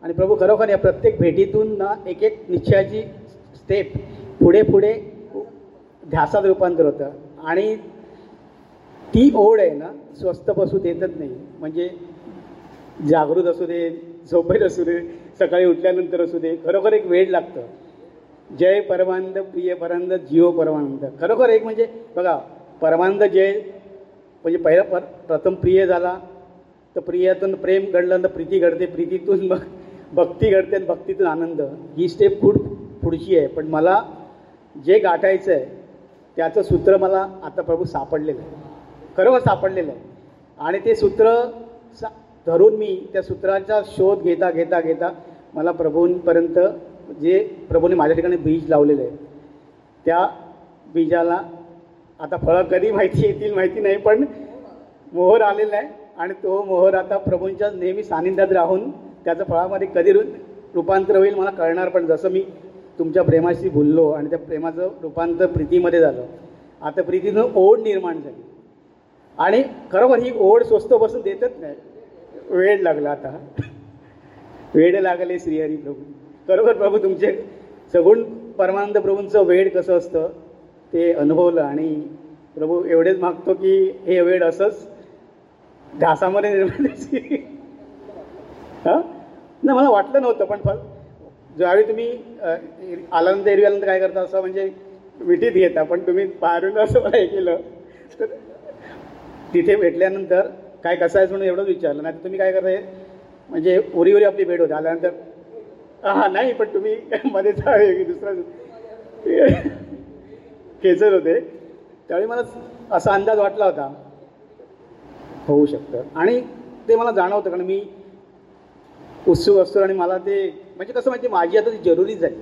आणि प्रभू खरोखर या प्रत्येक भेटीतून ना एक एक निश्चयाची स्टेप पुढे पुढे ध्यासात रूपांतर होतं. आणि ती ओढ आहे ना स्वस्त बसू देतच नाही. म्हणजे जागृत असू दे झोपेत असू दे सकाळी उठल्यानंतर असू दे खरोखर एक वेळ लागतं. जय परमानंद प्रिय परमानंद जिओ परमानंद. खरोखर एक म्हणजे बघा परमानंद जय म्हणजे पहिला पर प्रथम प्रिय झाला तर प्रियातून प्रेम घडलं तर प्रीती घडते. प्रीतीतून मग भक्ती घडते आणि भक्तीतून आनंद. ही स्टेप खूप पुढची आहे. पण मला जे गाठायचं आहे त्याचं सूत्र मला आता प्रभू सापडलेलं आहे. खरोखर हो सापडलेलं आहे. आणि ते सूत्र सा धरून मी त्या सूत्राचा शोध घेता घेता घेता मला प्रभूंपर्यंत जे प्रभूने माझ्या ठिकाणी बीज लावलेलं आहे त्या बीजाला आता फळं कधी माहिती येतील माहिती नाही पण मोहर आलेला आहे आणि तो मोहर आता प्रभूंच्या नेहमी सानिध्यात राहून त्याचं फळामध्ये कधी रूपांतर होईल मला कळणार पण जसं मी तुमच्या प्रेमाशी भुललो आणि त्या प्रेमाचं रूपांतर प्रीतीमध्ये झालं. आता प्रीतीनं ओढ निर्माण झाली. आणि खरोखर ही ओढ स्वस्त बसून देतच नाही. वेळ लागला आता. वेळ लागले श्रीहरी प्रभू. खरोखर प्रभू तुमचे सगुण परमानंद प्रभूंचं वेळ कसं असतं ते अनुभवलं आणि प्रभू एवढेच मागतो की हे वेळ असंच ढासामध्ये निर्माण हां? नाही मला वाटलं नव्हतं पण फ- ज्यावेळी तुम्ही आल्यानंतर एरवी आल्यानंतर काय करता असं म्हणजे विटीत घेता पण तुम्ही बाहेरून असं मला हे केलं. तर तिथे भेटल्यानंतर काय कसं आहे म्हणून एवढंच विचारलं. नाही तुम्ही काय करताय म्हणजे उरी उरी आपली भेट होते. आल्यानंतर हां नाही पण तुम्ही मध्येच आहे दुसरा खेचत होते. त्यावेळी मला असा अंदाज वाटला होता. होऊ शकतं. आणि ते मला जाणवतं कारण मी उत्सुक असतो आणि मला ते म्हणजे कसं माहिती माझी आता ती जरुरी झाली.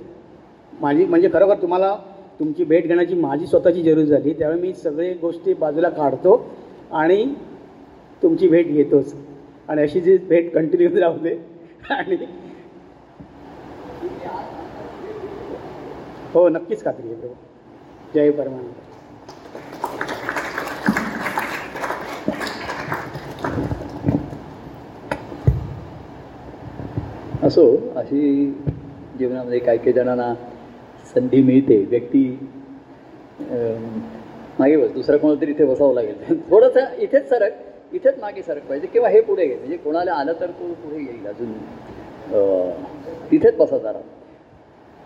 माझी म्हणजे खरोखर तुम्हाला तुमची भेट घेण्याची माझी स्वतःची जरुरी झाली. त्यावेळी मी सगळे गोष्टी बाजूला काढतो आणि तुमची भेट घेतोच. आणि अशी जी भेट कंटिन्यू राहते आणि हो नक्कीच खात्री आहे जय परमानंद. असो अशी जीवनामध्ये काही काही जणांना संधी मिळते व्यक्ती मागे बस दुसरं कोणाला तरी इथे बसावं लागेल. थोडंसं इथेच सरक इथेच मागे सरक पाहिजे किंवा हे पुढे घे. म्हणजे कोणाला आलं तर तो पुढे येईल अजून. तिथेच बसा जरा.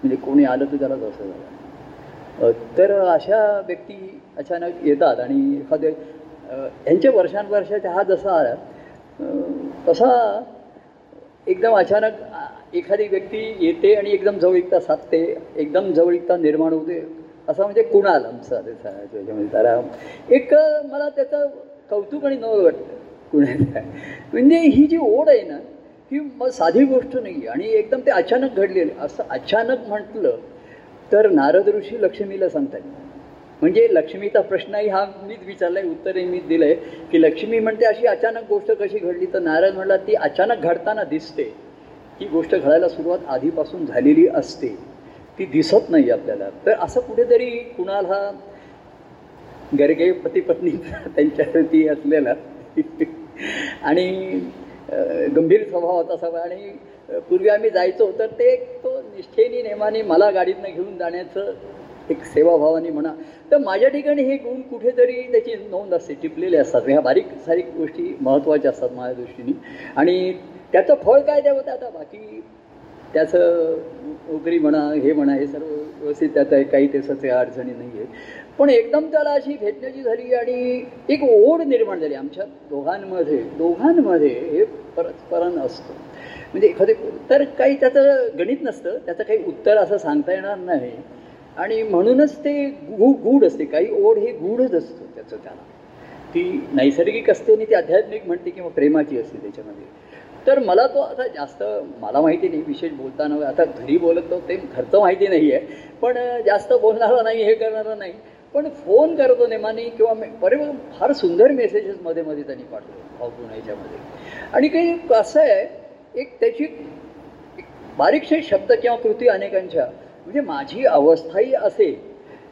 म्हणजे कोणी आलं तर जरा बसा जरा तर अशा व्यक्ती अचानक येतात आणि एखाद्या यांच्या वर्षानुवर्षाच्या हा जसा आला तसा एकदम अचानक एखादी व्यक्ती येते आणि एकदम जवळीकता साधते एकदम जवळीकता निर्माण होते असं म्हणजे कुणाल आमचा त्याचा त्याच्यामध्ये त्याला एक मला त्याचं कौतुक आणि नवल वाटतं. कुणाला म्हणजे ही जी ओढ आहे ना ही मग साधी गोष्ट नाही आहे. आणि एकदम ते अचानक घडलेलं असं अचानक म्हटलं तर नारद ऋषी लक्ष्मीला सांगतात. म्हणजे लक्ष्मीचा प्रश्नही हा मीच विचारलाय उत्तरही मीच दिलंय की लक्ष्मी म्हणते अशी अचानक गोष्ट कशी घडली? तर नारायण म्हणला ती अचानक घडताना दिसते. ही गोष्ट घडायला सुरुवात आधीपासून झालेली असते. ती दिसत नाही आपल्याला. तर असं कुठेतरी कुणाला गरगे गर्गे पती पत्नी त्यांच्यावरती असलेला. आणि गंभीर स्वभावाचा असावा आणि पूर्वी आम्ही जायचो तर ते तो निष्ठेने नेमाने मला गाडीतनं घेऊन जाण्याचं एक सेवाभावाने म्हणा. तर माझ्या ठिकाणी हे गुण कुठेतरी त्याची नोंद असते टिपलेले असतात. म्हणजे ह्या बारीक सारीक गोष्टी महत्त्वाच्या असतात माझ्या दृष्टीने. आणि त्याचं फळ काय द्यावं ते आता? बाकी त्याचं नोकरी म्हणा हे म्हणा हे सर्व व्यवस्थित त्यात आहे काही त्याचं अडचणी नाही आहे पण एकदम त्याला अशी भेटण्याची झाली आणि एक ओढ निर्माण झाली. आमच्या दोघांमध्ये दोघांमध्ये हे परस्परन असतं. म्हणजे एखादे तर काही त्याचं गणित नसतं. त्याचं काही उत्तर असं सांगता येणार नाही. आणि म्हणूनच ते गु गूढ असते. काही ओढ हे गूढच असतं त्याचं त्याला. ती नैसर्गिक असते आणि ती आध्यात्मिक म्हणते किंवा प्रेमाची असते त्याच्यामध्ये. तर मला तो आता जास्त मला माहिती नाही विशेष बोलताना. आता घरी बोलत तो ते घरचं माहिती नाही आहे. पण जास्त बोलणारा नाही हे करणारा नाही. पण फोन करतो नेमाने किंवा बरे फार सुंदर मेसेजेस मध्ये मध्ये त्यांनी पाठवले भावपूर्ण ह्याच्यामध्ये आणि काही कसं आहे एक त्याची बारीकशे शब्द किंवा कृती अनेकांच्या म्हणजे माझी अवस्थाही असे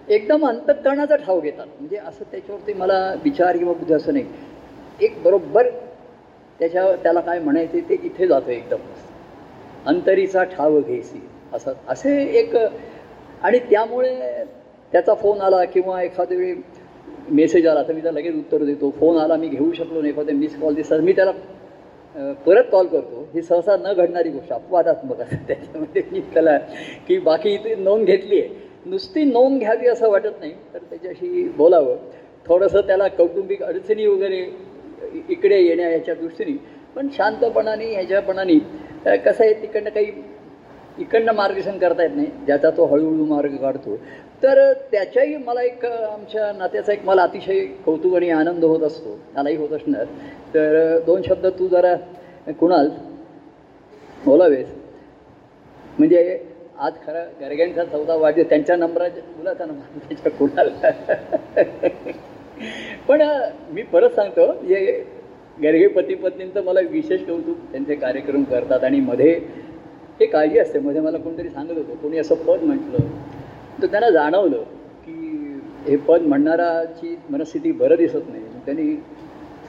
एकदम अंतकरणाचा ठाव घेतात. म्हणजे असं त्याच्यावरती मला विचार किंवा बुद्धी असं नाही. एक बरोबर त्याच्या त्याला काय म्हणायचे ते इथे जातो एकदम. अंतरीचा ठाव घेसी. असं असे एक आणि त्यामुळे त्याचा फोन आला किंवा एखाद्या वेळी मेसेज आला तर मी त्याला लगेच उत्तर देतो. फोन आला मी घेऊ शकलो नाही एखाद्या मिस कॉल दिसतात मी त्याला परत कॉल करतो. ही सहसा न घडणारी गोष्ट अपवादात्मक असते त्याच्यामध्ये त्याला की बाकी इथे नोंद घेतली आहे. नुसती नोंद घ्यावी असं वाटत नाही तर त्याच्याशी बोलावं. थोडंसं त्याला कौटुंबिक अडचणी वगैरे इकडे येण्या याच्या दृष्टीने पण शांतपणाने ह्याच्यापणाने कसं आहे तिकडनं काही इकडनं मार्गदर्शन करता येत नाही. ज्याचा तो हळूहळू मार्ग काढतो. तर त्याच्याही मला एक आमच्या नात्याचा एक मला अतिशय कौतुक आणि आनंद होत असतो. त्यालाही होत असणार. तर दोन शब्द तू जरा कुणाल? बोलावेस. म्हणजे आज खरं गरग्यांचा चौदा वाढदिवस त्यांच्या नंबराच्या मुलाचा नंबर त्याच्या कुणाल? पण मी परत सांगतो जे गर्गे पती पत्नींचं मला विशेष कौतुक त्यांचे कार्यक्रम करतात आणि मध्ये हे काळजी असते. मध्ये मला कोणतरी सांगत होतं कोणी असं पद म्हटलं तर त्यांना जाणवलं की हे पद म्हणणाराची मनस्थिती बरं दिसत नाही. मग त्यांनी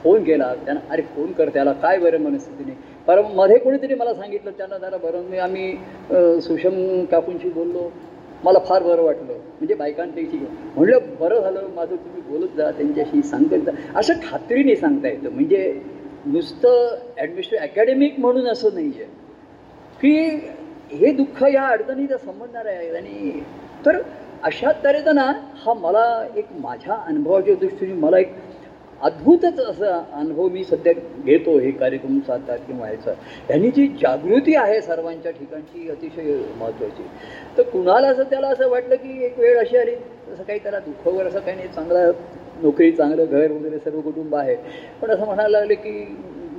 फोन केला. त्यांना अरे फोन कर त्याला. काय बरं मनस्थितीने कारण मध्ये कोणीतरी मला सांगितलं त्यांना जरा बरं मी आम्ही सुषम काकूंशी बोललो. मला फार बरं वाटलं. म्हणजे बायकांपैकी. म्हणलं बरं झालं. माझं तुम्ही बोलत जा. त्यांच्याशी सांगत जा. असं खात्रीने सांगता येतं. म्हणजे नुसतं ॲडमिनिस्ट्रे अकॅडमिक म्हणून असं नाही आहे की हे दुःख या अडचणीचा संबंधणार आहे आणि तर अशा तऱ्हेचं ना हा मला एक माझ्या अनुभवाच्या दृष्टीने मला एक अद्भुतच असा अनुभव मी सध्या घेतो हे कार्यक्रम साधतात किंवा ह्याचा ह्यांनी जी जागृती आहे सर्वांच्या ठिकाणची अतिशय महत्त्वाची. तर कुणाला असं त्याला असं वाटलं की एक वेळ अशी आली तसं काही त्याला दुःख वगैरे असं काही नाही चांगला नोकरी चांगलं घर वगैरे सर्व कुटुंब आहे. पण असं म्हणायला लागले की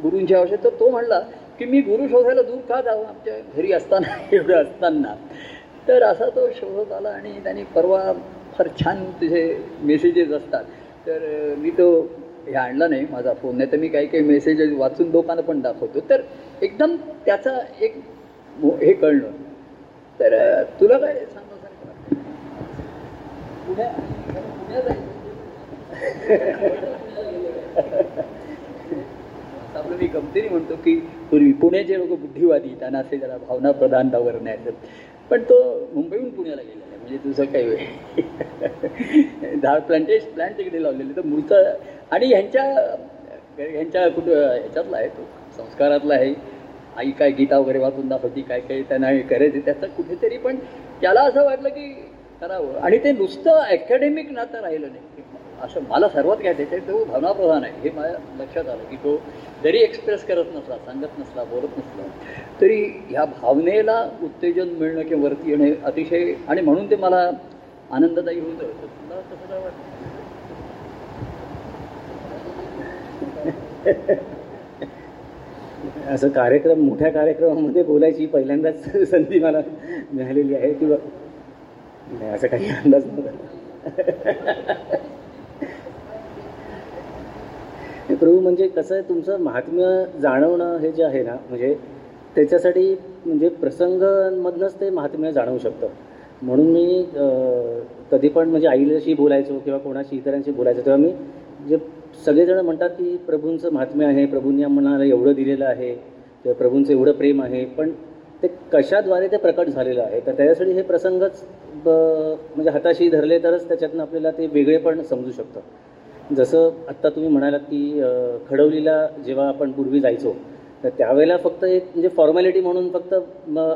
गुरूंची आवश्यक तर तो म्हणला की मी गुरु शोधायला दूर का जावं आमच्या घरी असताना एवढं असताना. तर असा तो शोधत आला आणि त्यांनी परवा फार छान तिथे मेसेजेस असतात. तर मी तो हे आणला नाही माझा फोन नाही तर मी काही काही मेसेजेस वाचून लोकांना पण दाखवतो. तर एकदम त्याचा एक हे कळलं. तर तुला काय सांगण्यासारखं? पुण्या आपलं मी गमतीने म्हणतो की पूर्वी पुण्याचे लोक बुद्धिवादी त्यांना असे जरा भावना प्रधान असत पण तो मुंबईहून पुण्याला गेलेला आहे म्हणजे तुझं काही वेळ दहा प्लांटेश प्लांट तिकडे लावलेले तर मूळचा आणि ह्यांच्या ह्यांच्या कुठं ह्याच्यातला आहे तो संस्कारातला आहे. आई काय गीता वगैरे वाचून दाखवती काय काय त्यांना करायचे त्याचं कुठेतरी पण त्याला असं वाटलं की करावं. आणि ते नुसतं अकॅडमिक नातं राहिलं नाही. असं मला सर्वात काय त्याच्यात तो भावनाप्रधान आहे. हे माझ्या लक्षात आलं की तो जरी एक्सप्रेस करत नसला सांगत नसला बोलत नसला तरी ह्या भावनेला उत्तेजन मिळणं किंवा वरती येणं अतिशय आणि म्हणून ते मला आनंददायी होतं तुला कसं काय वाटतं? असं कार्यक्रम मोठ्या कार्यक्रमामध्ये बोलायची पहिल्यांदाच संधी मला मिळालेली आहे. किंवा नाही असं काही अंदाज नव्हता. प्रभू म्हणजे कसं आहे तुमचं महात्म्य जाणवणं हे जे आहे ना म्हणजे त्याच्यासाठी म्हणजे प्रसंगांमधनंच ते महात्म्य जाणवू शकतं. म्हणून मी कधी पण म्हणजे आईलाशी बोलायचो किंवा कोणाशी इतरांशी बोलायचो तेव्हा मी जे सगळेजण म्हणतात की प्रभूंचं महात्म्य आहे प्रभूंनी आम्हाला एवढं दिलेलं आहे किंवा प्रभूंचं एवढं प्रेम आहे पण ते कशाद्वारे ते प्रकट झालेलं आहे तर त्याच्यासाठी हे प्रसंगच म्हणजे हाताशी धरले तरच त्याच्यातनं आपल्याला ते वेगळेपण समजू शकतं. जसं आत्ता तुम्ही म्हणालात की खडवलीला जेव्हा आपण पूर्वी जायचो तर त्यावेळेला फक्त एक म्हणजे फॉर्मॅलिटी म्हणून फक्त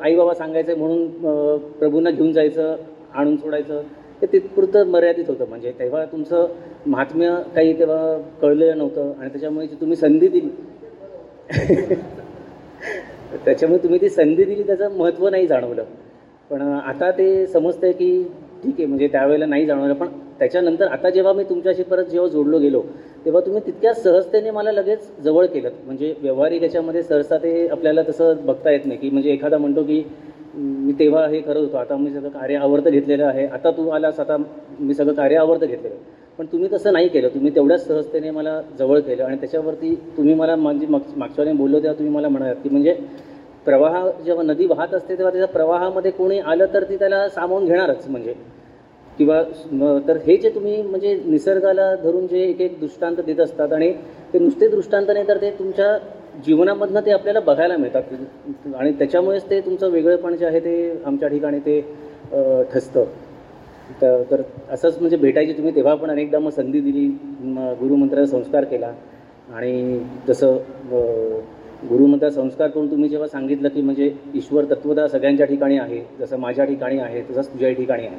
आई बाबा सांगायचं म्हणून प्रभूंना घेऊन जायचं आणून सोडायचं ते तिथपुरतं मर्यादित होतं. म्हणजे तेव्हा तुमचं महात्म्य काही तेव्हा कळलेलं नव्हतं आणि त्याच्यामुळे जी तुम्ही संधी दिली त्याच्यामुळे तुम्ही ती संधी दिली त्याचं महत्त्व नाही जाणवलं. पण आता ते समजतं की ठीक आहे म्हणजे त्यावेळेला नाही जाणवलं पण त्याच्यानंतर आता जेव्हा मी तुमच्याशी परत जेव्हा जोडलो गेलो तेव्हा तुम्ही तितक्या सहजतेने मला लगेच जवळ केलं म्हणजे व्यवहारिक याच्यामध्ये सहसा ते आपल्याला तसं बघता येत नाही की म्हणजे एखादा म्हणतो की मी तेव्हा हे करत होतो आता मी सगळं कार्य आवर्त घेतलेलं आहे आता तू आलास आता मी सगळं कार्य आवर्त घेतलेलं आहे. पण तुम्ही तसं नाही केलं तुम्ही तेवढ्याच सहजतेने मला जवळ केलं आणि त्याच्यावरती तुम्ही मला म्हणजे माग मागच्या बोललो तेव्हा तुम्ही मला म्हणालात की म्हणजे प्रवाह जेव्हा नदी वाहत असते तेव्हा त्याच्या प्रवाहामध्ये कोणी आलं तर ती त्याला सामावून घेणारच म्हणजे. किंवा तर हे जे तुम्ही म्हणजे निसर्गाला धरून जे एक एक दृष्टांत देत असतात आणि ते नुसते दृष्टांत नाही तर ते तुमच्या जीवनामधनं ते आपल्याला बघायला मिळतात. आणि त्याच्यामुळेच ते तुमचं वेगळेपण जे आहे ते आमच्या ठिकाणी ते ठसतं. तर तर असंच म्हणजे भेटायची तुम्ही तेव्हा पण अनेकदा मग संधी दिली गुरुमंत्राचा संस्कार केला आणि जसं गुरुमता संस्कार करून तुम्ही जेव्हा सांगितलं की म्हणजे ईश्वर तत्वता सगळ्यांच्या ठिकाणी आहे जसं माझ्या ठिकाणी आहे तसंच तुझ्याही ठिकाणी आहे.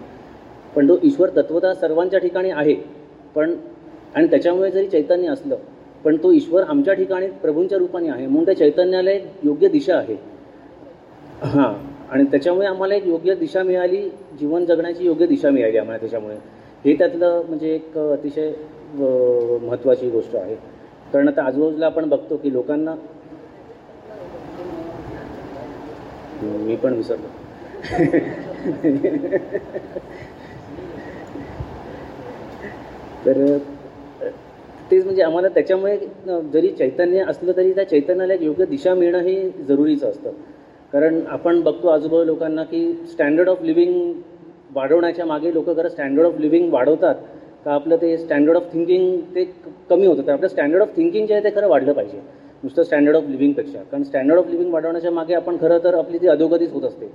पण तो ईश्वर तत्वता सर्वांच्या ठिकाणी आहे पण आणि त्याच्यामुळे जरी चैतन्य असलं पण तो ईश्वर आमच्या ठिकाणी प्रभूंच्या रूपाने आहे. म्हणून त्या चैतन्याला एक योग्य दिशा आहे. हां. आणि त्याच्यामुळे आम्हाला एक योग्य दिशा मिळाली जीवन जगण्याची योग्य दिशा मिळाली आम्हाला त्याच्यामुळे. हे त्यातलं म्हणजे एक अतिशय महत्त्वाची गोष्ट आहे. कारण आता आजूबाजूला आपण बघतो की लोकांना मी पण विसरलो. तर तेच म्हणजे आम्हाला त्याच्यामुळे जरी चैतन्य असलं तरी त्या चैतन्याला एक योग्य दिशा मिळणं हे जरुरीचं असतं. कारण आपण बघतो आजूबाजू लोकांना की स्टँडर्ड ऑफ लिव्हिंग वाढवण्याच्या मागे लोक खरं स्टँडर्ड ऑफ लिव्हिंग वाढवतात. का आपलं ते स्टँडर्ड ऑफ थिंकिंग ते कमी होतं. तर आपलं स्टँडर्ड ऑफ थिंकिंग जे आहे ते खरं वाढलं पाहिजे. नुसतं स्टँडर्ड ऑफ लिव्हिंगपेक्षा कारण स्टँडर्ड ऑफ लिव्हिंग वाढवण्याच्या मागे आपण खरं तर आपली ती अधोगतीच होत असते.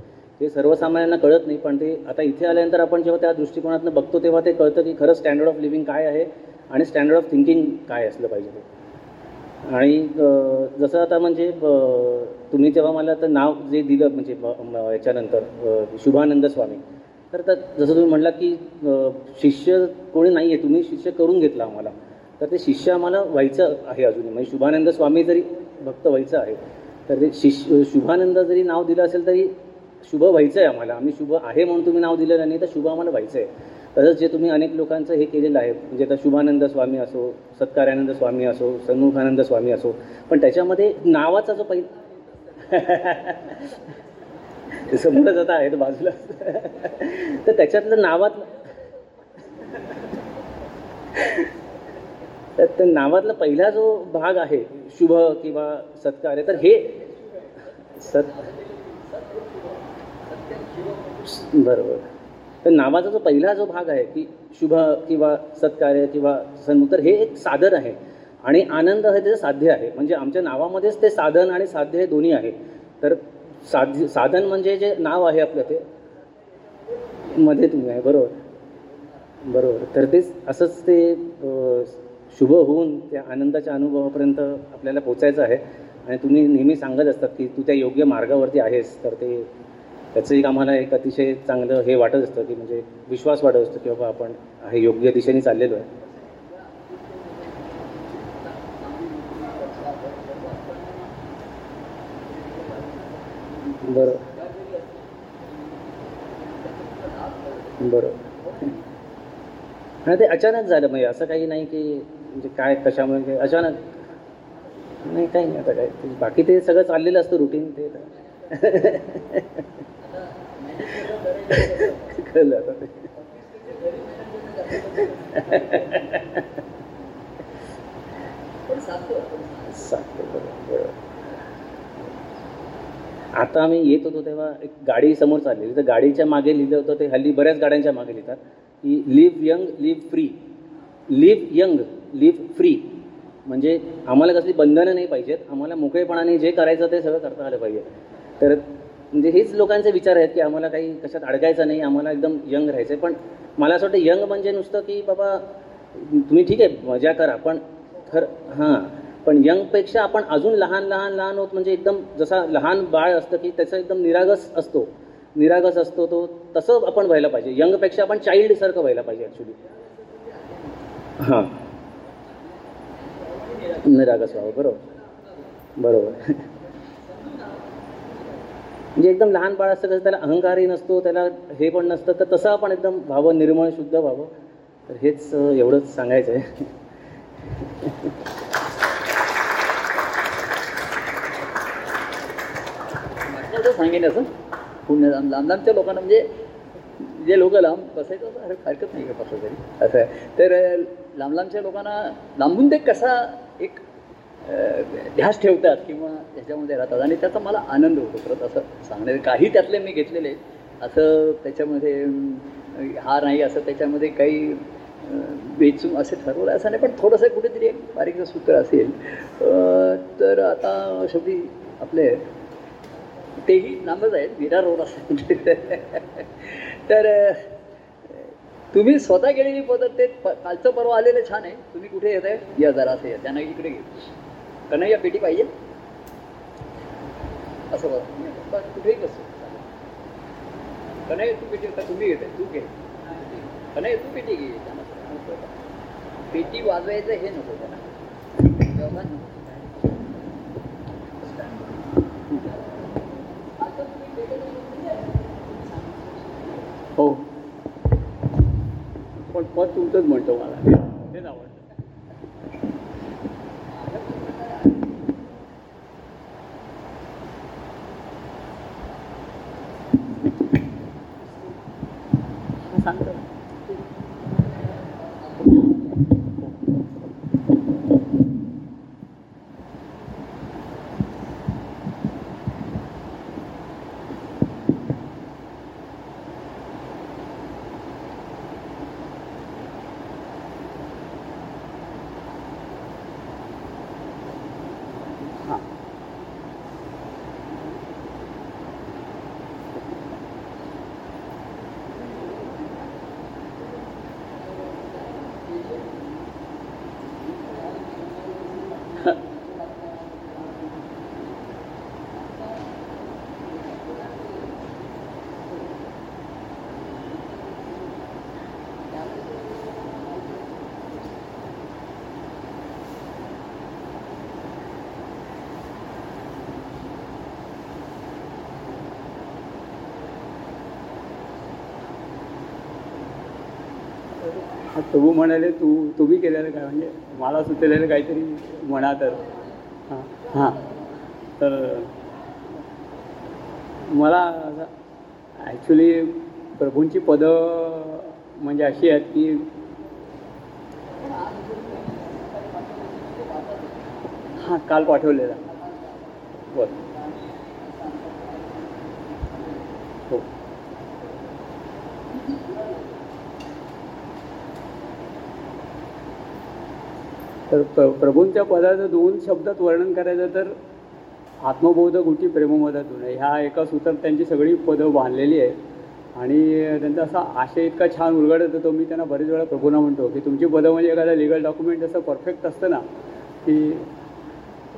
ते सर्वसामान्यांना कळत नाही पण ते आता इथे आल्यानंतर आपण जेव्हा त्या दृष्टिकोनातून बघतो तेव्हा ते कळतं की खरं स्टँडर्ड ऑफ लिव्हिंग काय आहे आणि स्टँडर्ड ऑफ थिंकिंग काय असलं पाहिजे. ते आणि जसं आता म्हणजे तुम्ही जेव्हा मला तर नाव जे दिलं म्हणजे ब- याच्यानंतर शुभानंद स्वामी तर जसं तुम्ही म्हणलात की शिष्य कोणी नाही आहे तुम्ही शिष्य करून घेतला आम्हाला. तर ते शिष्य आम्हाला व्हायचं आहे अजूनही. म्हणजे शुभानंद स्वामी जरी भक्त व्हायचं आहे तर ते शिष्य शुभानंद जरी नाव दिलं असेल तरी शुभ व्हायचं आहे आम्हाला. आम्ही शुभ आहे म्हणून तुम्ही नाव दिलेलं नाही तर शुभ आम्हाला व्हायचं आहे तसंच जे तुम्ही अनेक लोकांचं हे केलेलं आहे म्हणजे आता शुभानंद स्वामी असो सत्कारानंद स्वामी असो सन्मुखानंद स्वामी असो पण त्याच्यामध्ये नावाचा जो पहिला ते समोरच आता आहेत बाजूला. तर त्याच्यातलं नावातलं तर त्या नावातला पहिला जो भाग आहे शुभ किंवा सत्कार्य तर हे सत बरोबर. तर नावाचा जो पहिला जो भाग आहे की शुभ किंवा सत्कार्य किंवा सन्मुख तर हे एक साधन आहे. आणि आनंद हे त्याचं साध्य आहे. म्हणजे आमच्या नावामध्येच ते साधन आणि साध्य हे दोन्ही आहे. तर साध्य साधन म्हणजे जे नाव आहे आपलं ते मध्ये तुम्ही आहे. बरोबर. बरोबर. तर तेच असंच ते शुभ होऊन त्या आनंदाच्या अनुभवापर्यंत आपल्याला पोचायचं आहे. आणि तुम्ही नेहमी सांगत असतात की तू त्या योग्य मार्गावरती आहेस तर ते त्याचं एक आम्हाला एक अतिशय चांगलं हे वाटत असतं की म्हणजे विश्वास वाटत असतो की बाबा आपण हे योग्य दिशेने चाललेलो आहे. बरं. बरं. हां ते अचानक झालं म्हणजे असं काही नाही की म्हणजे काय कशामुळे काय अचानक. नाही काही नाही आता काय बाकी ते सगळं चाललेलं असतं रुटीन ते. कळलं आता ते. आता आम्ही येत होतो तेव्हा एक गाडी समोर चाललेली. तर गाडीच्या मागे लिहिलं होतं ते हल्ली बऱ्याच गाड्यांच्या मागे लिहितात की live young live free live young live free म्हणजे आम्हाला कसली बंधनं नाही पाहिजेत आम्हाला मोकळेपणाने जे करायचं ते सगळं करता आलं पाहिजे. तर म्हणजे हेच लोकांचे विचार आहेत की आम्हाला काही कशात अडकायचं नाही आम्हाला एकदम यंग राहायचं आहे पण मला असं वाटतं यंग म्हणजे नुसतं की बाबा तुम्ही ठीक आहे मजा करा पण खरं हां. पण यंगपेक्षा आपण अजून लहान लहान लहान होत म्हणजे एकदम जसा लहान बाळ असतं की त्याचं एकदम निरागस असतो. निरागस असतो तो तसं आपण व्हायला पाहिजे. यंगपेक्षा आपण चाइल्डसारखं व्हायला पाहिजे ॲक्च्युली हां. निरागस व्हावं बरोबर. बरोबर. म्हणजे एकदम लहान बाळ असतं कसं त्याला अहंकारही नसतो त्याला हे पण नसतं तर तसं आपण एकदम व्हावं निर्मळ शुद्ध व्हावं. तर हेच एवढंच सांगायचं आहे सांगेन असं? पुण्य लांब लांब लांबच्या लोकांना म्हणजे जे लोक लांब बसायचं हरकत नाही का बसलं तरी असं आहे. तर लांब लांबच्या लोकांना लांबून ते कसा एक ध्यास ठेवतात किंवा त्याच्यामध्ये राहतात. आणि त्याचा मला आनंद होतो खरंच असं सांगण्यात काही त्यातले मी घेतलेले असं त्याच्यामध्ये हा नाही असं त्याच्यामध्ये काही अं, वेचून असे ठरवलं असं नाही पण थोडंसं कुठेतरी एक बारीक सूत्र असेल तर आता शेवटी आपले तेही लांबच आहेत. विरार रोड असं तर तुम्ही स्वतः गेलेली पद्धत ते प- कालचं परवा आलेलं छान आहे. तुम्ही कुठे येत आहे या जरा असं या. त्यांना इकडे घे. कन्हैया पेटी पाहिजे. असं बघा. कुठेही कसं कन्हैया तू पेटी तुम्ही घेताय तू घे. कन्हैया तू पेटी घे. पेटी वाजवायचं हे नको त्यांना हो. पण पद तुमचंच म्हणतो मला हेच आवडतं हा, प्रभू म्हणाले तू तुम्ही केलेलं काय? म्हणजे मला सुचलेलं काहीतरी म्हणा तर. हां. हां. तर मला ॲक्च्युली प्रभूंची पदं म्हणजे अशी आहेत की हां काल पाठवलेला. बरं. तर प्र प्रभूंच्या पदाचं दोन शब्दात वर्णन करायचं तर आत्मबोध गुटी प्रेममधातून आहे ह्या एका सूत्रात त्यांची सगळी पदं बांधलेली आहेत. आणि त्यांचा असा आशय इतका छान उलगडत होतो. मी त्यांना बरेच वेळा प्रभूंना म्हणतो की तुमची पदं म्हणजे एखादा लिगल डॉक्युमेंट असं परफेक्ट असतं ना की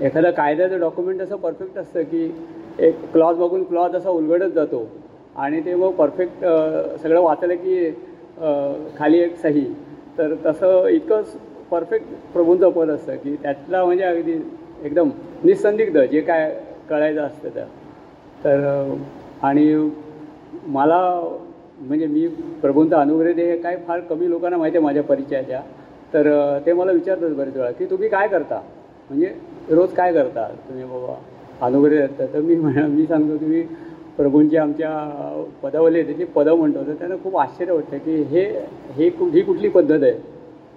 एखादा कायद्याचं डॉक्युमेंट असं परफेक्ट असतं की एक क्लॉज बघून क्लॉज असा उलगडत जातो. आणि ते मग परफेक्ट सगळं वाचलं की खाली एक सही. तर तसं इतकं परफेक्ट प्रभूंचं पद असतं की त्यातला म्हणजे अगदी एकदम निसंदिग्ध जे काय कळायचं असतं त्या. तर आणि मला म्हणजे मी प्रभूंचा अनुग्रह दे हे काय फार कमी लोकांना माहिती आहे माझ्या परिचयाच्या. तर ते मला विचारतात बरेच वेळा की तुम्ही काय करता? म्हणजे रोज काय करता? तुम्ही बाबा अनुग्रह देता तर मी म्हणा मी सांगतो की मी प्रभूंची आमच्या पदावली त्याची पदं म्हणतो. तर त्यांना खूप आश्चर्य वाटतं की हे हे ही कुठली पद्धत आहे?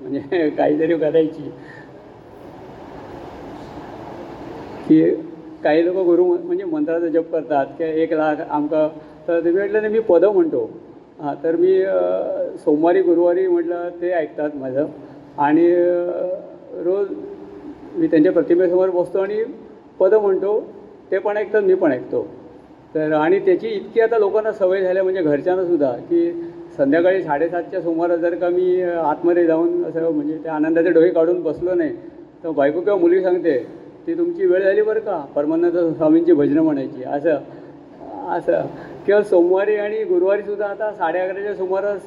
म्हणजे काहीतरी करायची. की काही लोक गुरु म्हणजे मंत्राचा जप करतात की एक लाख आमकां तर ते म्हटलं नाही मी पदं म्हणतो. हां तर मी सोमवारी गुरुवारी म्हटलं ते ऐकतात माझं. आणि रोज मी त्यांच्या प्रतिमेसमोर बसतो आणि पदं म्हणतो. ते पण ऐकतात मी पण ऐकतो. तर आणि त्याची इतकी आता लोकांना सवय झाल्या म्हणजे घरच्यांना सुद्धा की संध्याकाळी साडेसातच्या सुमारास जर का मी आतमध्ये जाऊन असं म्हणजे त्या आनंदाचे डोळे काढून बसलो नाही तर बायको किंवा मुलगी सांगते ती तुमची वेळ झाली बरं का परमानंद स्वामींची भजनं म्हणायची. असं असं. किंवा सोमवारी आणि गुरुवारी सुद्धा आता साडे अकराच्या सुमारास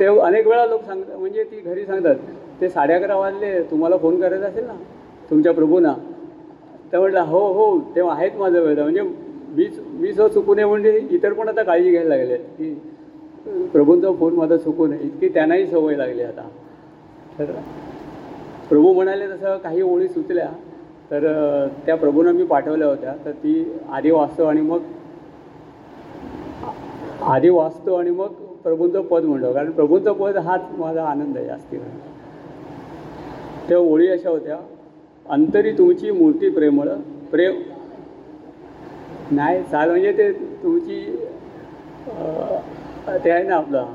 ते अनेक वेळा लोक सांगतात म्हणजे ती घरी सांगतात ते साडे अकरा वाजले तुम्हाला फोन करायचा असेल ना तुमच्या प्रभूंना. तर म्हटलं हो हो तेव्हा आहेत माझं वेळ. म्हणजे मीच मी सो चुकू नये म्हणजे इतर पण आता काळजी घ्यायला लागले की प्रभूंचा फोन माझा चुकू नये इतकी त्यांनाही सवय लागली आता. तर प्रभू म्हणाले तसं काही ओळी सुचल्या तर त्या प्रभूंना मी पाठवल्या होत्या. तर ती आधी वाचतो आणि मग आधी वाचतो आणि मग प्रभूंचं पद म्हणतो. कारण प्रभूंचं पद हाच माझा आनंद आहे जास्ती म्हणजे. त्या ओळी अशा होत्या अंतरी तुमची मूर्ती प्रेमळ प्रेम नाही चाल म्हणजे ते तुमची ते आहे ना आपलं.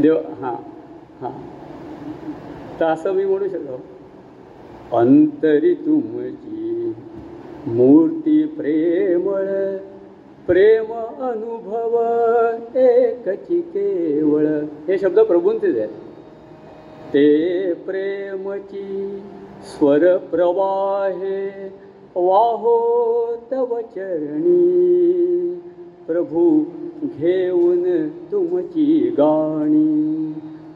देव हां हां. तर असं मी म्हणू शकतो. अंतरी तुमची मूर्ती प्रेमळ प्रेम अनुभव एकची केवळ. हे शब्द प्रभूंचेच आहेत. ते प्रेमची स्वर प्रवाहे वाहो तव चरणी. प्रभू घेऊन तुमची गाणी.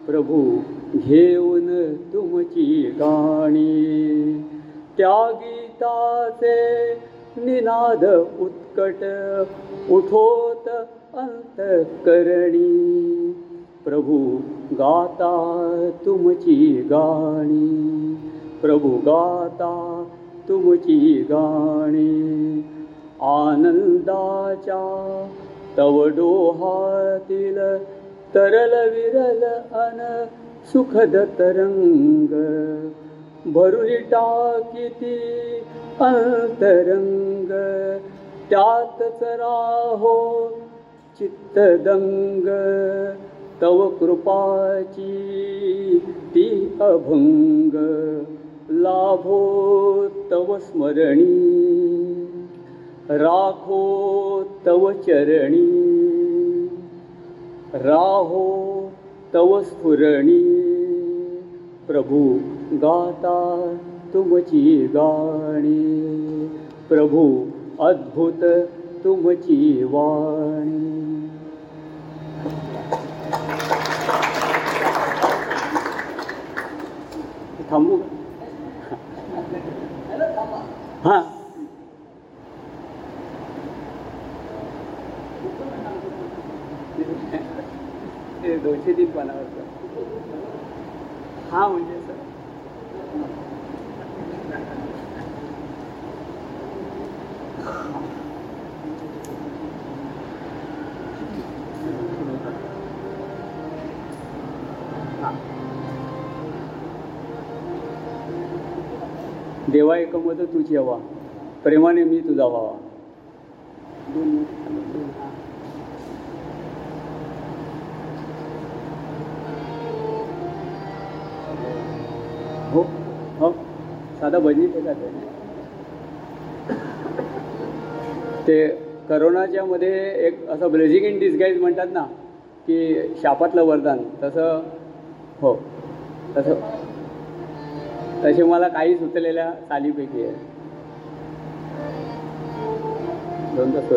प्रभू घेऊन तुमची गाणी. त्या गीताचे निनाद उत्कट उठोत अंतकरणी. प्रभू गाता तुमची गाणी. प्रभू गाता तुमची गाणी. आनंदाच्या तव डोहातील तरल विरल अन सुखद तरंग. भरुली टाकिती अंतरंग. त्यातच राहो चित्तदंग. तव कृपाची ती अभंग. लाभो तव स्मरणी राखो तव चरणी राहो तव स्फुरणी। प्रभु गाता तुमची गाणी। प्रभु अद्भुत तुमची वाणी। थांबू. निषेधित हा म्हणजे सर. देवा एकमत तुझी हवा. प्रेमाने मी तुझा व्हावा. साधा भजनी ते का ते? ते करोनाच्या मध्ये एक असं ब्लेझिंग इन डिस्गाईज म्हणतात ना की शापातलं वरदान. तसं हो. तसं. तसे मला काही सुचलेल्या चालीपैकी आहे. दोन तास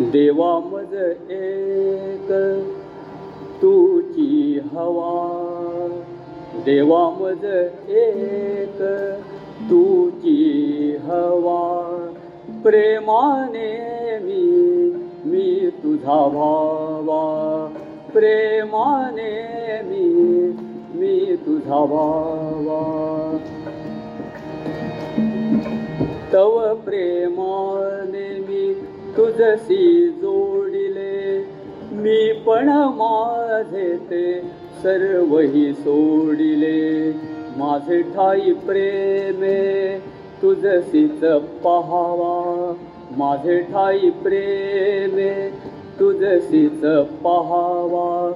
देवा मज एक तुची हवा देवा मज एक तुची हवा. प्रेमाने मी मी तुझा भावा. प्रेमाने मी मी तुझा भावा. तव प्रेमाने मी तुझशी जोडिले. मी पण माझे ते सर्वही सोडिले. माझे ठाई प्रेमे तुझसीच पहावा. माझे ठाई प्रेमे तुझसीच पहावा.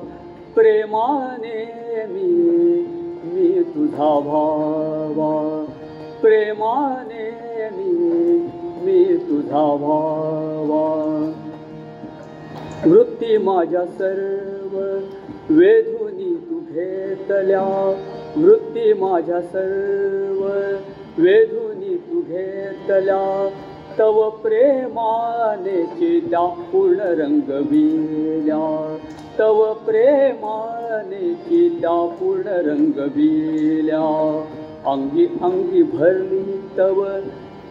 प्रेमाने मी मी तुझा भावा प्रेमाने मी मी तुझा भावा वृत्ती माझ्या सर्व वेधुनी तू घेतल्या वृत्ती माझ्या सर्व. वेधुनी तू घेतल्या तव प्रेमाने चित्या पूर्ण रंग विल्या तव प्रेमाने चित्या पूर्ण रंग विल्या अंगी अंगी भरली तव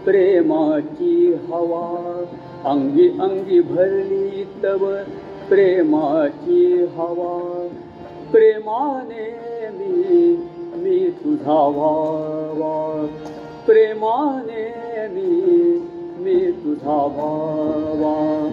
प्रेमाची हवा. अंगी अंगी भरली तव प्रेमाची हवा प्रेमाने मी मी तुझा व्हावा प्रेमाने मी मी तुझा व्हावा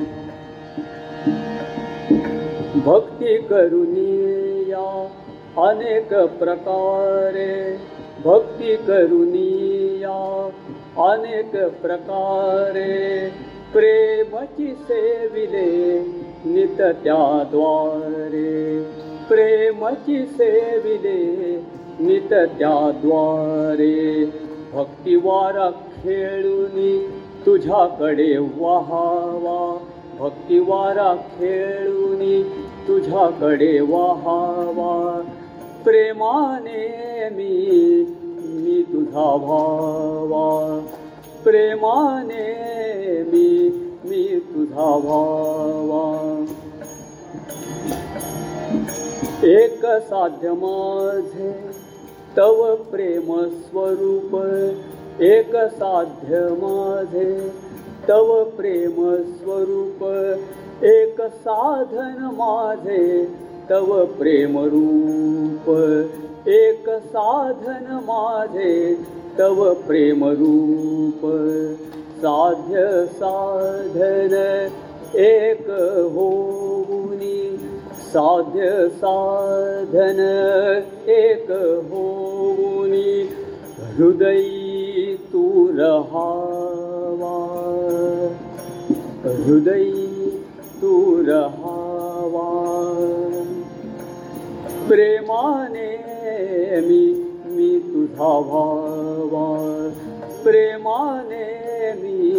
भक्ती करुनिया अनेक प्रकारे भक्ती करुनिया अनेक प्रकारे. प्रेमची सेविले नित त्याद्वारे प्रेमची सेविले नित त्याद्वारे भक्तिवारा खेळूनी तुझ्याकडे वाहावा. भक्तिवारा खेळूनी तुझ्याकडे वाहावा. प्रेमाने मी मी तुझा भावा प्रेमाने मी मी तुझा भावा. एक साध्य माझे तव प्रेम स्वरूप. एक साध्य माझे तव प्रेम स्वरूप. एक साधन माझे तव प्रेम रूप. एक साधन माझे तव प्रेम रूप. साध्य साधन एक होऊनी. साध्य साधन एक होऊनी. हृदयी तू रहावा. हृदयी तू रहावा. प्रेमाने मी मी तुझा भावा प्रेमाने मी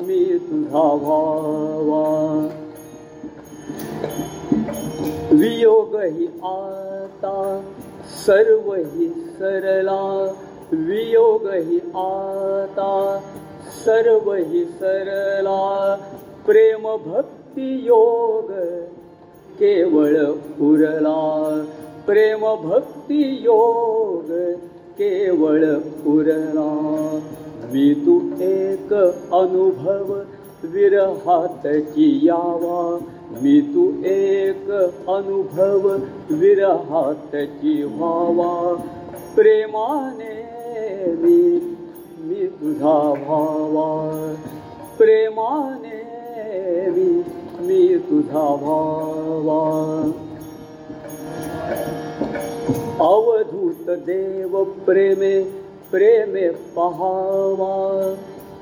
मी तुझा भावा. वियोग ही आता सर्व ही सरला. वियोग ही आता सर्व ही सरला. प्रेम भक्ती योग केवळ उरला. प्रेम भक्ती योग केवळ उरला मी तू एक अनुभव विरहातची यावा मी तू एक अनुभव विरहातची व्हावा प्रेमाने मी मी तुझा भावा प्रेमाने मी मी तुझा भावा अवधू देव प्रेमे प्रेमे पहावा.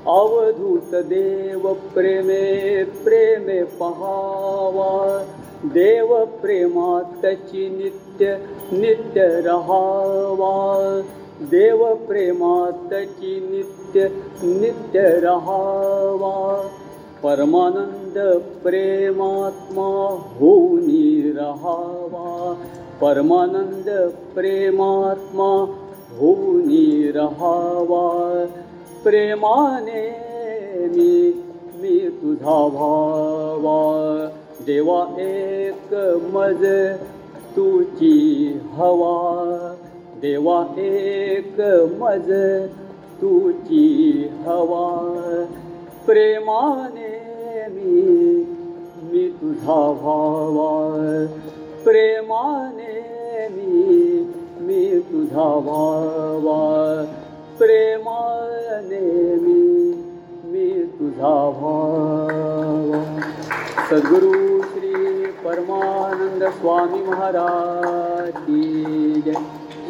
अवधूत देव प्रेमे प्रेमे पहावा. देव प्रेमातची नित्य नित्य रहावा. देव प्रेमातची नित्य नित्य रहावा. परमानंद प्रेमात्मा होऊनी रहावा. परमानंद प्रेमात्मा होऊनी रहावा. प्रेमाने मी मी तुझा भावा देवा एक मज तुझी हवा. देवा एक मज तुझी हवा. प्रेमाने मी मी तुझा भावा प्रेमाने मी मी तुझा भावा प्रेमाने मी मी तुझा भावा सद्गुरु श्री परमानंद स्वामी महाराज की जय.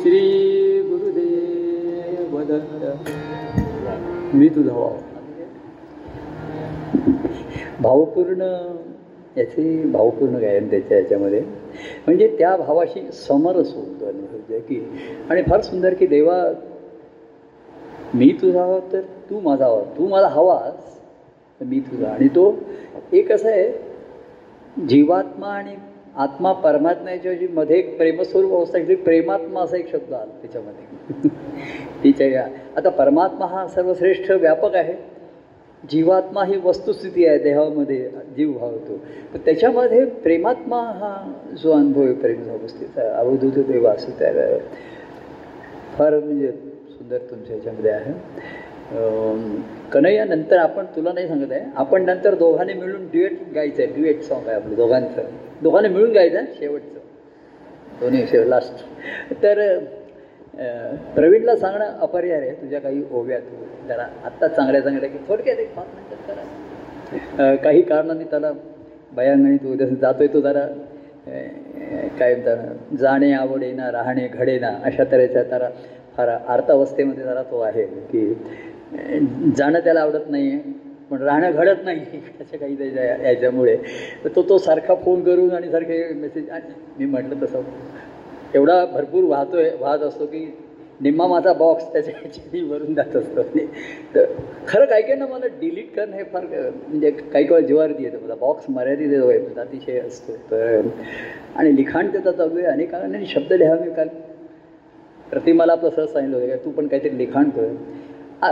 श्री गुरुदेव दत्त. मी तुझा व्हावा. भावपूर्ण याची भावपूर्ण गायन त्याच्या याच्यामध्ये? म्हणजे त्या भावाशी समरस होतो अनुभव की आणि फार सुंदर की देवा मी तुझा हवा तर तू माझा हवा तू मला हवास तर मी तुझा. आणि तो एक असं आहे जीवात्मा आणि आत्मा परमात्म्याच्या जी मध्ये एक प्रेमस्वरूप अवस्था आहे, प्रेमात्मा असा एक शब्द आला त्याच्यामध्ये. तिच्या आता परमात्मा हा सर्वश्रेष्ठ व्यापक आहे. जीवात्मा ही वस्तुस्थिती आहे देहामध्ये जीव भावतो तर त्याच्यामध्ये प्रेमात्मा हा जो अनुभव आहे प्रेम अवस्थेचा अवधूत देवा असं त्या फार म्हणजे सुंदर तुमच्या ह्याच्यामध्ये आहे. कन्हैया नंतर आपण तुला नाही सांगत आहे आपण नंतर दोघांनी मिळून ड्युएट गायचं आहे ड्युएट सॉंग आहे आपलं दोघांचं. दोघांनी मिळून गायचं आहे शेवटचं. दोन्ही शेवट लास्ट तर प्रवीणला सांगणं अपरिहार्य आहे. तुझ्या काही ओव्या तू जरा आत्ताच चांगल्या चांगल्या की थोडक्यात एक पाच मिनटात करा. काही कारणाने त्याला भयांगणी तू जसं जातोय तो जरा काय म्हणतात जाणे आवडेना राहणे घडेना अशा तऱ्हेचा त्याला फार अर्थावस्थेमध्ये जरा तो आहे की जाणं त्याला आवडत नाही आहे पण राहणं घडत नाही. अशा काही त्याच्या याच्यामुळे. तो तो सारखा फोन करून आणि सारखे मेसेज मी म्हटलं तसं एवढा भरपूर वाहतोय वाहत असतो की निम्मा माझा बॉक्स त्याच्या ह्याच्यानी भरून जात असतो. तर खरं काही काही ना मला डिलीट करणं हे फार म्हणजे काही काही जिवारती येतं. मला बॉक्स मर्यादित येतो अतिशय असतो. तर आणि लिखाण त्याचा चालू आहे. अनेकांनी शब्द लिहा मी काल. प्रतिमाला आपलं सहज सांगितलं होतं का तू पण काहीतरी लिखाण कर.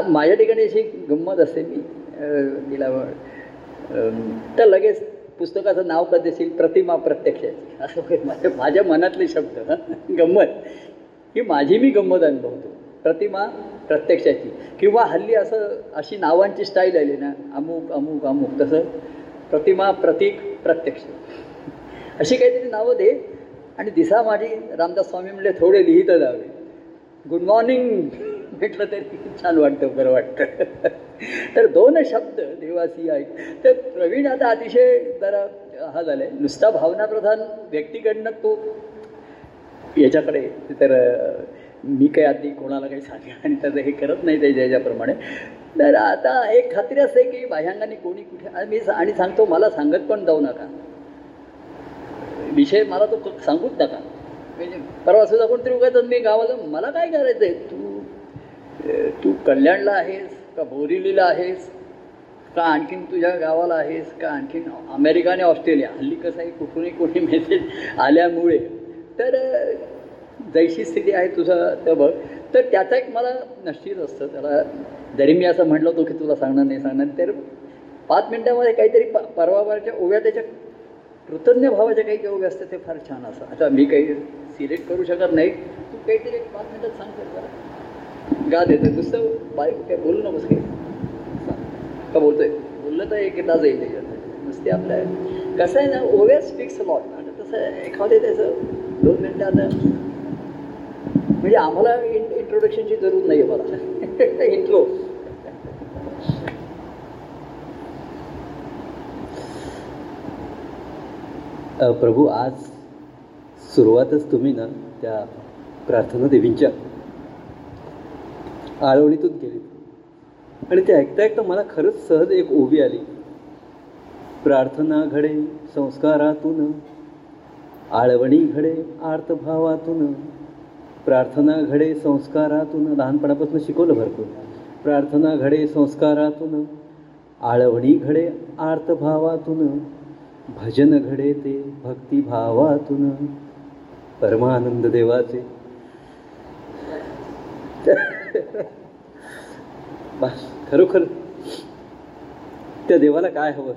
माझ्या ठिकाणी अशी गंमत असते मी अं, तिला तर लगेच पुस्तकाचं नाव कधी असेल प्रतिमा प्रत्यक्षाची असं माझ्या माझ्या मनातले शब्द. गंमत. ही माझी मी गंमत अनुभवतो. प्रतिमा प्रत्यक्षाची. किंवा हल्ली असं अशी नावांची स्टाईल आली ना अमुक अमुक अमुक तसं. प्रतिमा प्रतीक प्रत्यक्ष. अशी काहीतरी नावं दे. आणि दिसा माझी रामदास स्वामी म्हणजे थोडे लिहित जावे. गुड मॉर्निंग भेटलं तरी छान वाटतं बरं वाटतं. तर दोन शब्द देवासी आहेत. तर प्रवीण आता अतिशय जरा हा झाला आहे नुसता भावनाप्रधान व्यक्तीकडनं तो याच्याकडे तर मी काही आधी कोणाला काही सांगा आणि त्याचं हे करत नाही त्याच्या याच्याप्रमाणे तर आता एक खात्री असते की बाह्यांगाने कोणी कुठे मी आणि सांगतो मला सांगत पण जाऊ नका. विषय मला तो सांगूच नका. म्हणजे परवा सुद्धा कोणतरी उगाच मी गावाला मला काय करायचं आहे तू तू कल्याणला आहेस का बोरिवलीला आहेस? का आणखीन तुझ्या गावाला आहेस? का आणखीन अमेरिका आणि ऑस्ट्रेलिया? हल्ली कसं आहे कुठूनही कुठे मेसेज आल्यामुळे. तर जैशी स्थिती आहे तुझं तर बघ. तर त्याचा एक मला नश्चित असतं. त्याला जरी मी असं म्हटलं होतं की तुला सांगणार नाही सांगणार तर पाच मिनटामध्ये काहीतरी प परवावरच्या ओव्या त्याच्या कृतज्ञ भावाच्या काही काही ओव्या असतात ते फार छान असं आता मी काही सिलेक्ट करू शकत नाही. तू काहीतरी एक पाच मिनटात सांगतो गा देतो नुसतं बाय काय बोलू नकोस काही का बोलतोय? बोललं तर एक तास येईल त्याच्यात. नुसते आपल्या कसं आहे ना ओव्या स्पीक्स लॉट आता तसं एखादे त्याचं दोन मिनटं आता म्हणजे आम्हाला इन इंट्रोडक्शनची जरूर नाही आहे मला इंट्रो प्रभू आज सुरुवातच तुम्ही ना त्या प्रार्थना देवींच्या आळवणीतून केली. आणि ते ऐकता ऐकता मला खरंच सहज एक ओवी आली. प्रार्थना घडे संस्कारातून आळवणी घडे आर्तभावातून प्रार्थना घडे संस्कारातून लहानपणापासून शिकवलं भरपूर. प्रार्थना घडे संस्कारातून आळवणी घडे आर्तभावातून भजन घडे ते भक्तिभावातून परमानंद देवाचे. खरोखर त्या देवाला काय हवं?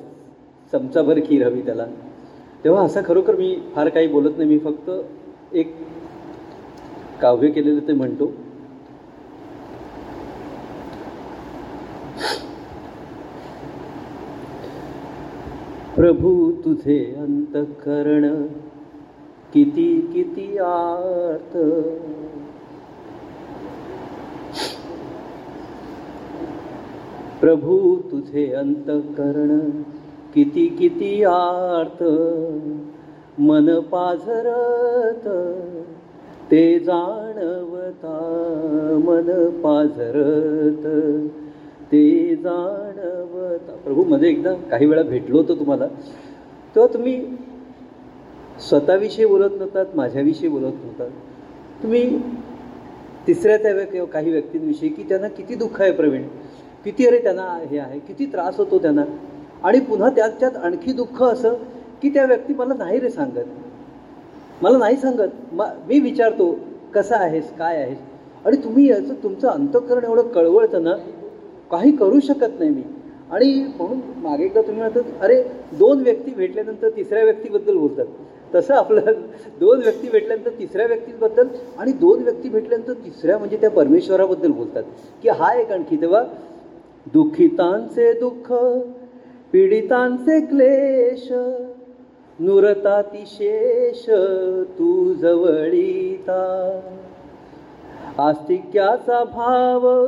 चमचाभर खीर हवी त्याला. तेव्हा असं खरोखर मी फार काही बोलत नाही. मी फक्त एक काव्य केलेलं ते म्हणतो. प्रभू तुझे अंतकरण किती किती आर्त? प्रभू तुझे अंतकरण किती किती आर्त? मन पाझरत ते जाणवता मन पाझरत ते जाणवता. प्रभू मध्ये एकदा काही वेळा भेटलो होतो तुम्हाला. तेव्हा तुम्ही स्वतःविषयी बोलत नव्हतात माझ्याविषयी बोलत नव्हतात. तुम्ही तिसऱ्या त्या व्यक् काही व्यक्तींविषयी की त्यांना किती दुःख आहे प्रवीण? किती अरे त्यांना हे आहे किती त्रास होतो त्यांना. आणि पुन्हा त्याच्यात आणखी दुःख असं की त्या व्यक्ती मला नाही रे सांगत. मला नाही सांगत. म मी विचारतो कसा आहेस? काय आहेस? आणि तुम्ही याचं तुमचं अंतकरण एवढं कळवळतं ना काही करू शकत नाही मी. आणि म्हणून मागे एकदा तुम्ही म्हणतात अरे दोन व्यक्ती भेटल्यानंतर तिसऱ्या व्यक्तीबद्दल बोलतात. तसं आपलं दोन व्यक्ती भेटल्यानंतर तिसऱ्या व्यक्तीबद्दल आणि दोन व्यक्ती भेटल्यानंतर तिसऱ्या म्हणजे त्या परमेश्वराबद्दल बोलतात. की हा एक आणखी तेव्हा दुःखितांचे दुःख पीडितांचे क्लेश नुरतातिशेष तू जवळीता. आस्तिक्याचा भाव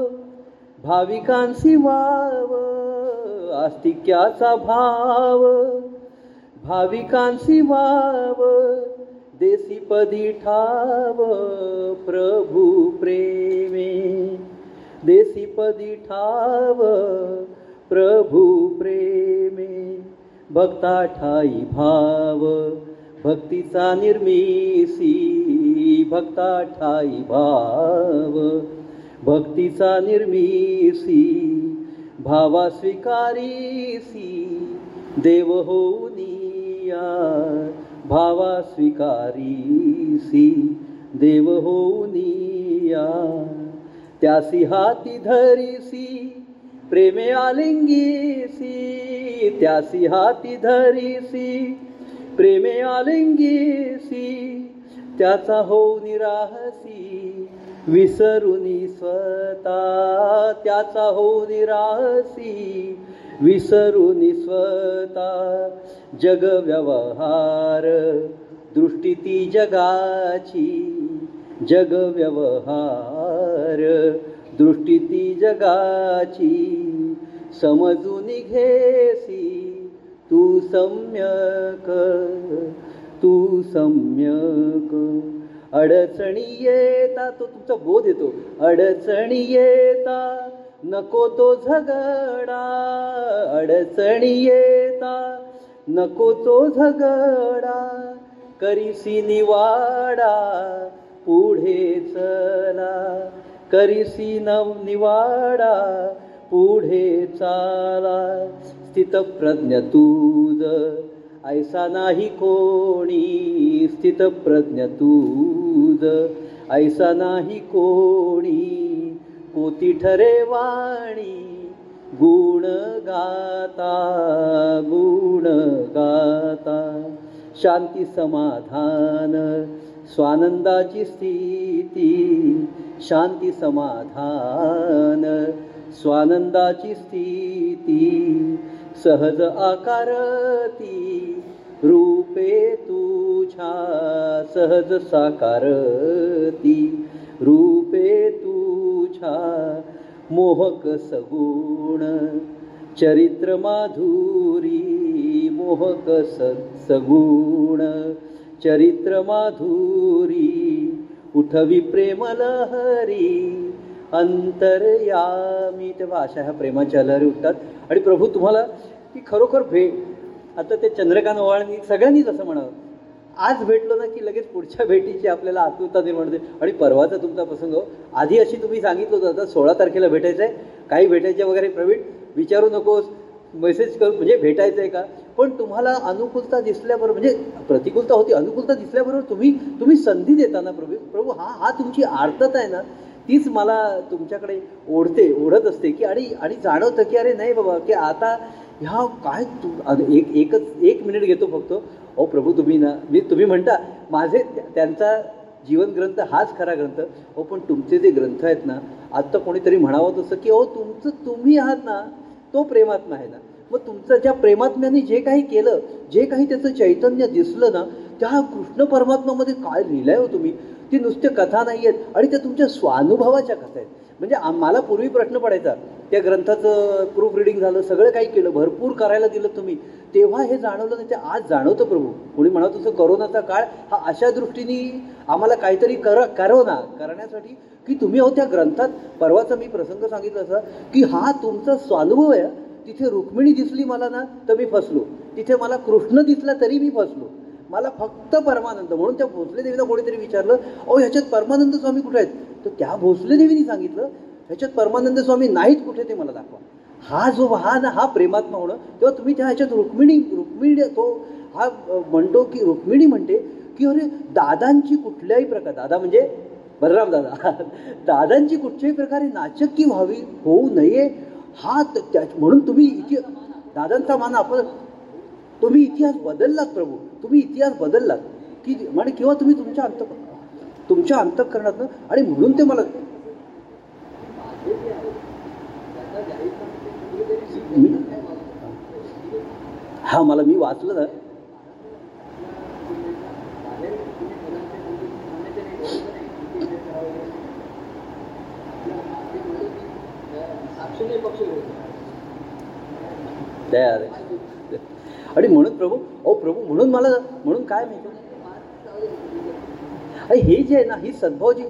भाविकांसी वाव आस्तिक्याचा भाव भाविकांसी वाव देसीपदी ठाव प्रभू प्रेमे. देसीपदी ठाव प्रभू प्रेमे भक्ता ठाई भाव भक्तीचा निर्मिसी भक्ता ठाई भाव भक्तीचा निर्मिसी भावा स्वीकारीसी देव होऊनिया भावा स्वीकारीसी देव होऊनिया. त्यासी हाती धरीसी प्रेमे आलिंगीसी. त्यासी हाती धरीसी प्रेमे आलिंगीसी. त्याचा हो निराहसी विसरुनी स्वता. त्याचा हो निराहसी विसरुनी स्वता. जग व्यवहार दृष्टी ती जगाची. जग व्यवहार दृष्टी ती जगाची. समजून घेसी तू सम्यक तू सम्यक. अडचणी येता तो तुमचा बोध येतो. अडचणी येता नको तो झगडा. अडचणी येता नको तो झगडा. करीसी निवाडा पुढे चला. करीसी नव निवाडा पुढे चाला. स्थितप्रज्ञ तूज ऐसा नाही कोणी. स्थितप्रज्ञ तूज ऐसा नाही कोणी. पोती ठरे वाणी गुण गाता गुण गाता. शांती समाधान स्वानंदाची स्थिती शांती समाधान स्वानंदाची स्थिती सहज आकारती रूपे तुझ्या सहज साकारती रूपे तुझ्या मोहक सगुण चरित्र माधुरी मोहक स सगुण चरित्र माधुरी उठवी प्रेम लहरी अंतरयामी. तेव्हा अशा ह्या प्रेमाच्या लहरी उठतात. आणि प्रभू तुम्हाला की खरोखर भेट. आता ते चंद्रकांत ओवाळणी सगळ्यांनीच असं म्हणावं. आज भेटलो ना की लगेच पुढच्या भेटीची आपल्याला आतुरता निर्माण होते. आणि परवाचा तुमचा प्रसंग आधी अशी तुम्ही सांगितलं होतं आता सोळा तारखेला भेटायचं आहे काही भेटायचं वगैरे प्रवीण विचारू नकोस. मेसेज कर म्हणजे भेटायचं आहे का? पण तुम्हाला अनुकूलता दिसल्याबरोबर म्हणजे प्रतिकूलता होती अनुकूलता दिसल्याबरोबर तुम्ही तुम्ही संधी देताना प्रभू प्रभू हा हा तुमची आर्तता आहे ना तीच मला तुमच्याकडे ओढते ओढत असते की आणि आणि जाणवतं की अरे नाही बाबा की आता ह्या काय तू एक एकच एक मिनिट घेतो फक्त. अहो प्रभू तुम्ही ना मी तुम्ही म्हणता माझे त्यांचा जीवन ग्रंथ हाच खरा ग्रंथ. अहो पण तुमचे जे ग्रंथ आहेत ना आत्ता कोणीतरी म्हणावं तसं की अहो तुमचं तुम्ही आहात ना तो प्रेमात्मा आहे ना. मग तुमचं ज्या प्रेमात्म्याने जे काही केलं जे काही त्याचं चैतन्य दिसलं ना त्या कृष्ण परमात्मामध्ये काय लिहिलंय हो तुम्ही? ती नुसते कथा नाही आहेत आणि त्या तुमच्या स्वानुभवाच्या कथा आहेत. म्हणजे आम्हाला पूर्वी प्रश्न पडायचा त्या ग्रंथाचं प्रूफ रिडिंग झालं सगळं काही केलं भरपूर करायला दिलं तुम्ही. तेव्हा हे जाणवलं नाही ते आज जाणवतं प्रभू. कोणी म्हणत होतं करोनाचा काळ हा अशा दृष्टीने आम्हाला काहीतरी कर करोना करण्यासाठी की तुम्ही अहो त्या ग्रंथात परवाचा मी प्रसंग सांगितला असा की हा तुमचा स्वानुभव आहे तिथे रुक्मिणी दिसली मला ना तर मी फसलो. तिथे मला कृष्ण दिसला तरी मी फसलो. मला फक्त परमानंद म्हणून त्या भोसले देवीला कोणीतरी विचारलं अहो ह्याच्यात परमानंद स्वामी कुठे आहेत? तर त्या भोसले देवीने सांगितलं ह्याच्यात परमानंद स्वामी नाहीत कुठे ते मला दाखवा. हा जो हा ना हा प्रेमात्मा होणं तेव्हा तुम्ही त्या ह्याच्यात रुक्मिणी रुक्मिणी तो हा म्हणतो की रुक्मिणी म्हणते की अरे दादांची कुठल्याही प्रकार दादा म्हणजे बलराम दादा दादांची कुठच्याही प्रकारे नाचक्की व्हावी होऊ नये हा त्या म्हणून तुम्ही इति दादांचा मान आपण तुम्ही इतिहास बदललात प्रभू तुम्ही इतिहास बदललात की म्हणजे किंवा तुम्ही तुमच्या अंत तुमच्या अंतकरणातनं आणि म्हणून ते मला हा मला मी वाचलं ना. त्या आणि म्हणून प्रभू ओ प्रभू म्हणून मला म्हणून काय माहिती? अरे हे जे आहे ना ही सद्भावजी.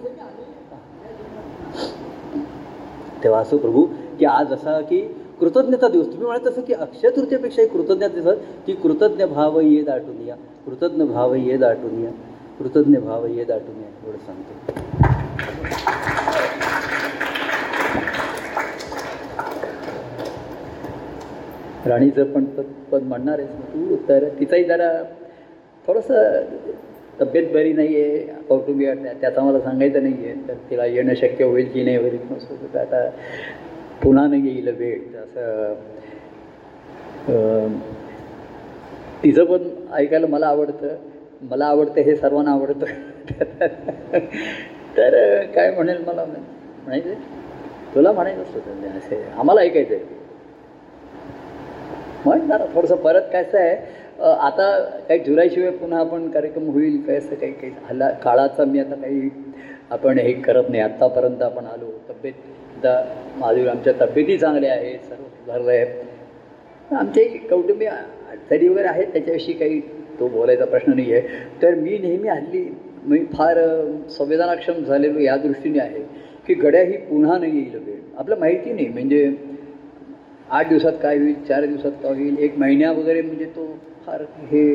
तेव्हा असं प्रभू की आज असा की कृतज्ञता दिवस. तुम्ही म्हणत असं की अक्षय तृतीयेपेक्षाही कृतज्ञता दिवस की कृतज्ञ भाव ये दाटून या कृतज्ञ भाव ये दाटून या कृतज्ञ भाव ये दाटून या एवढं सांगतो. राणीचं पण पद पद म्हणणार आहेस तू तर तिचाही जरा थोडंसं तब्येत बरी नाही आहे कौटुंबिक त्याचा मला सांगायचं नाही आहे तर तिला येणं शक्य होईल की नाही होईल. नसतो तर आता पुन्हा नाही येईल वेळ. असं तिचं पण ऐकायला मला आवडतं. मला आवडतं हे सर्वांना आवडतं. तर काय म्हणेल मला? म्हणायचं तुला म्हणायचं असतं असे आम्हाला ऐकायचं आहे म्हण जरा थोडंसं परत कसं आहे आता काही जुलैशिवाय पुन्हा आपण कार्यक्रम होईल काय असं काही काही हल्ला काळाचा मी आता काही आपण हे करत नाही. आत्तापर्यंत आपण आलो तब्येत आता माझी आमच्या तब्येती चांगल्या आहेत सर्व सुधारलं आहे आमचे कौटुंबिक अडचणी वगैरे आहेत त्याच्याविषयी काही तो बोलायचा प्रश्न नाही आहे. तर मी नेहमी हल्ली मी फार संवेदनाक्षम झालेलो या दृष्टीने आहे की गड्या ही पुन्हा नाही येईल वेळ. आपलं माहिती नाही म्हणजे आठ दिवसात काय होईल चार दिवसात काय होईल एक महिन्या वगैरे म्हणजे तो फार हे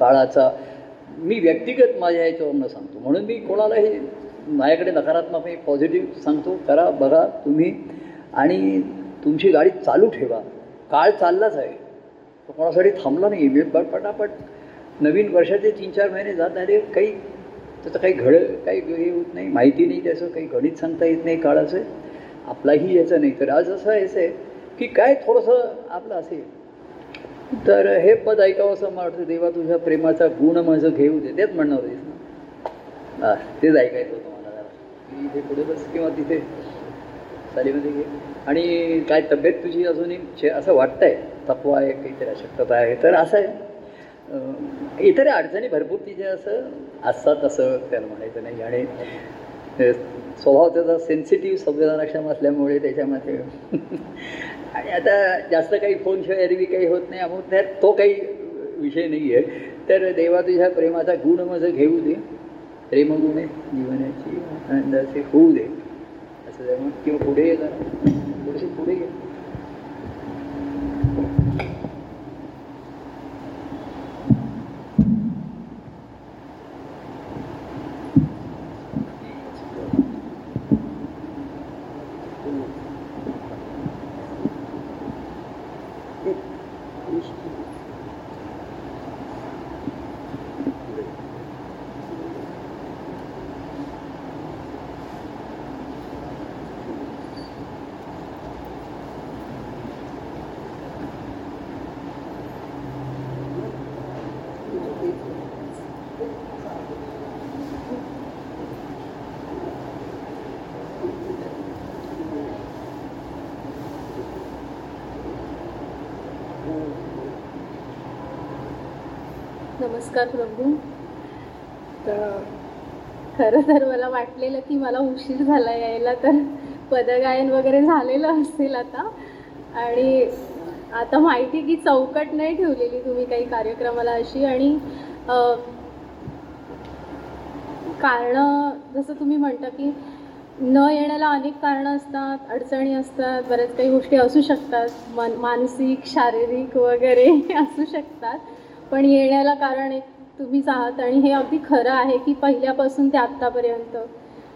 काळाचा मी व्यक्तिगत माझ्या याच्यावरनं सांगतो. म्हणून मी कोणालाही माझ्याकडे नकारात्मक हे पॉझिटिव्ह सांगतो करा बघा तुम्ही आणि तुमची गाडी चालू ठेवा. काळ चाललाच आहे. तो कोणासाठी थांबला नाही. मी पट पटापट नवीन वर्षाचे तीन चार महिने जात आले काही त्याचं काही घड काही हे होत नाही. माहिती नाही त्याचं काही गणित सांगता येत नाही काळाचं. आपलाही याचं नाही. तर आज असं यायचं आहे. की काय थोडंसं आपलं असेल. तर हे पद ऐकावं असं मला वाटतं देवा तुझ्या प्रेमाचा गुण माझं घेऊ दे. तेच म्हणणार होतीस ना? तेच ऐकायचं होतं मला की इथे पुढे बस किंवा तिथे सालीमध्ये घे. आणि काय तब्येत तुझी अजूनही? छे- असं वाटतंय. तपवा आहे काहीतरी अशक्तता आहे. तर असं आहे. इतर अडचणी भरपूर तिचे असं असतात असं त्याला म्हणायचं नाही. आणि स्वभाव त्याचा सेन्सिटिव्ह संवेदनाक्षम असल्यामुळे त्याच्यामध्ये आणि आता जास्त काही फोनशिवाय एरवी काही होत नाही अमुक त्यात तो काही विषय नाही आहे तर देवा तुझ्या प्रेमाचा गुण माझं घेऊ दे. प्रेमगुणे जीवनाची आनंदाचे होऊ दे. त्यामुळे किंवा पुढे येणार जरा. पुढे पुढे नमस्कार प्रभू. तर खरं तर मला वाटलेलं की मला उशीर झाला यायला तर पदगायन वगैरे झालेलं असेल आता. आणि आता माहिती की चौकट नाही ठेवलेली तुम्ही काही कार्यक्रमाला अशी. आणि कारणं जसं तुम्ही म्हणता की न येण्याला अनेक कारणं असतात अडचणी असतात बऱ्याच काही गोष्टी असू शकतात. मन मानसिक शारीरिक वगैरे असू शकतात. पण येण्याला कारण एक तुम्हीच आहात आणि हे अगदी खरं आहे की पहिल्यापासून ते आत्तापर्यंत.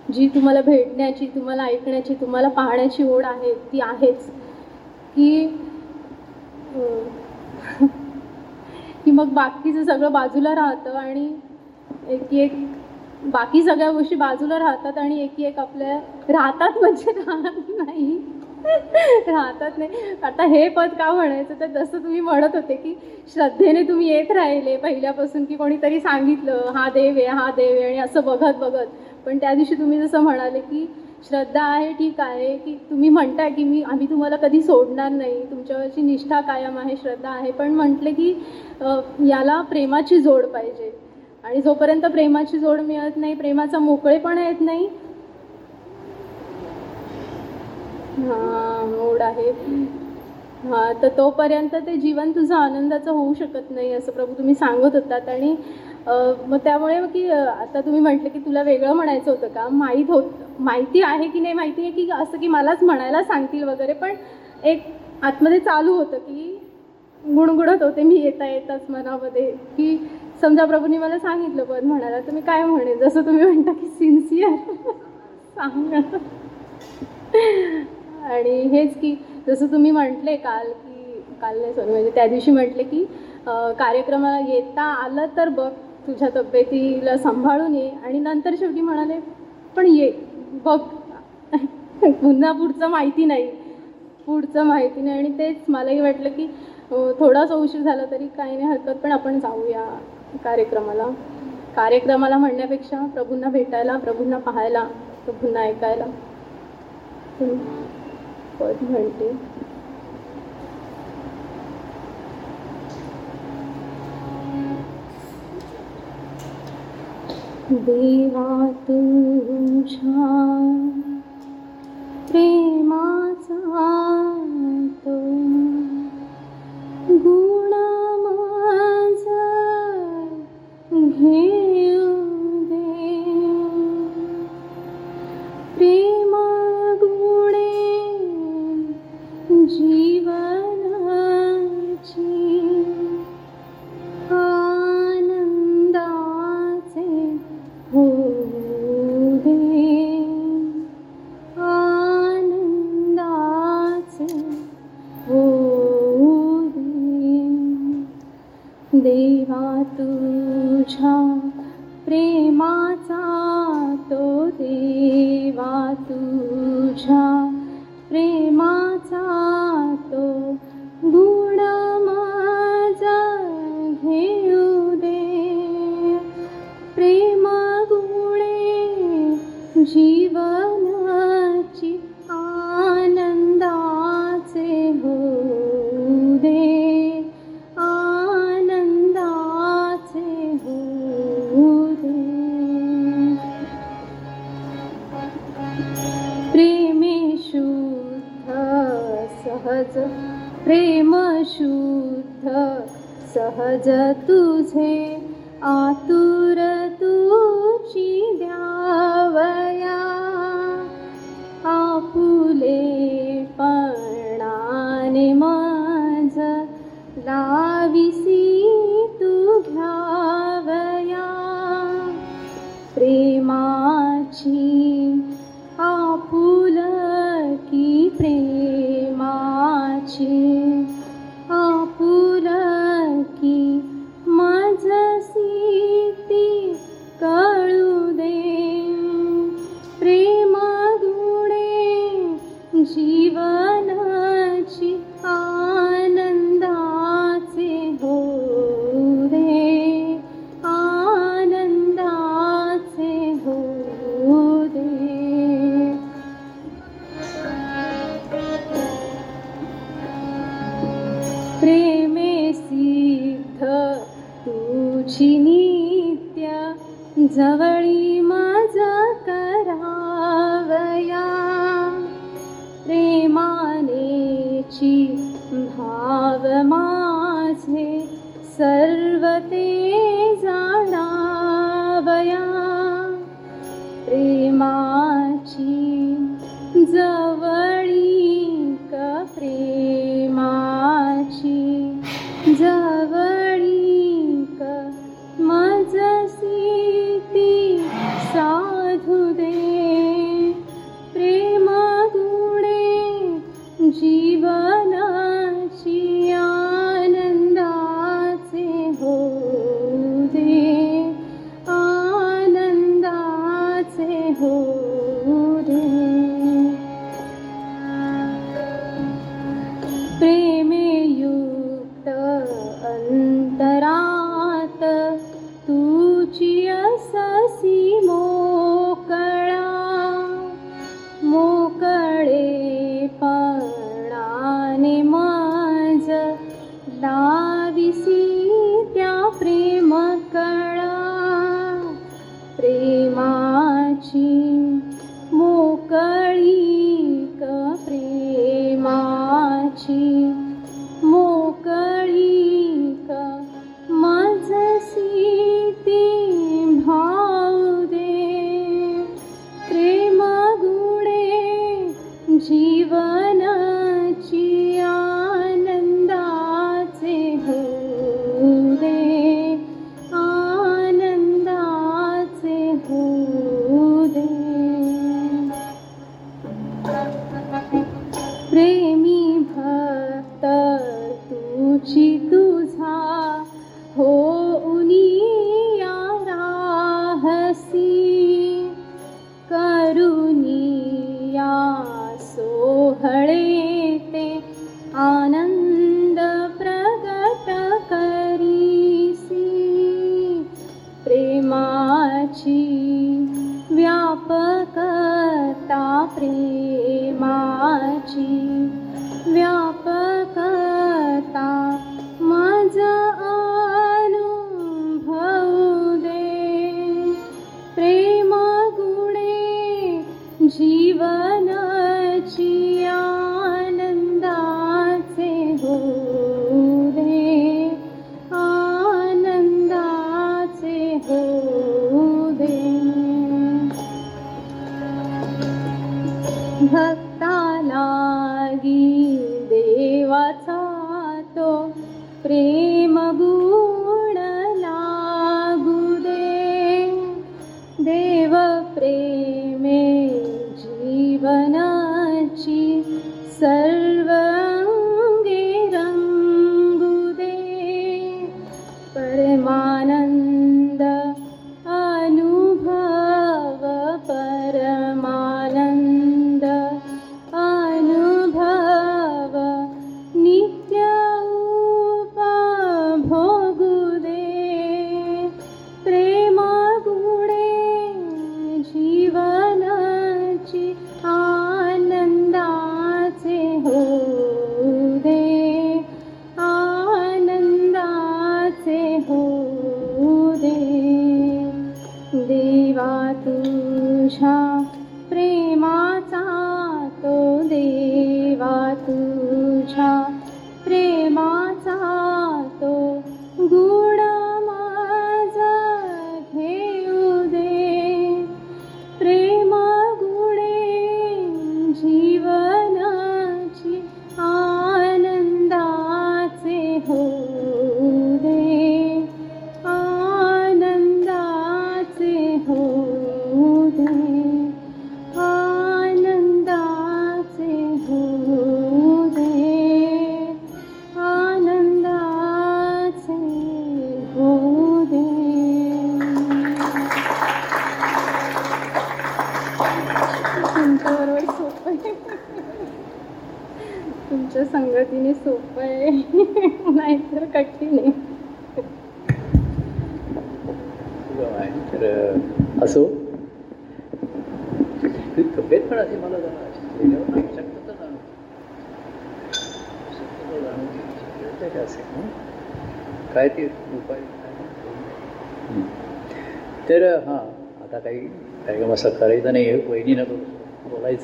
जी तुम्हाला भेटण्याची तुम्हाला ऐकण्याची तुम्हाला पाहण्याची ओढ आहे ती आहेच. की की मग बाकीचं सगळं बाजूला राहतं आणि एक एक बाकी सगळ्या गोष्टी बाजूला राहतात आणि एक एक आपल्या राहतात म्हणजे राहत नाही. राहतात नाही. आता हे पद का म्हणायचं? तर जसं तुम्ही म्हणत होते की श्रद्धेने तुम्ही येत राहिले पहिल्यापासून की कोणीतरी सांगितलं हा देव आहे हा देव आहे आणि असं बघत बघत. पण त्या दिवशी तुम्ही जसं म्हणाले की श्रद्धा आहे ठीक आहे की तुम्ही म्हणताय की मी आम्ही तुम्हाला कधी सोडणार नाही. तुमच्यावरची निष्ठा कायम आहे श्रद्धा आहे. पण म्हटले की याला प्रेमाची जोड पाहिजे. आणि जोपर्यंत प्रेमाची जोड मिळत नाही प्रेमाचा मोकळेपणा येत नाही हां मूड आहे. हां तर तोपर्यंत ते जीवन तुझं आनंदाचं होऊ शकत नाही असं प्रभू तुम्ही सांगत होतात. आणि मग त्यामुळे की आता तुम्ही म्हटलं की तुला वेगळं म्हणायचं होतं का? माहीत होत माहिती आहे की नाही माहिती आहे की असं की मलाच म्हणायला सांगतील वगैरे पण एक आतमध्ये चालू होतं की गुणगुणत होते मी येता येताच मनामध्ये. की समजा प्रभूने मला सांगितलं पद म्हणायला तर मी काय म्हणेन? जसं तुम्ही म्हणता की सिन्सिअर सांग. आणि हेच की जसं तुम्ही म्हटले काल की काल नाही सॉरी म्हणजे त्या दिवशी म्हटले की कार्यक्रमाला येता आलं तर बघ तुझ्या तब्येतीला सांभाळून ये. आणि नंतर शेवटी म्हणाले पण ये बघ. पुन्हा पुढचं माहिती नाही. पुढचं माहिती नाही. आणि तेच मलाही वाटलं की थोडासा उशीर झाला तरी काही नाही हरकत पण आपण जाऊया कार्यक्रमाला. कार्यक्रमाला म्हणण्यापेक्षा प्रभूंना भेटायला प्रभूंना पाहायला प्रभूंना ऐकायला. पद म्हणते. देवा तुझ्या प्रेमाचा तो गुण माझा घेऊ दे. जीवनाची आनंदाचे हो दे आनंदाचे हो दे देवा तुझ्या प्रेमाचा तो देवा तुझ्या जीवनाची शिवनाच आनन्दे हदे आनन्दे हे प्रेमे शुद्ध सहज प्रेमशुद्ध सहज तुझे आतु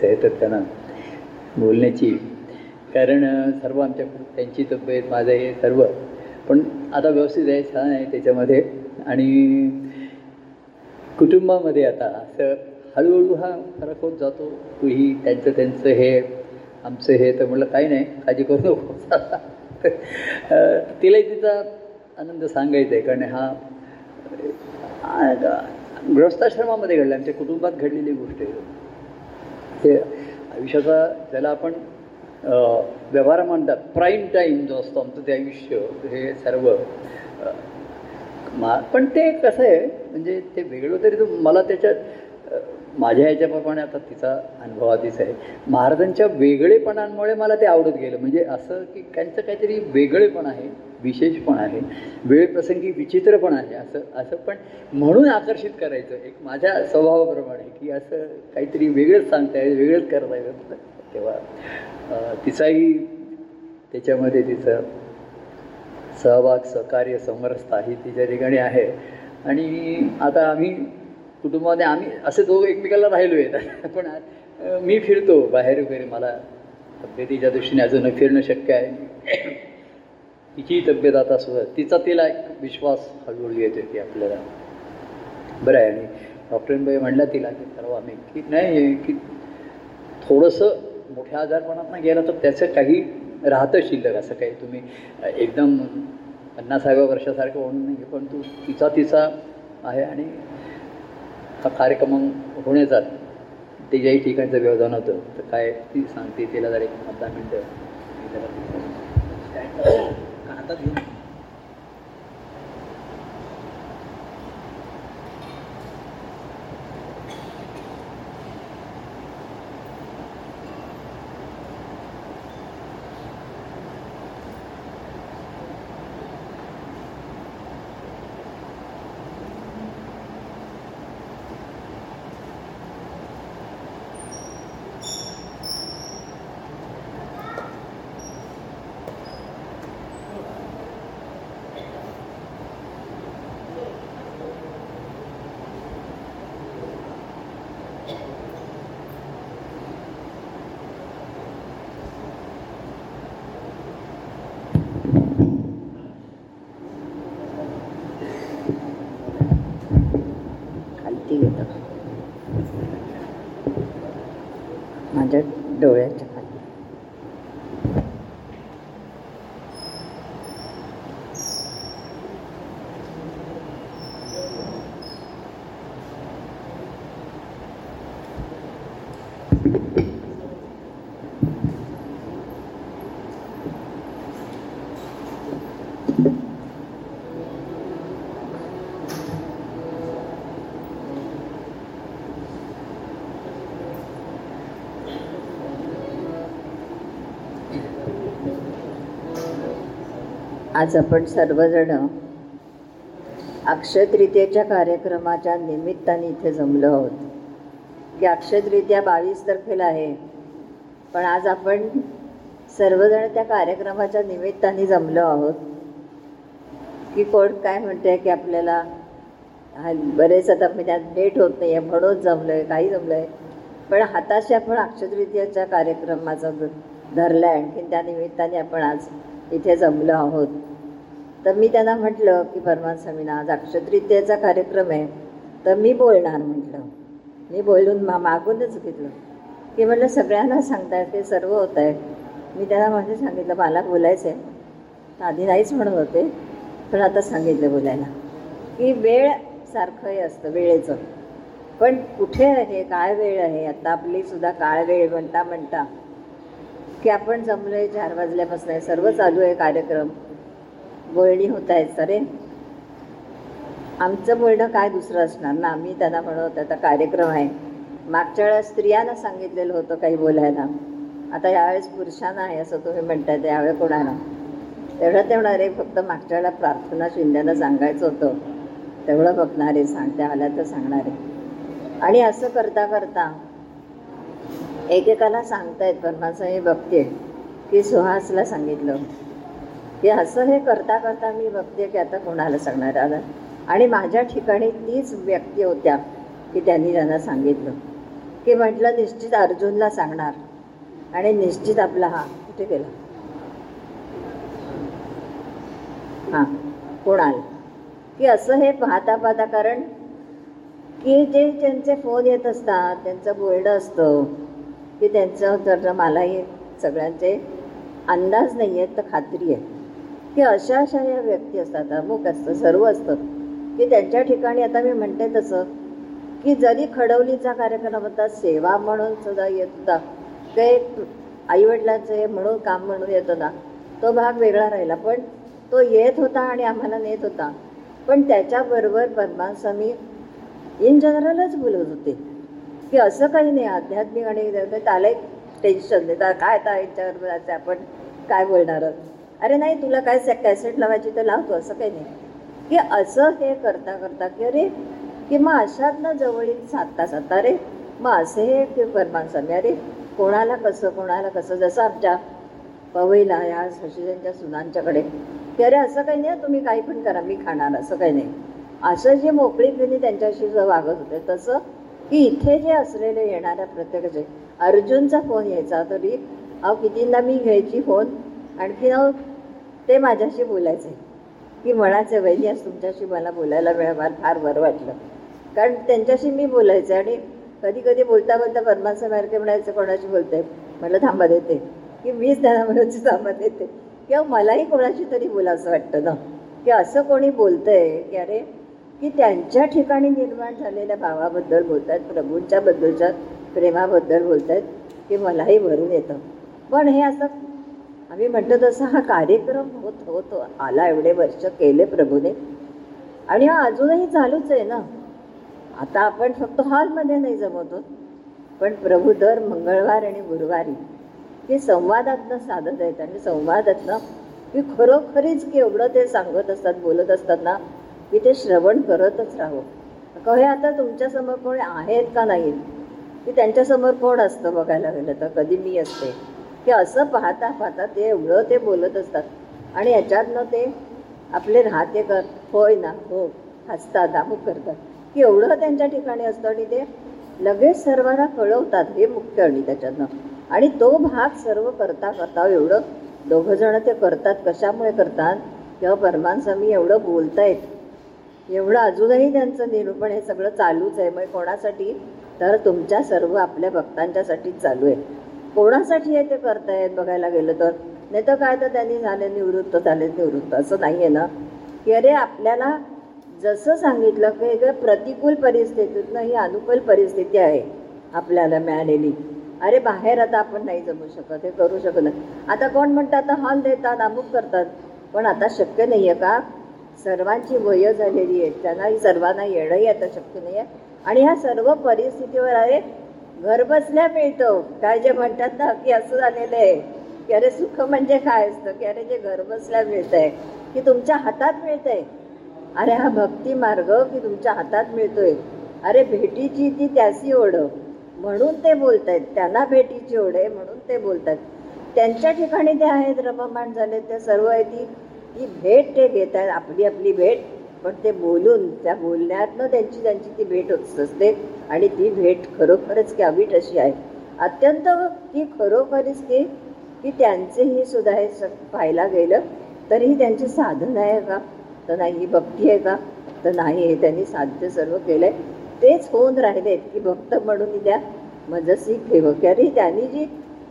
आहे तर त्यांना बोलण्याची. कारण सर्व आमच्या त्यांची तब्येत माझं हे सर्व. पण आता व्यवस्थित आहे छान आहे त्याच्यामध्ये. आणि कुटुंबामध्ये आता असं हळूहळू हा फरक होत जातो. तूही त्यांचं त्यांचं हे आमचं हे तर म्हटलं काही नाही काळजी करू नको. तिलाही तिचा आनंद सांगायचा आहे. कारण हा आ- गृहस्थाश्रमामध्ये घडला. आमच्या कुटुंबात घडलेली गोष्ट आहे. ते आयुष्याचा ज्याला आपण व्यवहार म्हणतात प्राईम टाईम जो असतो आमचं ते आयुष्य हे सर्व मा पण ते कसं आहे म्हणजे ते वेगळं तरी मला त्याच्यात माझ्या ह्याच्याप्रमाणे आता तिचा अनुभव आधीच आहे. महाराजांच्या वेगळेपणांमुळे मला ते आवडत गेलं. म्हणजे असं की त्यांचं काहीतरी वेगळेपण आहे. विशेष पण आहे वेळ प्रसंगी विचित्र पण आहे असं असं पण म्हणून आकर्षित करायचं. एक माझ्या स्वभावाप्रमाणे की असं काहीतरी वेगळंच सांगता येईल वेगळंच करता येईल. तेव्हा तिचाही त्याच्यामध्ये तिचं सहभाग सहकार्य समरसता ही तिच्या ठिकाणी आहे. आणि आता आम्ही कुटुंबामध्ये आम्ही असे दोघं एकमेकाला राहिलो आहेत. पण मी फिरतो बाहेर वगैरे. मला तब्येतीच्या दृष्टीने अजून फिरणं शक्य आहे. तिची तब्येत आता सुद्धा तिचा तिला एक विश्वास हळूहळू येतो की आपल्याला बरं आहे. आणि डॉक्टरांबाई म्हणल्या तिला की ठरवा आम्ही की नाही की थोडंसं मोठ्या आजारपणात गेलं तर त्याचं काही राहतं शिल्लक असं काही. तुम्ही एकदम पन्नासाव्या वर्षासारखं होणं नाही पण तू तिचा तिचा आहे आणि हा कार्यक्रम होण्याचा तिच्याही ठिकाणचं व्यवधान होतं तर काय ती सांगते तिला जरा एक पंधरा मिनटं. मी जरा तिचं हातात घेऊन खालती गेलं माझ्या डोळ्याच्या खाली आज आपण सर्वजण अक्षय तृतीयेच्या कार्यक्रमाच्या निमित्ताने इथे जमलो आहोत. की अक्षयतृतीया बावीस तारखेला आहे पण आज आपण सर्वजण त्या कार्यक्रमाच्या निमित्ताने जमलो आहोत. की कोण काय म्हणते की आपल्याला बरेच आता म्हणजे नेट होत नाही आहे म्हणून जमलं आहे काही जमलं आहे पण हाताशी आपण अक्षयतृतीयेच्या कार्यक्रमाचा धरला आहे आणखीन त्या निमित्ताने आपण आज इथे जमलो आहोत. तर मी त्यांना म्हटलं की परमान स्वामींना आज अक्षतरित्याचा कार्यक्रम आहे. तर मी बोलणार म्हटलं. मी बोलून मा मागूनच घेतलं. की म्हटलं सगळ्यांना सांगताय ते सर्व होत आहे मी त्यांना म्हणजे सांगितलं मला बोलायचं आहे आधी नाहीच म्हणत होते पण आता सांगितलं बोलायला. की वेळ सारखंही असतं वेळेचं. पण कुठे आहे काय वेळ आहे? आता आपली सुद्धा काळ वेळ म्हणता म्हणता की आपण जमलोय चार वाजल्यापासून आहे. सर्व चालू आहे कार्यक्रम. बोलणी होत आहेत सरे. आमचं बोलणं काय दुसरं असणार ना? आम्ही त्यांना म्हणत आता कार्यक्रम आहे. मागच्या वेळा स्त्रियांना सांगितलेलं होतं काही बोलायला. आता यावेळेस पुरुषांना आहे असं तुम्ही म्हणताय यावेळेस कोणाला? तेवढं तेवढं रे फक्त मागच्या वेळेला प्रार्थना शिंद्याला सांगायचं होतं. तेवढं बघणारे सांगते आल्या तर सांगणारे. आणि असं करता करता एकेकाला सांगतायत परमाचं हे बघते की सुहासला सांगितलं की असं हे करता करता मी बघते की आता कोणाला सांगणार आलं आणि माझ्या ठिकाणी तीच व्यक्ती होत्या की त्यांनी त्यांना सांगितलं की म्हटलं निश्चित अर्जुनला सांगणार. आणि निश्चित आपला हा कुठे गेला? हां कोणाला? की असं हे पाहता पाहता कारण की जे त्यांचे फोन येत असतात त्यांचं बोलणं असतं की त्यांचं तर मलाही सगळ्यांचे अंदाज नाही आहेत तर खात्री आहे. की अशा अशा या व्यक्ती असतात अमुक असतं सर्व असतं की त्यांच्या ठिकाणी आता मी म्हणते तसं की जरी खडवलीचा कार्यक्रम होता सेवा म्हणून सुद्धा येत होता ते आईवडिलांचं हे म्हणून काम म्हणून येत होता तो भाग वेगळा राहिला पण तो येत होता आणि आम्हाला नेत होता. पण त्याच्याबरोबर पद्मास्वामी इन जनरलच बोलत होते. की असं काही नाही आध्यात्मिक आणि त्याला एक टेन्शन देतात काय आता याच्यावर जायचं आपण? काय बोलणार आहोत? अरे नाही तुला काय सॅ कॅसेट लावायची तर लावतो असं काही नाही. की असं हे करता करता की अरे की मग अशातनं जवळील साधता साधता रे मग असे हे की परमानसामी अरे कोणाला कसं कोणाला कसं? जसं आमच्या पवईला या शशीजांच्या सुनांच्याकडे की अरे असं काही नाही तुम्ही काही पण करा मी खाणार असं काही नाही. असं जे मोकळीपणे त्यांच्याशी जर वागत होते तसं की इथे जे असलेले येणाऱ्या प्रत्येकाचे अर्जुनचा फोन यायचा तरी अहो कितींदा मी घ्यायची फोन? आणखी अहो ते माझ्याशी बोलायचे. की म्हणायचे वहिनी आज तुमच्याशी मला बोलायला मिळालं फार बरं वाटलं. कारण त्यांच्याशी मी बोलायचे आणि कधी कधी बोलता बोलता परमाचं बारके म्हणायचं कोणाशी बोलते म्हटलं थांबा देते. की मीच त्यांना म्हणायची थांबा देते. किंवा मलाही कोणाशी तरी बोलायचं वाटतं ना. की असं कोणी बोलतंय की अरे की त्यांच्या ठिकाणी निर्माण झालेल्या भावाबद्दल बोलत आहेत प्रभूंच्या बद्दलच्या प्रेमाबद्दल बोलत आहेत की मलाही भरून येतं. पण हे असं आम्ही म्हणतो तसं हा कार्यक्रम होत होत आला एवढे वर्ष केले प्रभूने. आणि हा अजूनही चालूच आहे ना. आता आपण फक्त हॉलमध्ये नाही जमवतो पण प्रभू दर मंगळवार आणि गुरुवारी ते संवादातनं साधत आहेत. आणि संवादातनं की खरोखरीच की एवढं ते सांगत असतात बोलत असतात ना की ते श्रवण करतच राहो का हे आता तुमच्यासमोर कोणी आहेत का नाहीत की त्यांच्यासमोर कोण असतं बघायला गेलं तर? कधी मी असते. की असं पाहता पाहता ते एवढं ते बोलत असतात. आणि याच्यातनं ते आपले राहते कर होय ना हो हसतात दामूक करतात. की एवढं त्यांच्या ठिकाणी असतं आणि ते लगेच सर्वांना कळवतात हे मुख्य आणि त्याच्यातनं. आणि तो भाग सर्व करता करता एवढं दोघंजणं ते करतात. कशामुळे करतात? किंवा परमानस्वामी एवढं बोलतायत. एवढं अजूनही त्यांचं निरूपण हे सगळं चालूच आहे. मग कोणासाठी? तर तुमच्या सर्व आपल्या भक्तांच्यासाठीच चालू आहे. कोणासाठी हे ते करतायत बघायला गेलं तर? नाही तर काय तर त्यांनी झाले निवृत्त झाले निवृत्त. असं नाही आहे ना? की अरे आपल्याला जसं सांगितलं की एक प्रतिकूल परिस्थितीतनं ही अनुकूल परिस्थिती आहे आपल्याला मिळालेली. अरे बाहेर आता आपण नाही जमू शकत हे करू शकत नाही. आता कोण म्हणतात आता हॉल देतात अमुक करतात. पण आता शक्य नाही आहे का? सर्वांची वय झालेली आहे. त्यांनाही सर्वांना येणंही आता शक्य नाही आहे आणि ह्या सर्व परिस्थितीवर आहे. घर बसल्या मिळतं. काय जे म्हणतात ना की असं झालेलं आहे. की अरे सुख म्हणजे काय असतं? की अरे जे घर बसल्या मिळतं आहे की तुमच्या हातात मिळतं आहे अरे हा भक्ती मार्ग की तुमच्या हातात मिळतोय. अरे भेटीची ती त्याची ओढ. म्हणून ते बोलत आहेत त्यांना भेटीची ओढ आहे म्हणून ते बोलतात त्यांच्या ठिकाणी ते आहेत रममाण झाले ते सर्व आहे ती ती भेट ते घेत आहेत आपली आपली भेट. पण ते बोलून त्या बोलण्यातनं त्यांची त्यांची ती भेट होत असते आणि ती भेट खरोखरच की अवीट अशी आहे. अत्यंत की खरोखरीच ती की त्यांचेही सुद्धा हे स पाहायला गेलं तरीही त्यांची साधना आहे का? तर नाही ही भक्ती आहे का? तर नाही हे त्यांनी साध्य सर्व केलं आहे तेच होऊन राहिलेत की भक्त म्हणून त्या मजसी खेव की अरे त्यांनी जी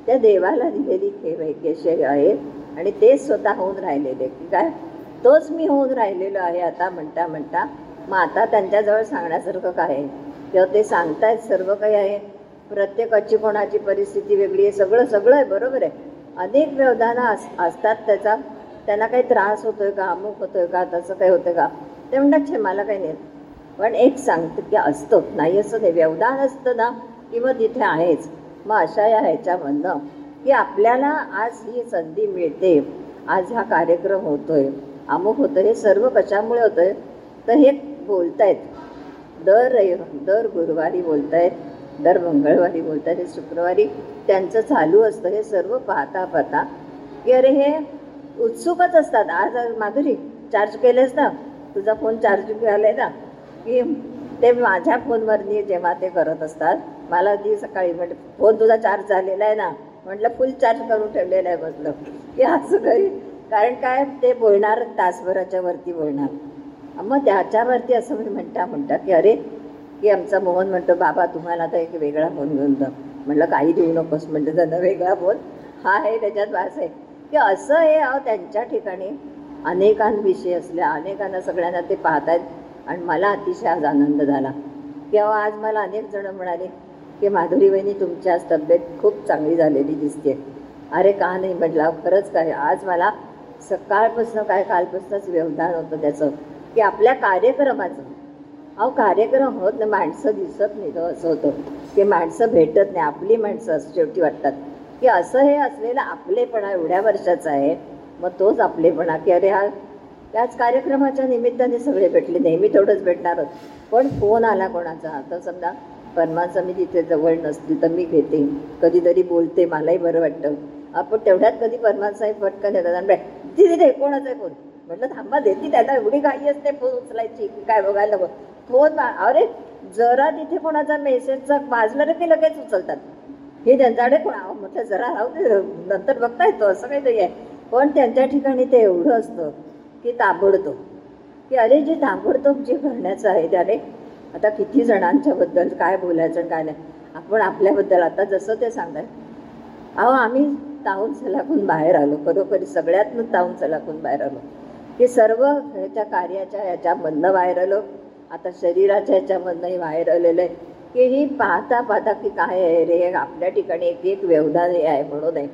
त्या देवाला दिलेली खेव आहे केशय आहे आणि तेच स्वतः होऊन राहिलेले. की काय? तोच मी होऊन राहिलेलो आहे आता म्हणता म्हणता. मग आता त्यांच्याजवळ सांगण्यासारखं काय आहे? तेव्हा ते सांगतायत सर्व काही आहे? प्रत्येकाची कोणाची परिस्थिती वेगळी आहे? सगळं सगळं आहे बरोबर आहे. अनेक व्यवधानं अस असतात त्याचा. त्यांना काही त्रास होतोय का? अमुक होतोय का? तसं काही होतं का? ते म्हणतात छे मला काही नाही. पण एक सांगतं की असतं नाही असं नाही. व्यवधान असतं ना की मग तिथे आहेच. मग अशा या ह्याच्यामधनं. की आपल्याला आज ही संधी मिळते. आज हा कार्यक्रम होतोय. अमुक होतं हे सर्व कशामुळे होतं आहे तर हे बोलतायत. दर रविवार दर गुरुवारी बोलतायत दर मंगळवारी बोलतायत हे शुक्रवारी त्यांचं चालू असतं हे सर्व पाहता पाहता. की अरे हे उत्सुकच असतात. आज माधुरी चार्ज केलेस ना? तुझा फोन चार्ज झालाय ना? की ते माझ्या फोनवरनी जेव्हा ते करत असतात मला ती सकाळी म्हणजे फोन तुझा चार्ज झालेला आहे ना? म्हटलं फुल चार्ज करून ठेवलेलं आहे बसलं की असं काही कारण काय ते बोलणार तासभराच्या वरती बोलणार. मग त्याच्यावरती असं मी म्हणता म्हणता की अरे की आमचा मोहन म्हणतो बाबा तुम्हाला आता एक वेगळा फोन घेऊन जा. म्हटलं काही देऊ नकोस. म्हटलं त्यांना वेगळा फोन हा आहे त्याच्यात वास आहे. की असं हे अहो त्यांच्या ठिकाणी अनेकांविषयी असल्या अनेकांना सगळ्यांना ते पाहतायत. आणि मला अतिशय आज आनंद झाला. की अहो आज मला अनेक जणं म्हणाले की माधुरी वहिनी तुमच्या आज तब्येत खूप चांगली झालेली दिसते. अरे का नाही म्हटलं? खरंच काय? आज मला सकाळपासून काय कालपासूनच व्यवधान होतं त्याचं. की आपल्या कार्यक्रमाचं. अहो कार्यक्रम होत नाही. माणसं दिसत नाही तर असं होतं. की माणसं भेटत नाही. आपली माणसं शेवटी वाटतात. की असं हे असलेलं आपलेपणा एवढ्या वर्षाचा आहे. मग तोच आपलेपणा. की अरे हा त्याच कार्यक्रमाच्या निमित्ताने सगळे भेटले. नेहमी तेवढंच भेटणार पण फोन आला कोणाचा? आता समजा परमाचं मी तिथे जवळ नसली तर मी घेते. कधीतरी बोलते मलाही बरं वाटतं. आपण तेवढ्यात कधी परमान साहेब पटकन येतात आणि तिथे दे कोणाचा आहे फोन? म्हटलं थांबा देते त्याला एवढी घाई असते फोन उचलायची काय बघायला नको. फोन अरे जरा तिथे कोणाचा मेसेजचा वाजला रे ते लगेच उचलतात. हे त्यांच्याकडे कोण? म्हटलं जरा राहू दे नंतर बघता येतो असं काहीतरी आहे. पण त्यांच्या ठिकाणी ते एवढं असतं की ताबडतोब. की अरे जे ताबडतोब जे करण्याचं आहे त्याने आता किती जणांच्याबद्दल काय बोलायचं आणि काय नाही. आपण आपल्याबद्दल आता जसं ते सांगताय. अहो आम्ही ताऊन सलाखून बाहेर आलो. खरोखरी सगळ्यातनं ताऊन सलाखून बाहेर आलो. की सर्व ह्याच्या कार्याच्या ह्याच्यामधनं बाहेर आलो. आता शरीराच्या ह्याच्यामधनंही बाहेर आलेलं आहे. की ही पाहता पाहता की काय आहे रे? आपल्या ठिकाणी एक एक व्यवधान हे आहे म्हणून आहे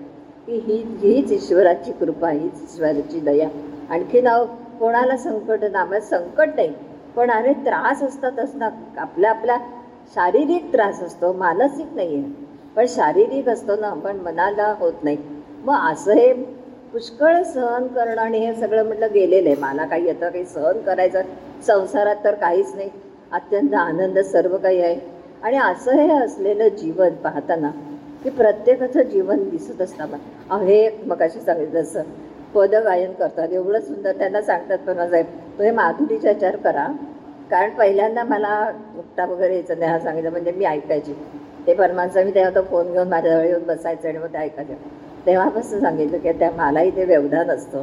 की ही हीच ईश्वराची कृपा हीच ईश्वराची दया. आणखी नाव कोणाला संकट? नाम संकट नाही. पण अरे त्रास असतातच ना आपल्या आपला शारीरिक त्रास असतो मानसिक नाही आहे पण शारीरिक असतो ना पण मनाला होत नाही. मग असं हे पुष्कळ सहन करणं आणि हे सगळं म्हटलं गेलेलं आहे. मला काही आता काही सहन करायचं संसारात तर काहीच नाही. अत्यंत आनंद सर्व काही आहे. आणि असं हे असलेलं जीवन पाहताना की प्रत्येकाचं जीवन दिसत असताना अहो, हे मगाशी सांगितलं जसं पदगायन करतात. एवढं सुंदर त्यांना सांगतात पण साहेब तुम्ही माधुरीचा विचार करा. कारण पहिल्यांदा मला उपटा वगैरे यायचं नाही हा सांगितलं. म्हणजे मी ऐकायची. ते परमांचं मी तेव्हा तो फोन घेऊन माझ्याजवळ येऊन बसायचं आणि मग ते ऐकायचं. तेव्हापासून सांगितलं की त्या मलाही ते व्यवधान असतं.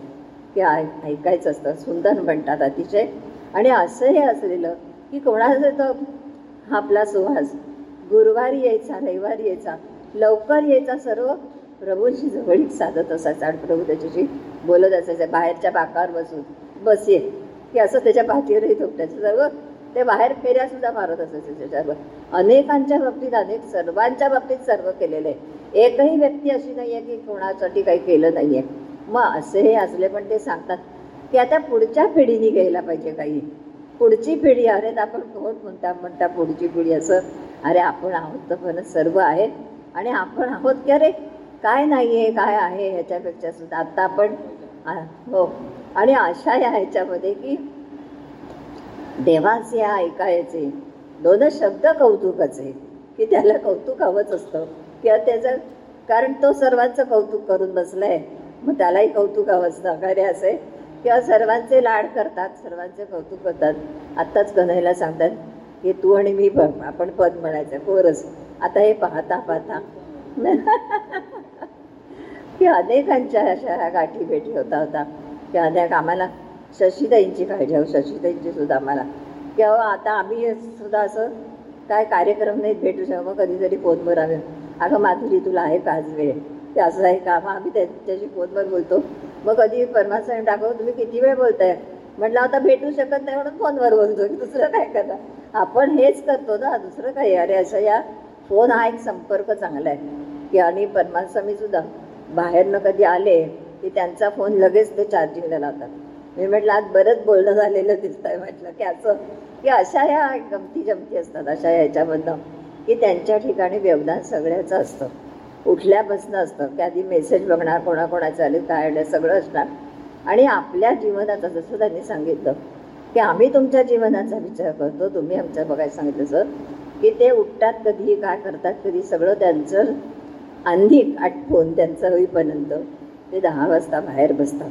की ऐ ऐकायचं असतं. सुंदर म्हणतात अतिशय. आणि असं हे असलेलं की कोणाचं तो आपला सुहास. गुरुवारी यायचा रविवारी यायचा. लवकर यायचा सर्व प्रभूंशी जवळीक साधत असायचा आणि प्रभू त्याच्याशी बोलत असायचा. बाहेरच्या बाकावर बसून बसेल. की असं त्याच्या पाठीवरही थोपटायचं सर्व. ते बाहेर फेऱ्यासुद्धा मारत असायचे त्याच्यावर. अनेकांच्या बाबतीत अनेक सर्वांच्या बाबतीत सर्व केलेलं. आहे एकही व्यक्ती अशी नाही आहे की कोणासाठी काही केलं नाही आहे मग असे हे असले पण ते सांगतात की आता पुढच्या पिढीने घ्यायला पाहिजे काही. पुढची पिढी अरे तर आपण कोण म्हणता म्हणता पुढची पिढी असं. अरे आपण आहोत तर पण सर्व आहे आणि आपण आहोत की अरे काय नाही आहे काय आहे ह्याच्यापेक्षा सुद्धा. आत्ता आपण हो. आणि आशा या ह्याच्यामध्ये की देवाचे ऐकायचे. दोनच शब्द कौतुकाचे. की त्याला कौतुक हवंच असतं. किंवा त्याचं कारण तो सर्वांचं कौतुक करून बसलाय. मग त्यालाही कौतुक हवं असतं. अगारे असे? किंवा सर्वांचे लाड करतात सर्वांचे कौतुक करतात. आत्ताच कन्हैला सांगतात की तू आणि मी बघ आपण पद म्हणायचं. कोरस आता हे पाहता पाहता. की अनेकांच्या अशा ह्या गाठी भेटी होता होता. की अनेक आम्हाला शशीताईंची काळजी हो शशीताईंची सुद्धा आम्हाला. अहो आता आम्ही सुद्धा असं काय कार्यक्रम नाही भेटू शकतो हो, मग कधीतरी फोनवर आम्ही. अगं माधुरी तुला आहे का आज वेळ? ते असं आहे का? मग आम्ही त्यांच्याशी फोनवर बोलतो. मग कधी परमासाहेब टाकव तुम्ही किती वेळ बोलताय? म्हटलं आता भेटू शकत नाही म्हणून फोनवर बोलतो की दुसरं काय करता आपण हेच करतो ना दुसरं काही. अरे असं या फोन हा एक संपर्क चांगला आहे. की आणि परमास्वामी सुद्धा बाहेरनं कधी आले की त्यांचा फोन लगेच ते चार्जिंगला लावतात. मी म्हटलं आज बरंच बोलणं झालेलं दिसतंय. म्हटलं की असं की अशा ह्या गमती जमती असतात अशा ह्याच्यामधनं की त्यांच्या ठिकाणी व्यवधान सगळ्याचं असतं. उठल्यापासून असतं की आधी मेसेज बघणार कोणाकोणाचं आले काय आलं सगळं असणार. आणि आपल्या जीवनाचं जसं त्यांनी सांगितलं की आम्ही तुमच्या जीवनाचा विचार करतो तुम्ही आमच्या बघायला सांगितलं सर की ते उठतात कधी काय करतात कधी सगळं त्यांचं अंधिक आटपून त्यांचं होईपर्यंत ते दहा वाजता बाहेर बसतात.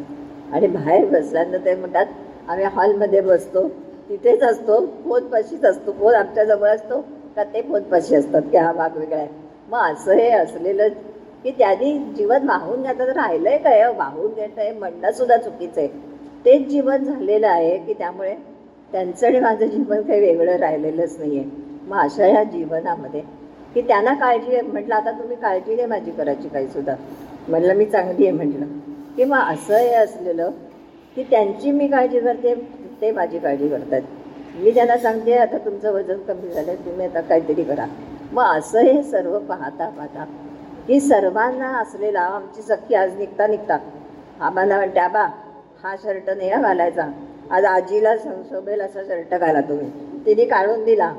आणि बाहेर बसल्यानंतर ते म्हणतात आम्ही हॉलमध्ये बसतो. तिथेच असतो. फोनपाशीच असतो. फोन आमच्याजवळ असतो. का ते फोनपाशी असतात? की हा भाग वेगळा आहे. मग असं हे असलेलं की त्यांनी जीवन वाहून घेता तर राहिलंय काय? वाहून घेतं हे म्हणणंसुद्धा चुकीचं आहे. तेच जीवन झालेलं आहे की त्यामुळे त्यांचं आणि माझं जीवन काही वेगळं राहिलेलंच नाही आहे मग अशा ह्या जीवनामध्ये की त्यांना काळजी आहे. म्हटलं आता तुम्ही काळजी नाही माझी करायची काही सुद्धा. म्हटलं मी चांगली आहे म्हटलं. की मग असं हे असलेलं की त्यांची मी काळजी करते ते माझी काळजी करतात. मी त्यांना सांगते आता तुमचं वजन कमी झालं तुम्ही आता काहीतरी करा. मग असं हे सर्व पाहता पाहता की सर्वांना असलेला आमची सख्खी आज निघता निघता. आम्हाला म्हणते आबा हा शर्ट नाही घालायचा. आज आजीला संशोभेल असा शर्ट घाला तुम्ही. तिने काढून दिला.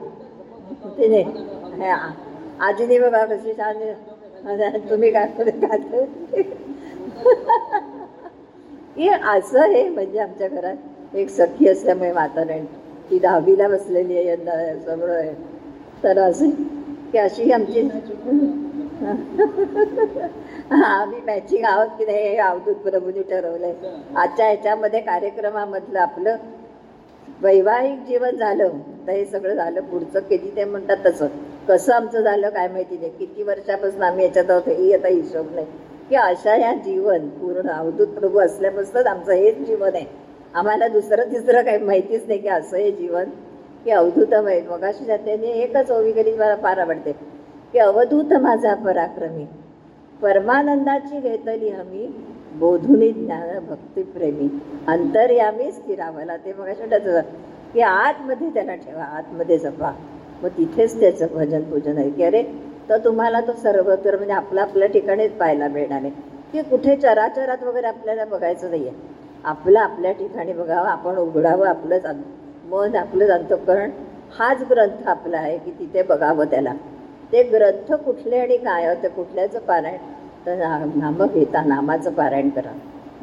तिने हे. आजीने बघा कशी छान तुम्ही काय घातलं की असं हे म्हणजे आमच्या घरात एक सखी असल्यामुळे वातावरण. ती दहावीला बसलेली आहे यंदा समोर आहे. तर असं की अशी आमची आम्ही मॅचिंग आहोत की नाही हे अवधूत प्रभूंनी ठरवलंय. आजच्या ह्याच्यामध्ये कार्यक्रमामधलं आपलं वैवाहिक जीवन झालं. तर हे सगळं झालं पुढचं केली ते म्हणतात तसं. कसं आमचं झालं काय माहिती नाही. किती वर्षापासून आम्ही याच्यात आहोत हेही आता हिशोब नाही. की अशा या जीवन पूर्ण अवधूत प्रभू असल्यापासूनच आमचं हेच जीवन आहे. आम्हाला दुसरं तिसरं काही माहितीच नाही की असं हे जीवन की अवधूतमय मगाशी त्याने एकच ओवी मला फार आवडते. की अवधूत माझा पराक्रमी. परमानंदाची घेतली हमी बोधुनी ज्ञान भक्तिप्रेमी. अंतर्यामी स्थिरावला. ते मग अशा की आतमध्ये त्याला ठेवा आतमध्ये जपा. मग तिथेच त्याचं भजन पूजन आहे. की अरे तर तुम्हाला तो सर्वत्र म्हणजे आपल्या आपल्या ठिकाणीच पाहायला मिळणार आहे. की कुठे चराचरात वगैरे आपल्याला बघायचं नाही आहे आपलं आपल्या ठिकाणी बघावं आपण उघडावं आपलंच मन आपलं अंतकरण हाच ग्रंथ आपला आहे की तिथे बघावं त्याला. ते ग्रंथ कुठले आणि काय ते कुठल्याचं पारायण? तर ना- नाम घेता नामाचं पारायण करा.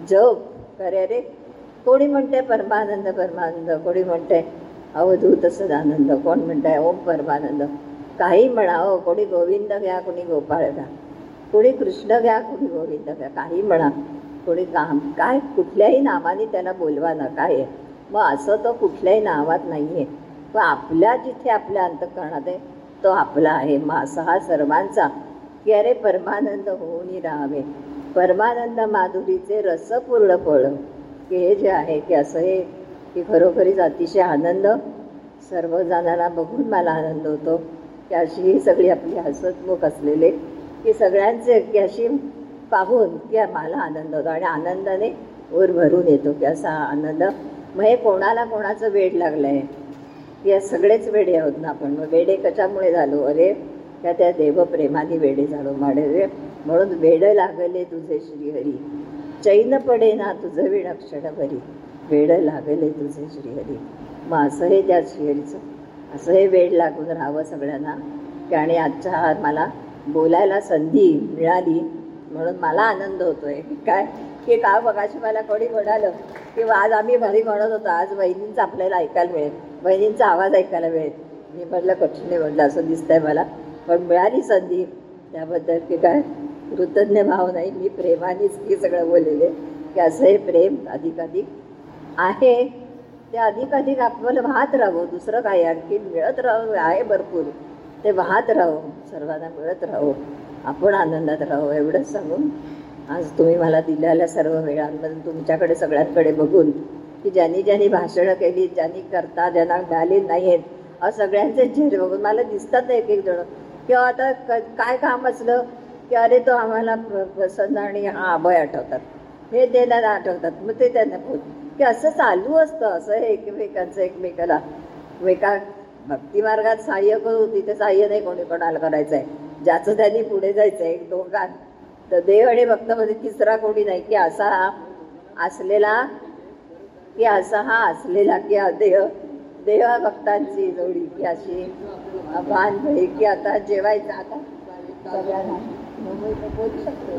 जप खरे अरे कोणी म्हणते परमानंद परमानंद कोणी म्हणते अवधूत सदानंद कोण म्हणताय ओम परमानंद काही म्हणा कोणी गोविंद घ्या कोणी गोपाळ घ्या कोणी कृष्ण घ्या कोणी गोविंद घ्या काही म्हणा कोणी काम काय कुठल्याही नावाने त्याला बोलवा ना काय आहे मग असं तो कुठल्याही नावात नाही आहे पण आपल्या जिथे आपल्या अंतकरणात आहे तो आपला आहे मग असा हा सर्वांचा की अरे परमानंद होऊन राहावे परमानंद माधुरीचे रसपूर्ण पळ की हे जे आहे की असं हे की खरोखरीच अतिशय आनंद. सर्वजणांना बघून मला आनंद होतो. की अशी ही सगळी आपली हसतमुख असलेले की सगळ्यांचे की अशी पाहून की मला आनंद होतो आणि आनंदाने वर भरून येतो की असा आनंद. मग हे कोणाला कोणाचं वेड लागलं आहे की या सगळेच वेडे आहोत ना आपण. मग वेडे कशामुळे झालो? अरे त्या त्या देवप्रेमाने वेडे झालो माडे म्हणून वेड लागले तुझे श्रीहरी. चैन पडे ना तुझं विण भरी. वेड लागेल तुझे श्रीहरी. मग असं हे त्या श्रीहरीचं. असं हे वेड लागून राहावं सगळ्यांना. की आणि आजच्या हा मला बोलायला संधी मिळाली. म्हणून मला आनंद होतोय. की काय? की का बघाशी मला कोणी म्हणालं? की आज आम्ही भरी म्हणत होतो. आज वहिनींचं आपल्याला ऐकायला मिळेल. बहिणींचा आवाज ऐकायला मिळेल. मी म्हटलं कठीण आहे म्हटलं असं दिसतंय मला. पण मिळाली संधी. त्याबद्दल की काय? कृतज्ञ भाव नाही. मी प्रेमानेच हे सगळं बोललेले. की असं हे प्रेम अधिकाधिक आहे. ते अधिकाधिक आपल्याला वाहत राहावं दुसरं काय आणखी मिळत राहावं आहे भरपूर. ते वाहत राहावं सर्वांना मिळत राहावं आपण आनंदात राहावं एवढंच सांगून आज तुम्ही मला दिलेल्या सर्व वेळांमधून तुमच्याकडे सगळ्यांकडे बघून की ज्यांनी ज्यांनी भाषणं केली ज्यांनी करता ज्यांना मिळाली नाही आहेत अहो सगळ्यांचे चेहरे बघून मला दिसतात एक एक जण किंवा आता क काय काम असलं की अरे तो आम्हाला प्रसन्न आणि हा अभय आठवतात. हे ते त्यांना आठवतात. मग ते त्यांना बोल की असं चालू असतं असं हे एकमेकांचं एकमेकाला. एका भक्ती मार्गात सहाय्य करू तिथे सहाय्य नाही कोणी कोणाला करायचं आहे ज्याचं त्यांनी पुढे जायचं आहे एक दोघात तर देव आणि भक्तामध्ये तिसरा कोणी नाही की असा हा असलेला की असा हा असलेला की हा देह भक्तांची जोडी की अशी भान भई की आता जेवायचं आता सगळ्यांना. बोलू शकतो.